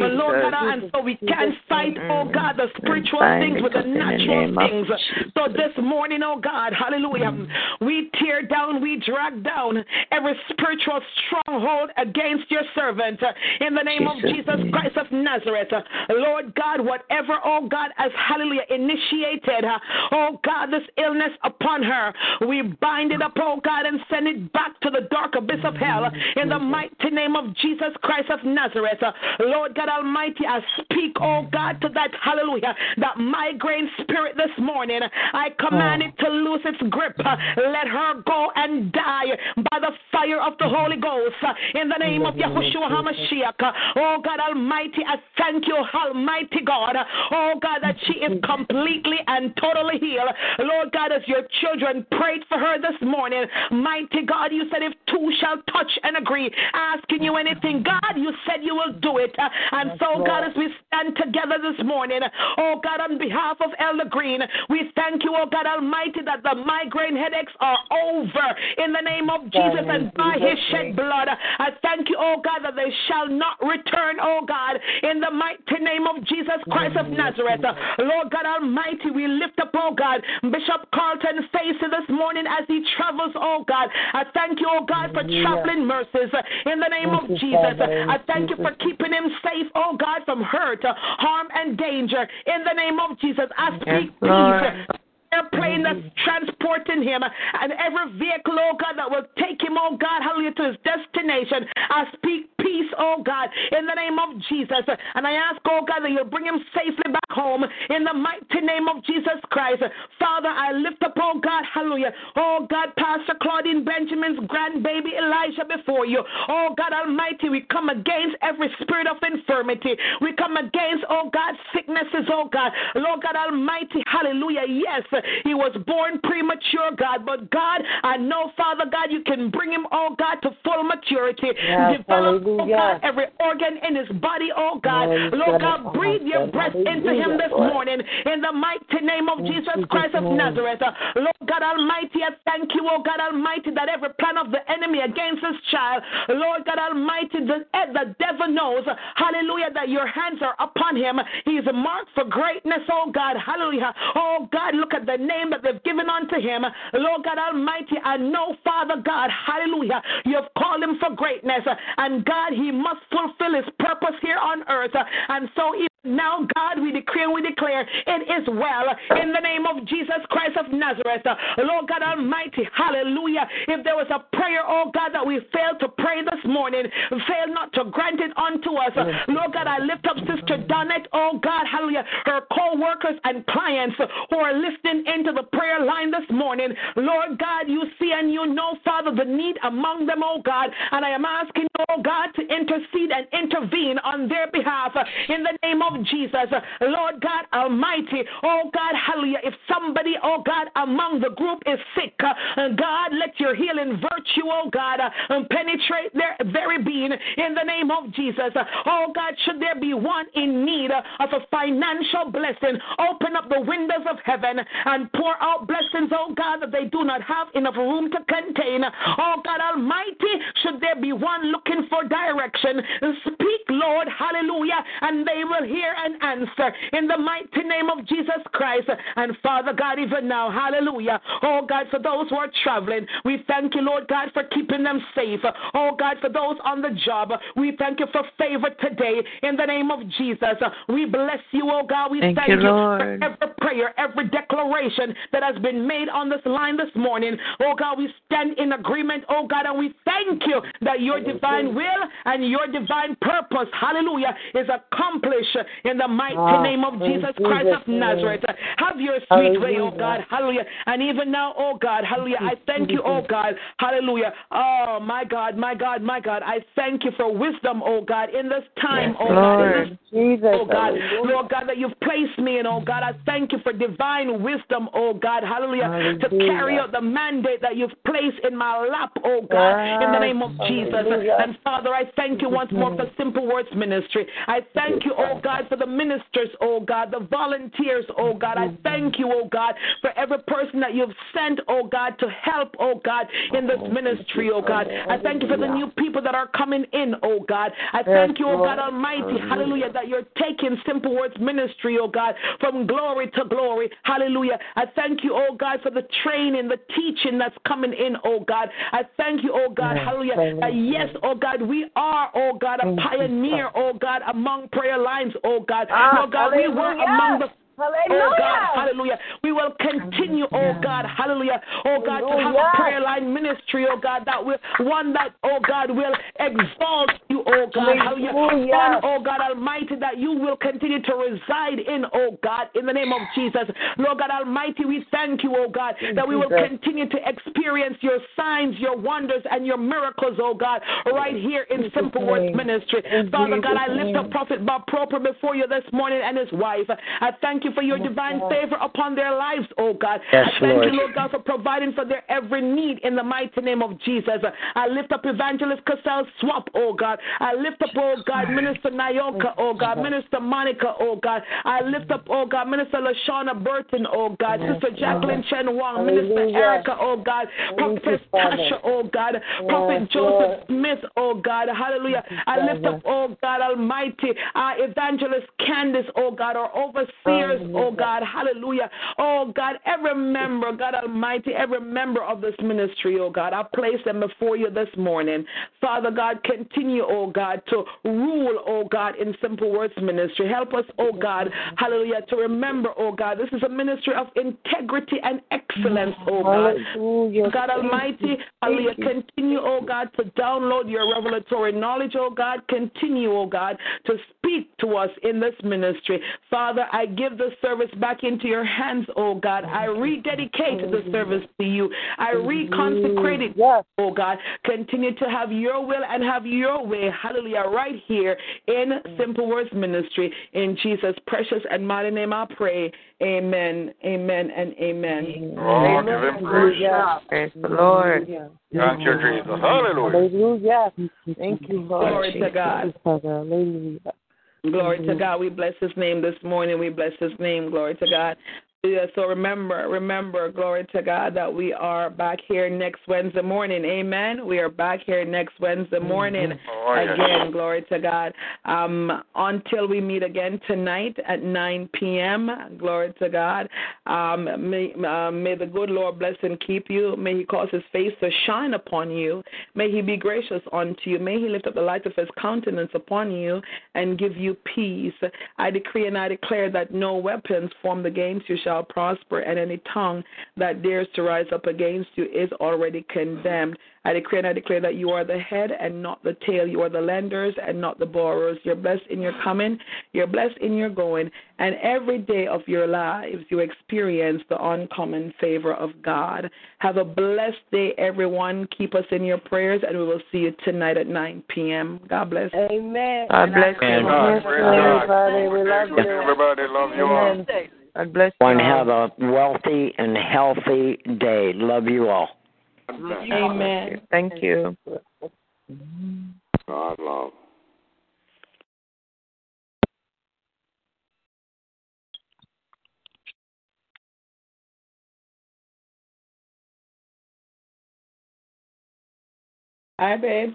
But Lord God, and so we can't fight, oh God, the spiritual things with the natural things. So this morning, oh God, hallelujah, we tear down, we drag down every spiritual stronghold against your servant in the name of Jesus'. Christ of Nazareth. Lord God, whatever, oh God, has hallelujah initiated, oh God, this illness upon her, we bind it up, oh God, and send it back to the dark abyss of hell in the mighty name of Jesus Christ of Nazareth. Lord God Almighty, I speak, oh God, to that hallelujah, that migraine spirit this morning. I command it to lose its grip. Let her go and die by the fire of the Holy Ghost uh, in the name of Yahushua HaMashiach. Oh God Almighty, I thank you, Almighty God. Oh God, that she she is completely and totally healed. Lord God, as your children prayed for her this morning, mighty God, you said if two shall touch and agree, asking you anything, God, you said you will do it. And so, God, as we stand together this morning, oh God, on behalf of Elder Green, we thank you, oh God Almighty, that the migraine headaches are over in the name of Jesus and by his shed blood. I thank you, oh God, that they shall not return, oh God, in the mighty name of Jesus Christ of Nazareth. Lord God Almighty, we lift up, oh God, Bishop Carlton Facey this morning as he travels, oh God. I thank you, oh God, for traveling mercies in the name of Jesus. I thank you for keeping him safe, oh God, from hurt, harm, and danger in the name of Jesus. I speak peace airplane that's mm-hmm. transporting him and every vehicle, oh God, that will take him, oh God, hallelujah, to his destination. I speak peace, oh God, in the name of Jesus. And I ask, oh God, that you'll bring him safely back home in the mighty name of Jesus Christ. Father, I lift up, oh God, hallelujah, oh God, Pastor Claudine Benjamin's grandbaby Elijah before you. Oh God Almighty, we come against every spirit of infirmity. We come against, oh God, sicknesses, oh God. Lord God Almighty, hallelujah. Yes, he was born premature, God. But God, I know, Father God, you can bring him, oh God, to full maturity. Yes, Develop, oh. God, every organ in his body, oh God. Yes, Lord God, breathe your breath into him this morning in the mighty name of Jesus Christ of. Nazareth. Lord God Almighty, I thank you, oh God Almighty, that every plan of the enemy against this child, Lord God Almighty, the, eh, the devil knows, hallelujah, that your hands are upon him. He is marked for greatness, oh God, hallelujah. Oh God, look at the name that they've given unto him. Lord God Almighty, I know, Father God, hallelujah, you have called him for greatness. And God, he must fulfill his purpose here on earth. And so, now, God, we decree and we declare it is well in the name of Jesus Christ of Nazareth. Lord God Almighty, hallelujah. If there was a prayer, oh God, that we failed to pray this morning, fail not to grant it unto us. Lord God, I lift up Sister Donette, oh God, hallelujah, her co workers and clients who are listening into the prayer line this morning. Lord God, you see and you know, Father, the need among them, oh God, and I am asking, oh God, to intercede and intervene on their behalf in the name of Jesus. Lord God Almighty, oh God, hallelujah. If somebody, oh God, among the group is sick, uh, God, let your healing virtue, oh God, uh, penetrate their very being in the name of Jesus. Oh God, should there be one in need of a financial blessing, open up the windows of heaven and pour out blessings, oh God, that they do not have enough room to contain. Oh God Almighty, should there be one looking for direction, speak, Lord, hallelujah, and they will hear and answer in the mighty name of Jesus Christ. And Father God, even now, hallelujah. Oh God, for those who are traveling, we thank you, Lord God, for keeping them safe. Oh God, for those on the job, we thank you for favor today in the name of Jesus. We bless you, oh God. We Thank thank, you, you, for every prayer, every declaration that has been made on this line this morning. Oh God, we stand in agreement, oh God, and we thank you that your divine will and your divine purpose, hallelujah, is accomplished in the mighty Ah, name of Jesus Christ of name. Nazareth. Have your sweet way, oh God, hallelujah. And even now, oh God, hallelujah, I thank you, oh God, hallelujah. Oh my God, my God, my God, I thank you for wisdom, oh God, in this time, oh God, in this Lord Jesus. Oh God, hallelujah. Lord God, that you've placed me in, oh God, I thank you for divine wisdom, oh God, hallelujah, to carry out the mandate that you've placed in my lap, oh God, in the name of Jesus. And Father, I thank you once more for Simple Words Ministry. I thank you, oh God, for the ministers, oh God, the volunteers, oh God. I thank you, oh God, for every person that you've sent, oh God, to help, oh God, in this ministry, oh God. I thank you for the new people that are coming in, oh God. I thank you, oh God Almighty, hallelujah, that you're taking Simple Words Ministry, oh God, from glory to glory. Hallelujah. I thank you, oh God, for the training, the teaching that's coming in, oh God. I thank you, oh God, hallelujah. that yes, oh God, we are, oh God, a pioneer, oh God, among prayer lines, oh God. Ah, Lord God, we were among the Oh God, Hallelujah. hallelujah. We will continue, oh God, hallelujah, oh God, to have a prayer line ministry, oh God, that will, one that, oh God, will exalt you, oh God, hallelujah. Hallelujah. One, oh God Almighty, that you will continue to reside in, oh God, in the name of Jesus. Lord God Almighty, we thank you, oh God, that we will continue to experience your signs, your wonders, and your miracles, oh God, right here in Simple Words. Ministry. In Father God, I lift up. Prophet Bob Proper before you this morning and his wife. I thank you for your divine favor upon their lives, oh God. Yes, I thank Lord. you, Lord God, for providing for their every need in the mighty name of Jesus. I lift up Evangelist Cassell Swap, oh God. I lift up, oh God, Minister Nayoka, oh God, Minister Monica, oh God. I lift up, oh God, Minister Lashana Burton, oh God, Sister Jacqueline Chen Wong, Minister. Erica, oh God, Prophet. Tasha, oh God, Prophet Joseph. Smith, oh God, hallelujah. I lift up, oh God Almighty, uh, Evangelist Candace, oh God, our overseers, oh God, hallelujah. Oh God, every member, God Almighty, every member of this ministry, oh God, I place them before you this morning. Father God, continue, oh God, to rule, oh God, in Simple Words Ministry. Help us, oh God, hallelujah, to remember, oh God, this is a ministry of integrity and excellence, oh God. Hallelujah. God Almighty, hallelujah, continue, oh God, to download your revelatory knowledge, oh God. Continue, oh God, to speak to us in this ministry. Father, I give the service back into your hands, oh God. I rededicate the service to you. I reconsecrate it, oh God. Continue to have your will and have your way, hallelujah, right here in Simple Words Ministry. In Jesus' precious and mighty name I pray. Amen, amen, and amen. Oh, give him praise. Hallelujah. Praise the Lord. Thank you, Jesus. Hallelujah. Hallelujah. Thank you, Lord. Glory to God. Hallelujah. Glory to God. We bless his name this morning. We bless his name. Glory to God. Yeah, so remember, remember, glory to God, that we are back here next Wednesday morning. Amen. We are back here next Wednesday morning. Oh, yes. Again, glory to God. Um, until we meet again tonight at 9 p.m. Glory to God. Um, may, uh, may the good Lord bless and keep you. May He cause His face to shine upon you. May He be gracious unto you. May He lift up the light of His countenance upon you and give you peace. I decree and I declare that no weapons formed against you shall prosper, and any tongue that dares to rise up against you is already condemned. I decree and I declare that you are the head and not the tail. You are the lenders and not the borrowers. You're blessed in your coming, you're blessed in your going, and every day of your lives you experience the uncommon favor of God. Have a blessed day, everyone. Keep us in your prayers, and we will see you tonight at 9 p.m. God bless. Amen. God bless you. Praise God. Everybody, we love you. Everybody love you all. Amen. God bless you. One all. have a wealthy and healthy day. Love you all. Amen. Thank you. God love. Hi, babe.